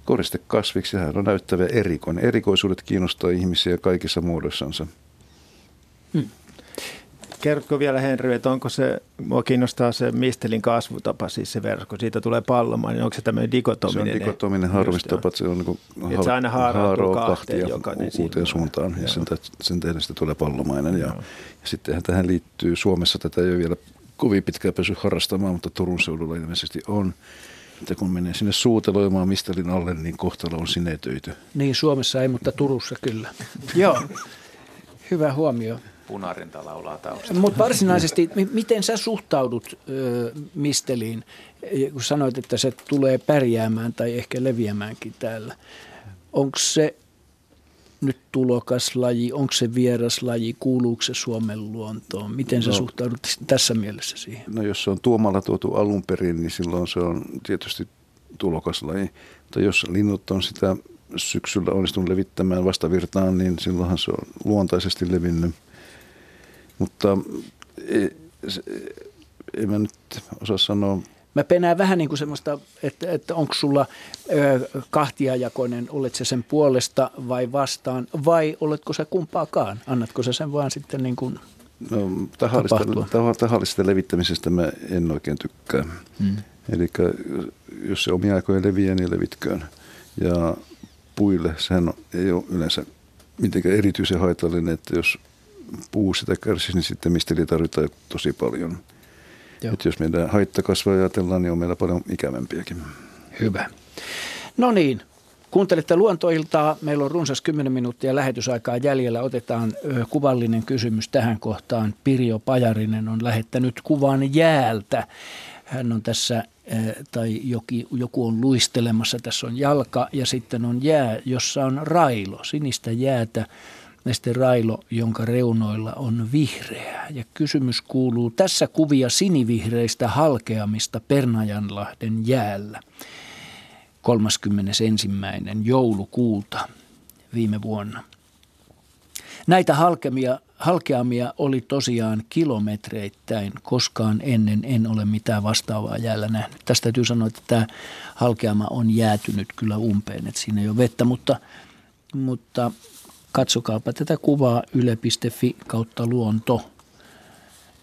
Koristekasviksi hän on näyttävä erikoin. Erikoisuudet kiinnostaa ihmisiä kaikissa muodossansa. Hmm. Kerrotko vielä Henry, että onko se, mua kiinnostaa se mistelin kasvutapa, siis se verkko, siitä tulee pallomaan, niin onko se tämmöinen dikotominen? Se on dikotominen harvistapa, että se on niin kuin ha- se aina haarautuu kahteen jokainen uuteen suuntaan, ja sen, sen tehdä sitä tulee pallomainen. Ja, ja sittenhän tähän liittyy, Suomessa tätä ei ole vielä kovin pitkään päässyt harrastamaan, mutta Turun seudulla ilmeisesti on. Että kun menee sinne suuteloimaan mistelin alle, niin kohtalo on sinetöity. Niin, Suomessa ei, mutta Turussa kyllä. Joo, hyvä huomio punarinta laulaa taustalla. Mutta varsinaisesti, miten sä suhtaudut ö, misteliin, kun sanoit, että se tulee pärjäämään tai ehkä leviämäänkin täällä? Onko se nyt tulokaslaji, onko se vieraslaji, kuuluuko se Suomen luontoon? Miten sä no, suhtaudut tässä mielessä siihen? No jos se on tuomalla tuotu alun perin, niin silloin se on tietysti tulokaslaji. Mutta jos linnut on sitä syksyllä onnistunut levittämään vastavirtaan, niin silloinhan se on luontaisesti levinnyt – mutta en mä nyt osaa sanoa. Mä penään vähän niin kuin semmoista, että, että onko sulla ö, kahtiajakoinen, olet se sen puolesta vai vastaan, vai oletko sä kumpaakaan? Annatko sä sen vaan sitten niin kuin no, tahallista, tahallista levittämisestä mä en oikein tykkää. Hmm. Eli jos se omia aikoja leviää, niin levitköön. Ja puille sehän ei ole yleensä mitenkään erityisen haitallinen, että jos puu sitä kärsisi, niin sitten misteli tarvitaan tosi paljon. Että jos meidän haittakasvaa ajatellaan, niin on meillä paljon ikävämpiäkin. Hyvä. No niin, Kuuntelette luontoiltaa. Meillä on runsas 10 minuuttia lähetysaikaa jäljellä. Otetaan kuvallinen kysymys tähän kohtaan. Pirjo Pajarinen on lähettänyt kuvan jäältä. Hän on tässä, tai joki, joku on luistelemassa. Tässä on jalka ja sitten on jää, jossa on railo, sinistä jäätä neste railo, jonka reunoilla on vihreää. Ja kysymys kuuluu tässä kuvia sinivihreistä halkeamista Pernajanlahden jäällä 31. joulukuuta viime vuonna. Näitä halkemia, halkeamia oli tosiaan kilometreittäin. Koskaan ennen en ole mitään vastaavaa jäällä nähnyt. Tästä täytyy sanoa, että tämä halkeama on jäätynyt kyllä umpeen, että siinä ei ole vettä, mutta, mutta katsokaapa tätä kuvaa yle.fi kautta luonto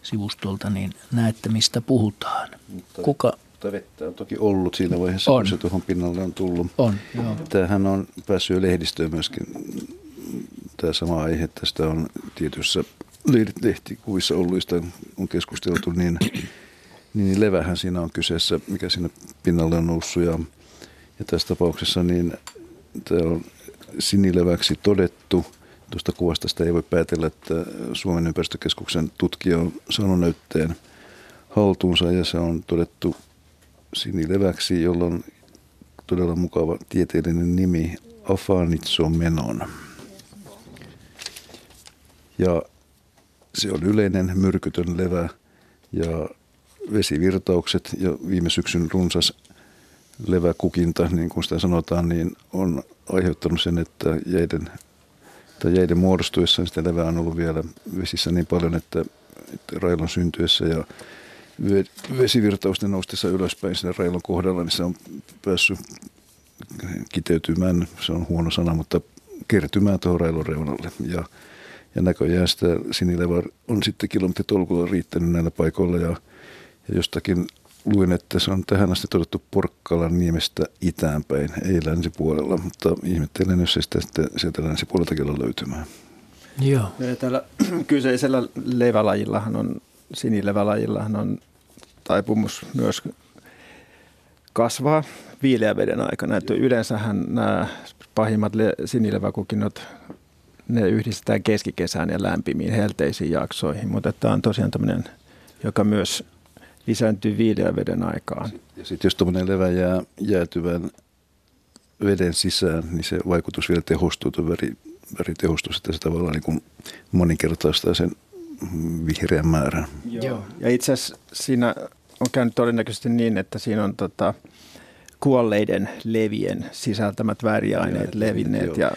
sivustolta, niin näette mistä puhutaan. Mutta, Kuka? Vettä on toki ollut siinä vaiheessa, on. kun se tuohon pinnalle on tullut. On, joo. Tämähän on päässyt lehdistöön myöskin tämä sama aihe. Tästä on tietyissä lehtikuvissa olluista on keskusteltu, niin, niin levähän siinä on kyseessä, mikä siinä pinnalle on noussut. Ja, ja tässä tapauksessa niin tämä on sinileväksi todettu. Tuosta kuvasta sitä ei voi päätellä, että Suomen ympäristökeskuksen tutkija on saanut näytteen haltuunsa ja se on todettu sinileväksi, jolla on todella mukava tieteellinen nimi Afanitsomenon. Ja se on yleinen myrkytön levä ja vesivirtaukset ja viime syksyn runsas leväkukinta, niin kuin sitä sanotaan, niin on aiheuttanut sen, että jäiden, tai jäiden muodostuessa sitä levää on ollut vielä vesissä niin paljon, että, että railon syntyessä ja vesivirtausten noustessa ylöspäin sinne railon kohdalla, niin se on päässyt kiteytymään, se on huono sana, mutta kertymään tuohon railon reunalle. Ja, ja näköjään sitä sinilevä on sitten kilometritolkulla riittänyt näillä paikoilla ja, ja jostakin luin, että se on tähän asti todettu Porkkalan niemestä itäänpäin, ei länsipuolella, mutta ihmettelen, jos se sitä sitten sieltä länsipuoleltakin on löytymään. Joo. Ja tällä kyseisellä levälajillahan on, sinilevälajillahan on taipumus myös kasvaa veden aikana. Että yleensähän nämä pahimmat sinileväkukinnot, ne yhdistetään keskikesään ja lämpimiin helteisiin jaksoihin, mutta tämä on tosiaan tämmöinen, joka myös lisääntyy veden aikaan. Ja sitten jos tuommoinen levä jää jäätyvän veden sisään, niin se vaikutus vielä tehostuu, tuo väri, tehostuu, että se tavallaan niin kuin moninkertaistaa sen vihreän määrän. Joo. Ja itse asiassa siinä on käynyt todennäköisesti niin, että siinä on tota, kuolleiden levien sisältämät väriaineet ja, levinneet. Ja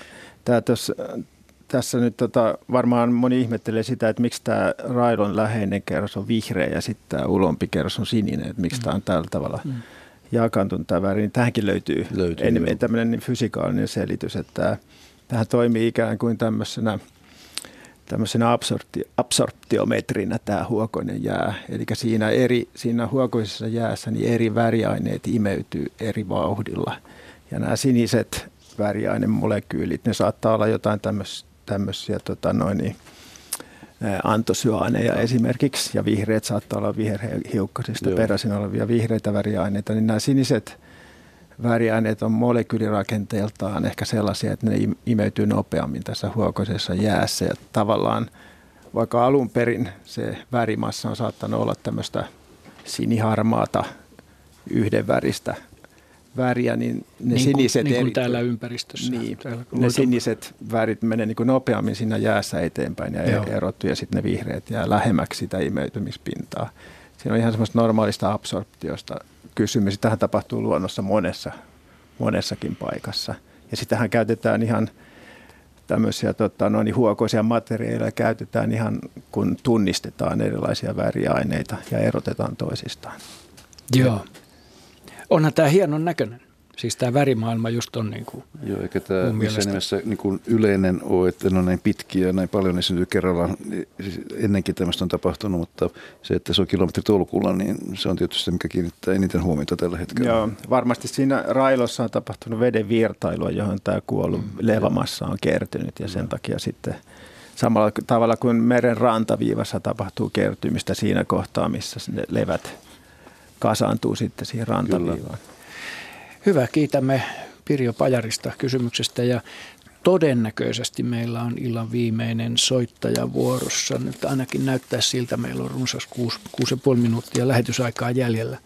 tämä tos, tässä nyt tota, varmaan moni ihmettelee sitä, että miksi tämä raidon läheinen kerros on vihreä ja sitten tämä ulompi kerros on sininen, että miksi mm. tämä on tällä tavalla mm. jakantunut tämä väri. Niin tähänkin löytyy, löytyy enemmän tämmöinen fysikaalinen selitys, että tähän toimii ikään kuin tämmöisenä – tämmöisenä absorpti, absorptiometrinä tämä huokoinen jää. Eli siinä, eri, siinä huokoisessa jäässä niin eri väriaineet imeytyy eri vauhdilla. Ja nämä siniset väriainemolekyylit, ne saattaa olla jotain tämmöisiä tota noin, niin, antosyaaneja esimerkiksi, ja vihreät saattaa olla viherhiukkasista peräisin olevia vihreitä väriaineita, niin nämä siniset väriaineet on molekyylirakenteeltaan ehkä sellaisia, että ne imeytyy nopeammin tässä huokoisessa jäässä. Ja tavallaan vaikka alun perin se värimassa on saattanut olla tämmöistä siniharmaata yhdenväristä väriä, niin ne niin kuin, siniset... Niin kuin täällä ympäristössä. Niin, täällä, ne siniset värit menee niin kuin nopeammin siinä jäässä eteenpäin ja Joo. erottuu ja sitten ne vihreät jää lähemmäksi sitä imeytymispintaa. Siinä on ihan semmoista normaalista absorptiosta kysymys. Tähän tapahtuu luonnossa monessa, monessakin paikassa. Ja sitähän käytetään ihan tämmöisiä tota, noin, huokoisia materiaaleja käytetään ihan kun tunnistetaan erilaisia väriaineita ja erotetaan toisistaan. Joo. Onhan tämä hienon näköinen. Siis tämä värimaailma just on niin kuin Joo, eikä tämä missään nimessä niin kuin yleinen ole, että ne on näin pitkiä ja näin paljon esiintyy kerralla. Siis ennenkin tämmöistä on tapahtunut, mutta se, että se on kilometritolkulla, niin se on tietysti se, mikä kiinnittää eniten huomiota tällä hetkellä. Joo, varmasti siinä railossa on tapahtunut veden virtailua, johon tämä kuollut mm, levamassa on kertynyt ja sen takia sitten samalla tavalla kuin meren rantaviivassa tapahtuu kertymistä siinä kohtaa, missä ne levät kasaantuu sitten siihen rantaviivaan. Kyllä. Hyvä, kiitämme Pirjo Pajarista kysymyksestä ja todennäköisesti meillä on illan viimeinen soittaja vuorossa. Nyt ainakin näyttää siltä, meillä on runsas 6,5 minuuttia lähetysaikaa jäljellä.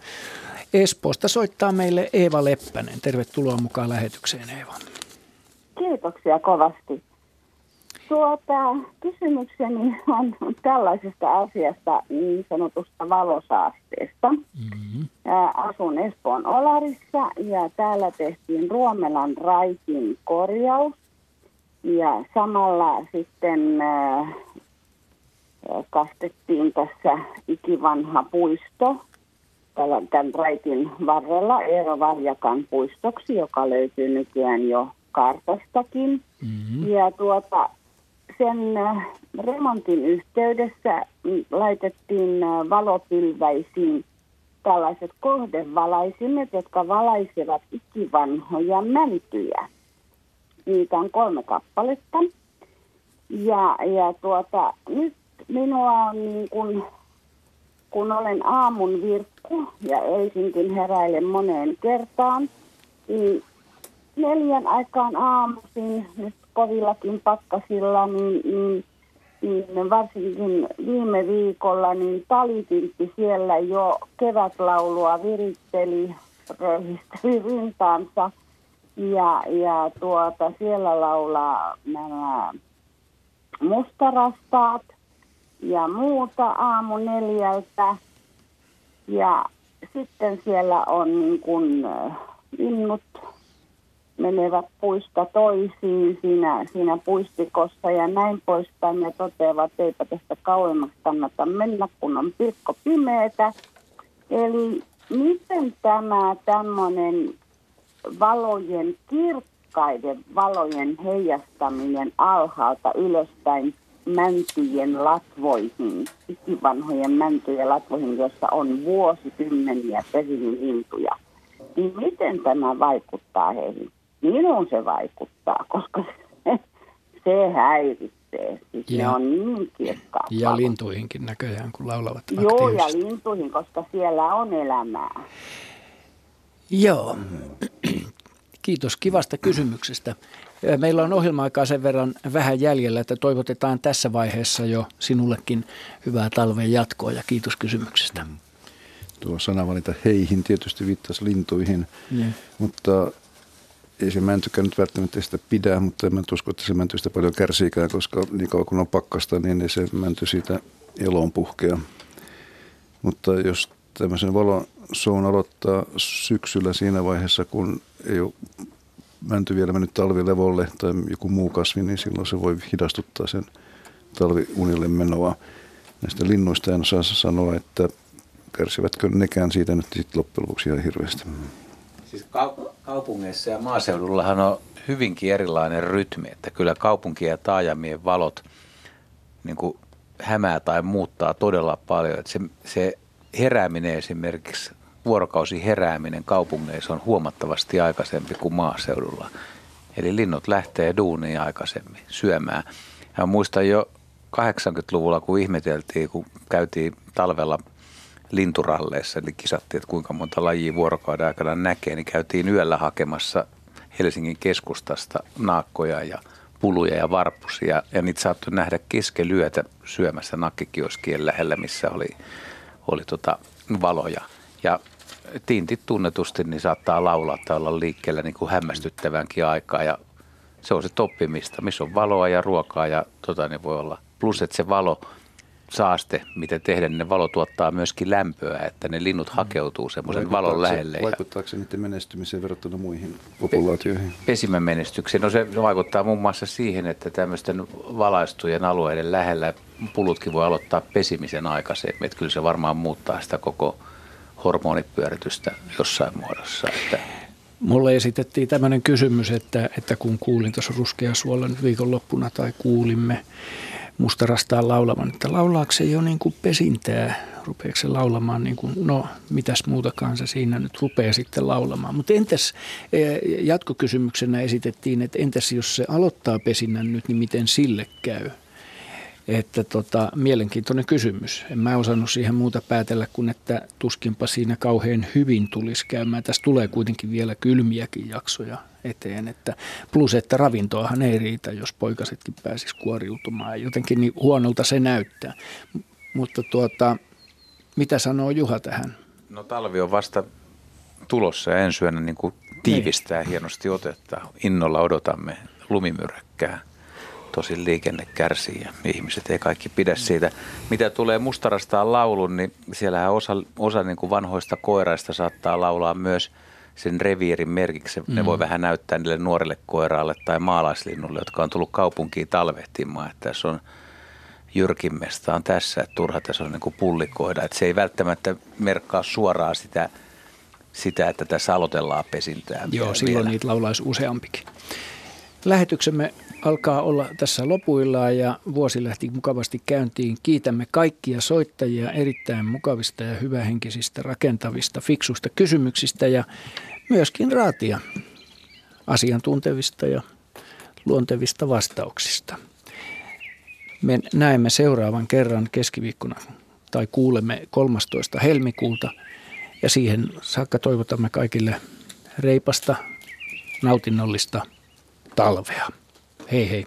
Espoosta soittaa meille Eeva Leppänen. Tervetuloa mukaan lähetykseen Eeva. Kiitoksia kovasti. Tuota, kysymykseni on tällaisesta asiasta, niin sanotusta valosaasteesta. Mm-hmm. Asun Espoon Olarissa ja täällä tehtiin Ruomelan raitin korjaus. Ja samalla sitten äh, kastettiin tässä ikivanha puisto tämän raitin varrella Eero Varjakan puistoksi, joka löytyy nykyään jo kartastakin. Mm-hmm. Ja tuota, sen äh, remontin yhteydessä mm, laitettiin äh, valopilväisiin tällaiset kohdevalaisimet, jotka valaisevat ikivanhoja mäntyjä. Niitä on kolme kappaletta. Ja, ja tuota, nyt minua on niin kuin, kun olen aamun virkku ja eisinkin heräilen moneen kertaan, niin neljän aikaan aamuisin nyt kovillakin pakkasilla, niin, niin, niin varsinkin viime viikolla, niin talitintti siellä jo kevätlaulua viritteli, röyhisteli rintaansa. Ja, ja tuota, siellä laulaa nämä mustarastaat ja muuta aamu neljältä. Ja sitten siellä on niin kuin linnut menevät puista toisiin siinä, siinä puistikossa ja näin poispäin ja toteavat, että eipä tästä kauemmaksi kannata mennä, kun on pilkko pimeätä. Eli miten tämä tämmöinen valojen, kirkkaiden valojen heijastaminen alhaalta ylöspäin mäntyjen latvoihin, ikivanhojen mäntyjen latvoihin, jossa on vuosikymmeniä pesinyt lintuja, niin miten tämä vaikuttaa heihin? Minuun se vaikuttaa, koska se, se häiritsee. Siis ja, ne on niin kirkkaat. Ja valot. lintuihinkin näköjään, kun laulavat Joo, ja lintuihin, koska siellä on elämää. Joo. Kiitos kivasta kysymyksestä. Meillä on ohjelma-aikaa sen verran vähän jäljellä, että toivotetaan tässä vaiheessa jo sinullekin hyvää talven jatkoa ja kiitos kysymyksestä. Tuo sanavalinta heihin tietysti viittasi lintuihin, yeah. mutta ei se mäntykään nyt välttämättä sitä pidä, mutta en usko, että se mänty sitä paljon kärsiikään, koska niin kauan kun on pakkasta, niin ei se mänty siitä eloon puhkea. Mutta jos tämmöisen valon suun aloittaa syksyllä siinä vaiheessa, kun ei ole mänty vielä mennyt talvilevolle tai joku muu kasvi, niin silloin se voi hidastuttaa sen talviunille menoa. Näistä linnuista en osaa sanoa, että kärsivätkö nekään siitä nyt sitten loppujen lopuksi ihan hirveästi. Siis kaupungeissa ja maaseudullahan on hyvinkin erilainen rytmi, että kyllä kaupunkien ja taajamien valot niin kuin hämää tai muuttaa todella paljon. Että se, se herääminen esimerkiksi, vuorokausi herääminen kaupungeissa on huomattavasti aikaisempi kuin maaseudulla. Eli linnut lähtee duuniin aikaisemmin syömään. Ja muistan jo 80-luvulla, kun ihmeteltiin, kun käytiin talvella linturalleissa, eli kisattiin, että kuinka monta lajia vuorokauden aikana näkee, niin käytiin yöllä hakemassa Helsingin keskustasta naakkoja ja puluja ja varpusia, ja niitä saattoi nähdä keskelyötä syömässä nakkikioskien lähellä, missä oli, oli tota valoja. Ja tintit tunnetusti niin saattaa laulaa tai olla liikkeellä niin kuin hämmästyttävänkin aikaa, ja se on se toppimista, missä on valoa ja ruokaa, ja tota, niin voi olla. Plus, että se valo saaste, miten tehdä, niin ne valo tuottaa myöskin lämpöä, että ne linnut mm. hakeutuu semmoisen valon lähelle. Vaikuttaako se niiden menestymiseen verrattuna muihin populaatioihin? Pesimän menestykseen, no se vaikuttaa muun muassa siihen, että tämmöisten valaistujen alueiden lähellä pulutkin voi aloittaa pesimisen aikaisemmin, että kyllä se varmaan muuttaa sitä koko hormonipyöritystä jossain muodossa. Että Mulle esitettiin tämmöinen kysymys, että, että kun kuulin tuossa ruskea suolla nyt viikonloppuna tai kuulimme, mustarastaan laulamaan, että laulaako se jo niin kuin pesintää, rupeeko se laulamaan, niin kuin, no mitäs muutakaan se siinä nyt rupeaa sitten laulamaan. Mutta entäs e, jatkokysymyksenä esitettiin, että entäs jos se aloittaa pesinnän nyt, niin miten sille käy? Että tota, mielenkiintoinen kysymys. En mä osannut siihen muuta päätellä kuin, että tuskinpa siinä kauhean hyvin tulisi käymään. Tässä tulee kuitenkin vielä kylmiäkin jaksoja eteen. Että plus, että ravintoahan ei riitä, jos poikasetkin pääsis kuoriutumaan. Jotenkin niin huonolta se näyttää. Mutta tuota, mitä sanoo Juha tähän? No talvi on vasta tulossa ja ensi yönä niin kuin tiivistää niin. hienosti otetta. Innolla odotamme lumimyräkkää tosin liikenne kärsii ja ihmiset ei kaikki pidä siitä. Mitä tulee mustarastaan laulun, niin siellähän osa, osa niin kuin vanhoista koiraista saattaa laulaa myös sen reviirin merkiksi. Mm. Ne voi vähän näyttää niille nuorille koiraalle tai maalaislinnulle, jotka on tullut kaupunkiin talvehtimaan, että tässä on jyrkimmesta on tässä, että turha tässä on niin pullikoida. Että se ei välttämättä merkkaa suoraan sitä, sitä että tässä aloitellaan pesintää. Joo, silloin vielä. niitä laulaisi useampikin. Lähetyksemme alkaa olla tässä lopuillaan ja vuosi lähti mukavasti käyntiin. Kiitämme kaikkia soittajia erittäin mukavista ja hyvähenkisistä, rakentavista, fiksuista kysymyksistä ja myöskin raatia asiantuntevista ja luontevista vastauksista. Me näemme seuraavan kerran keskiviikkona tai kuulemme 13. helmikuuta ja siihen saakka toivotamme kaikille reipasta, nautinnollista talvea. Hei hei.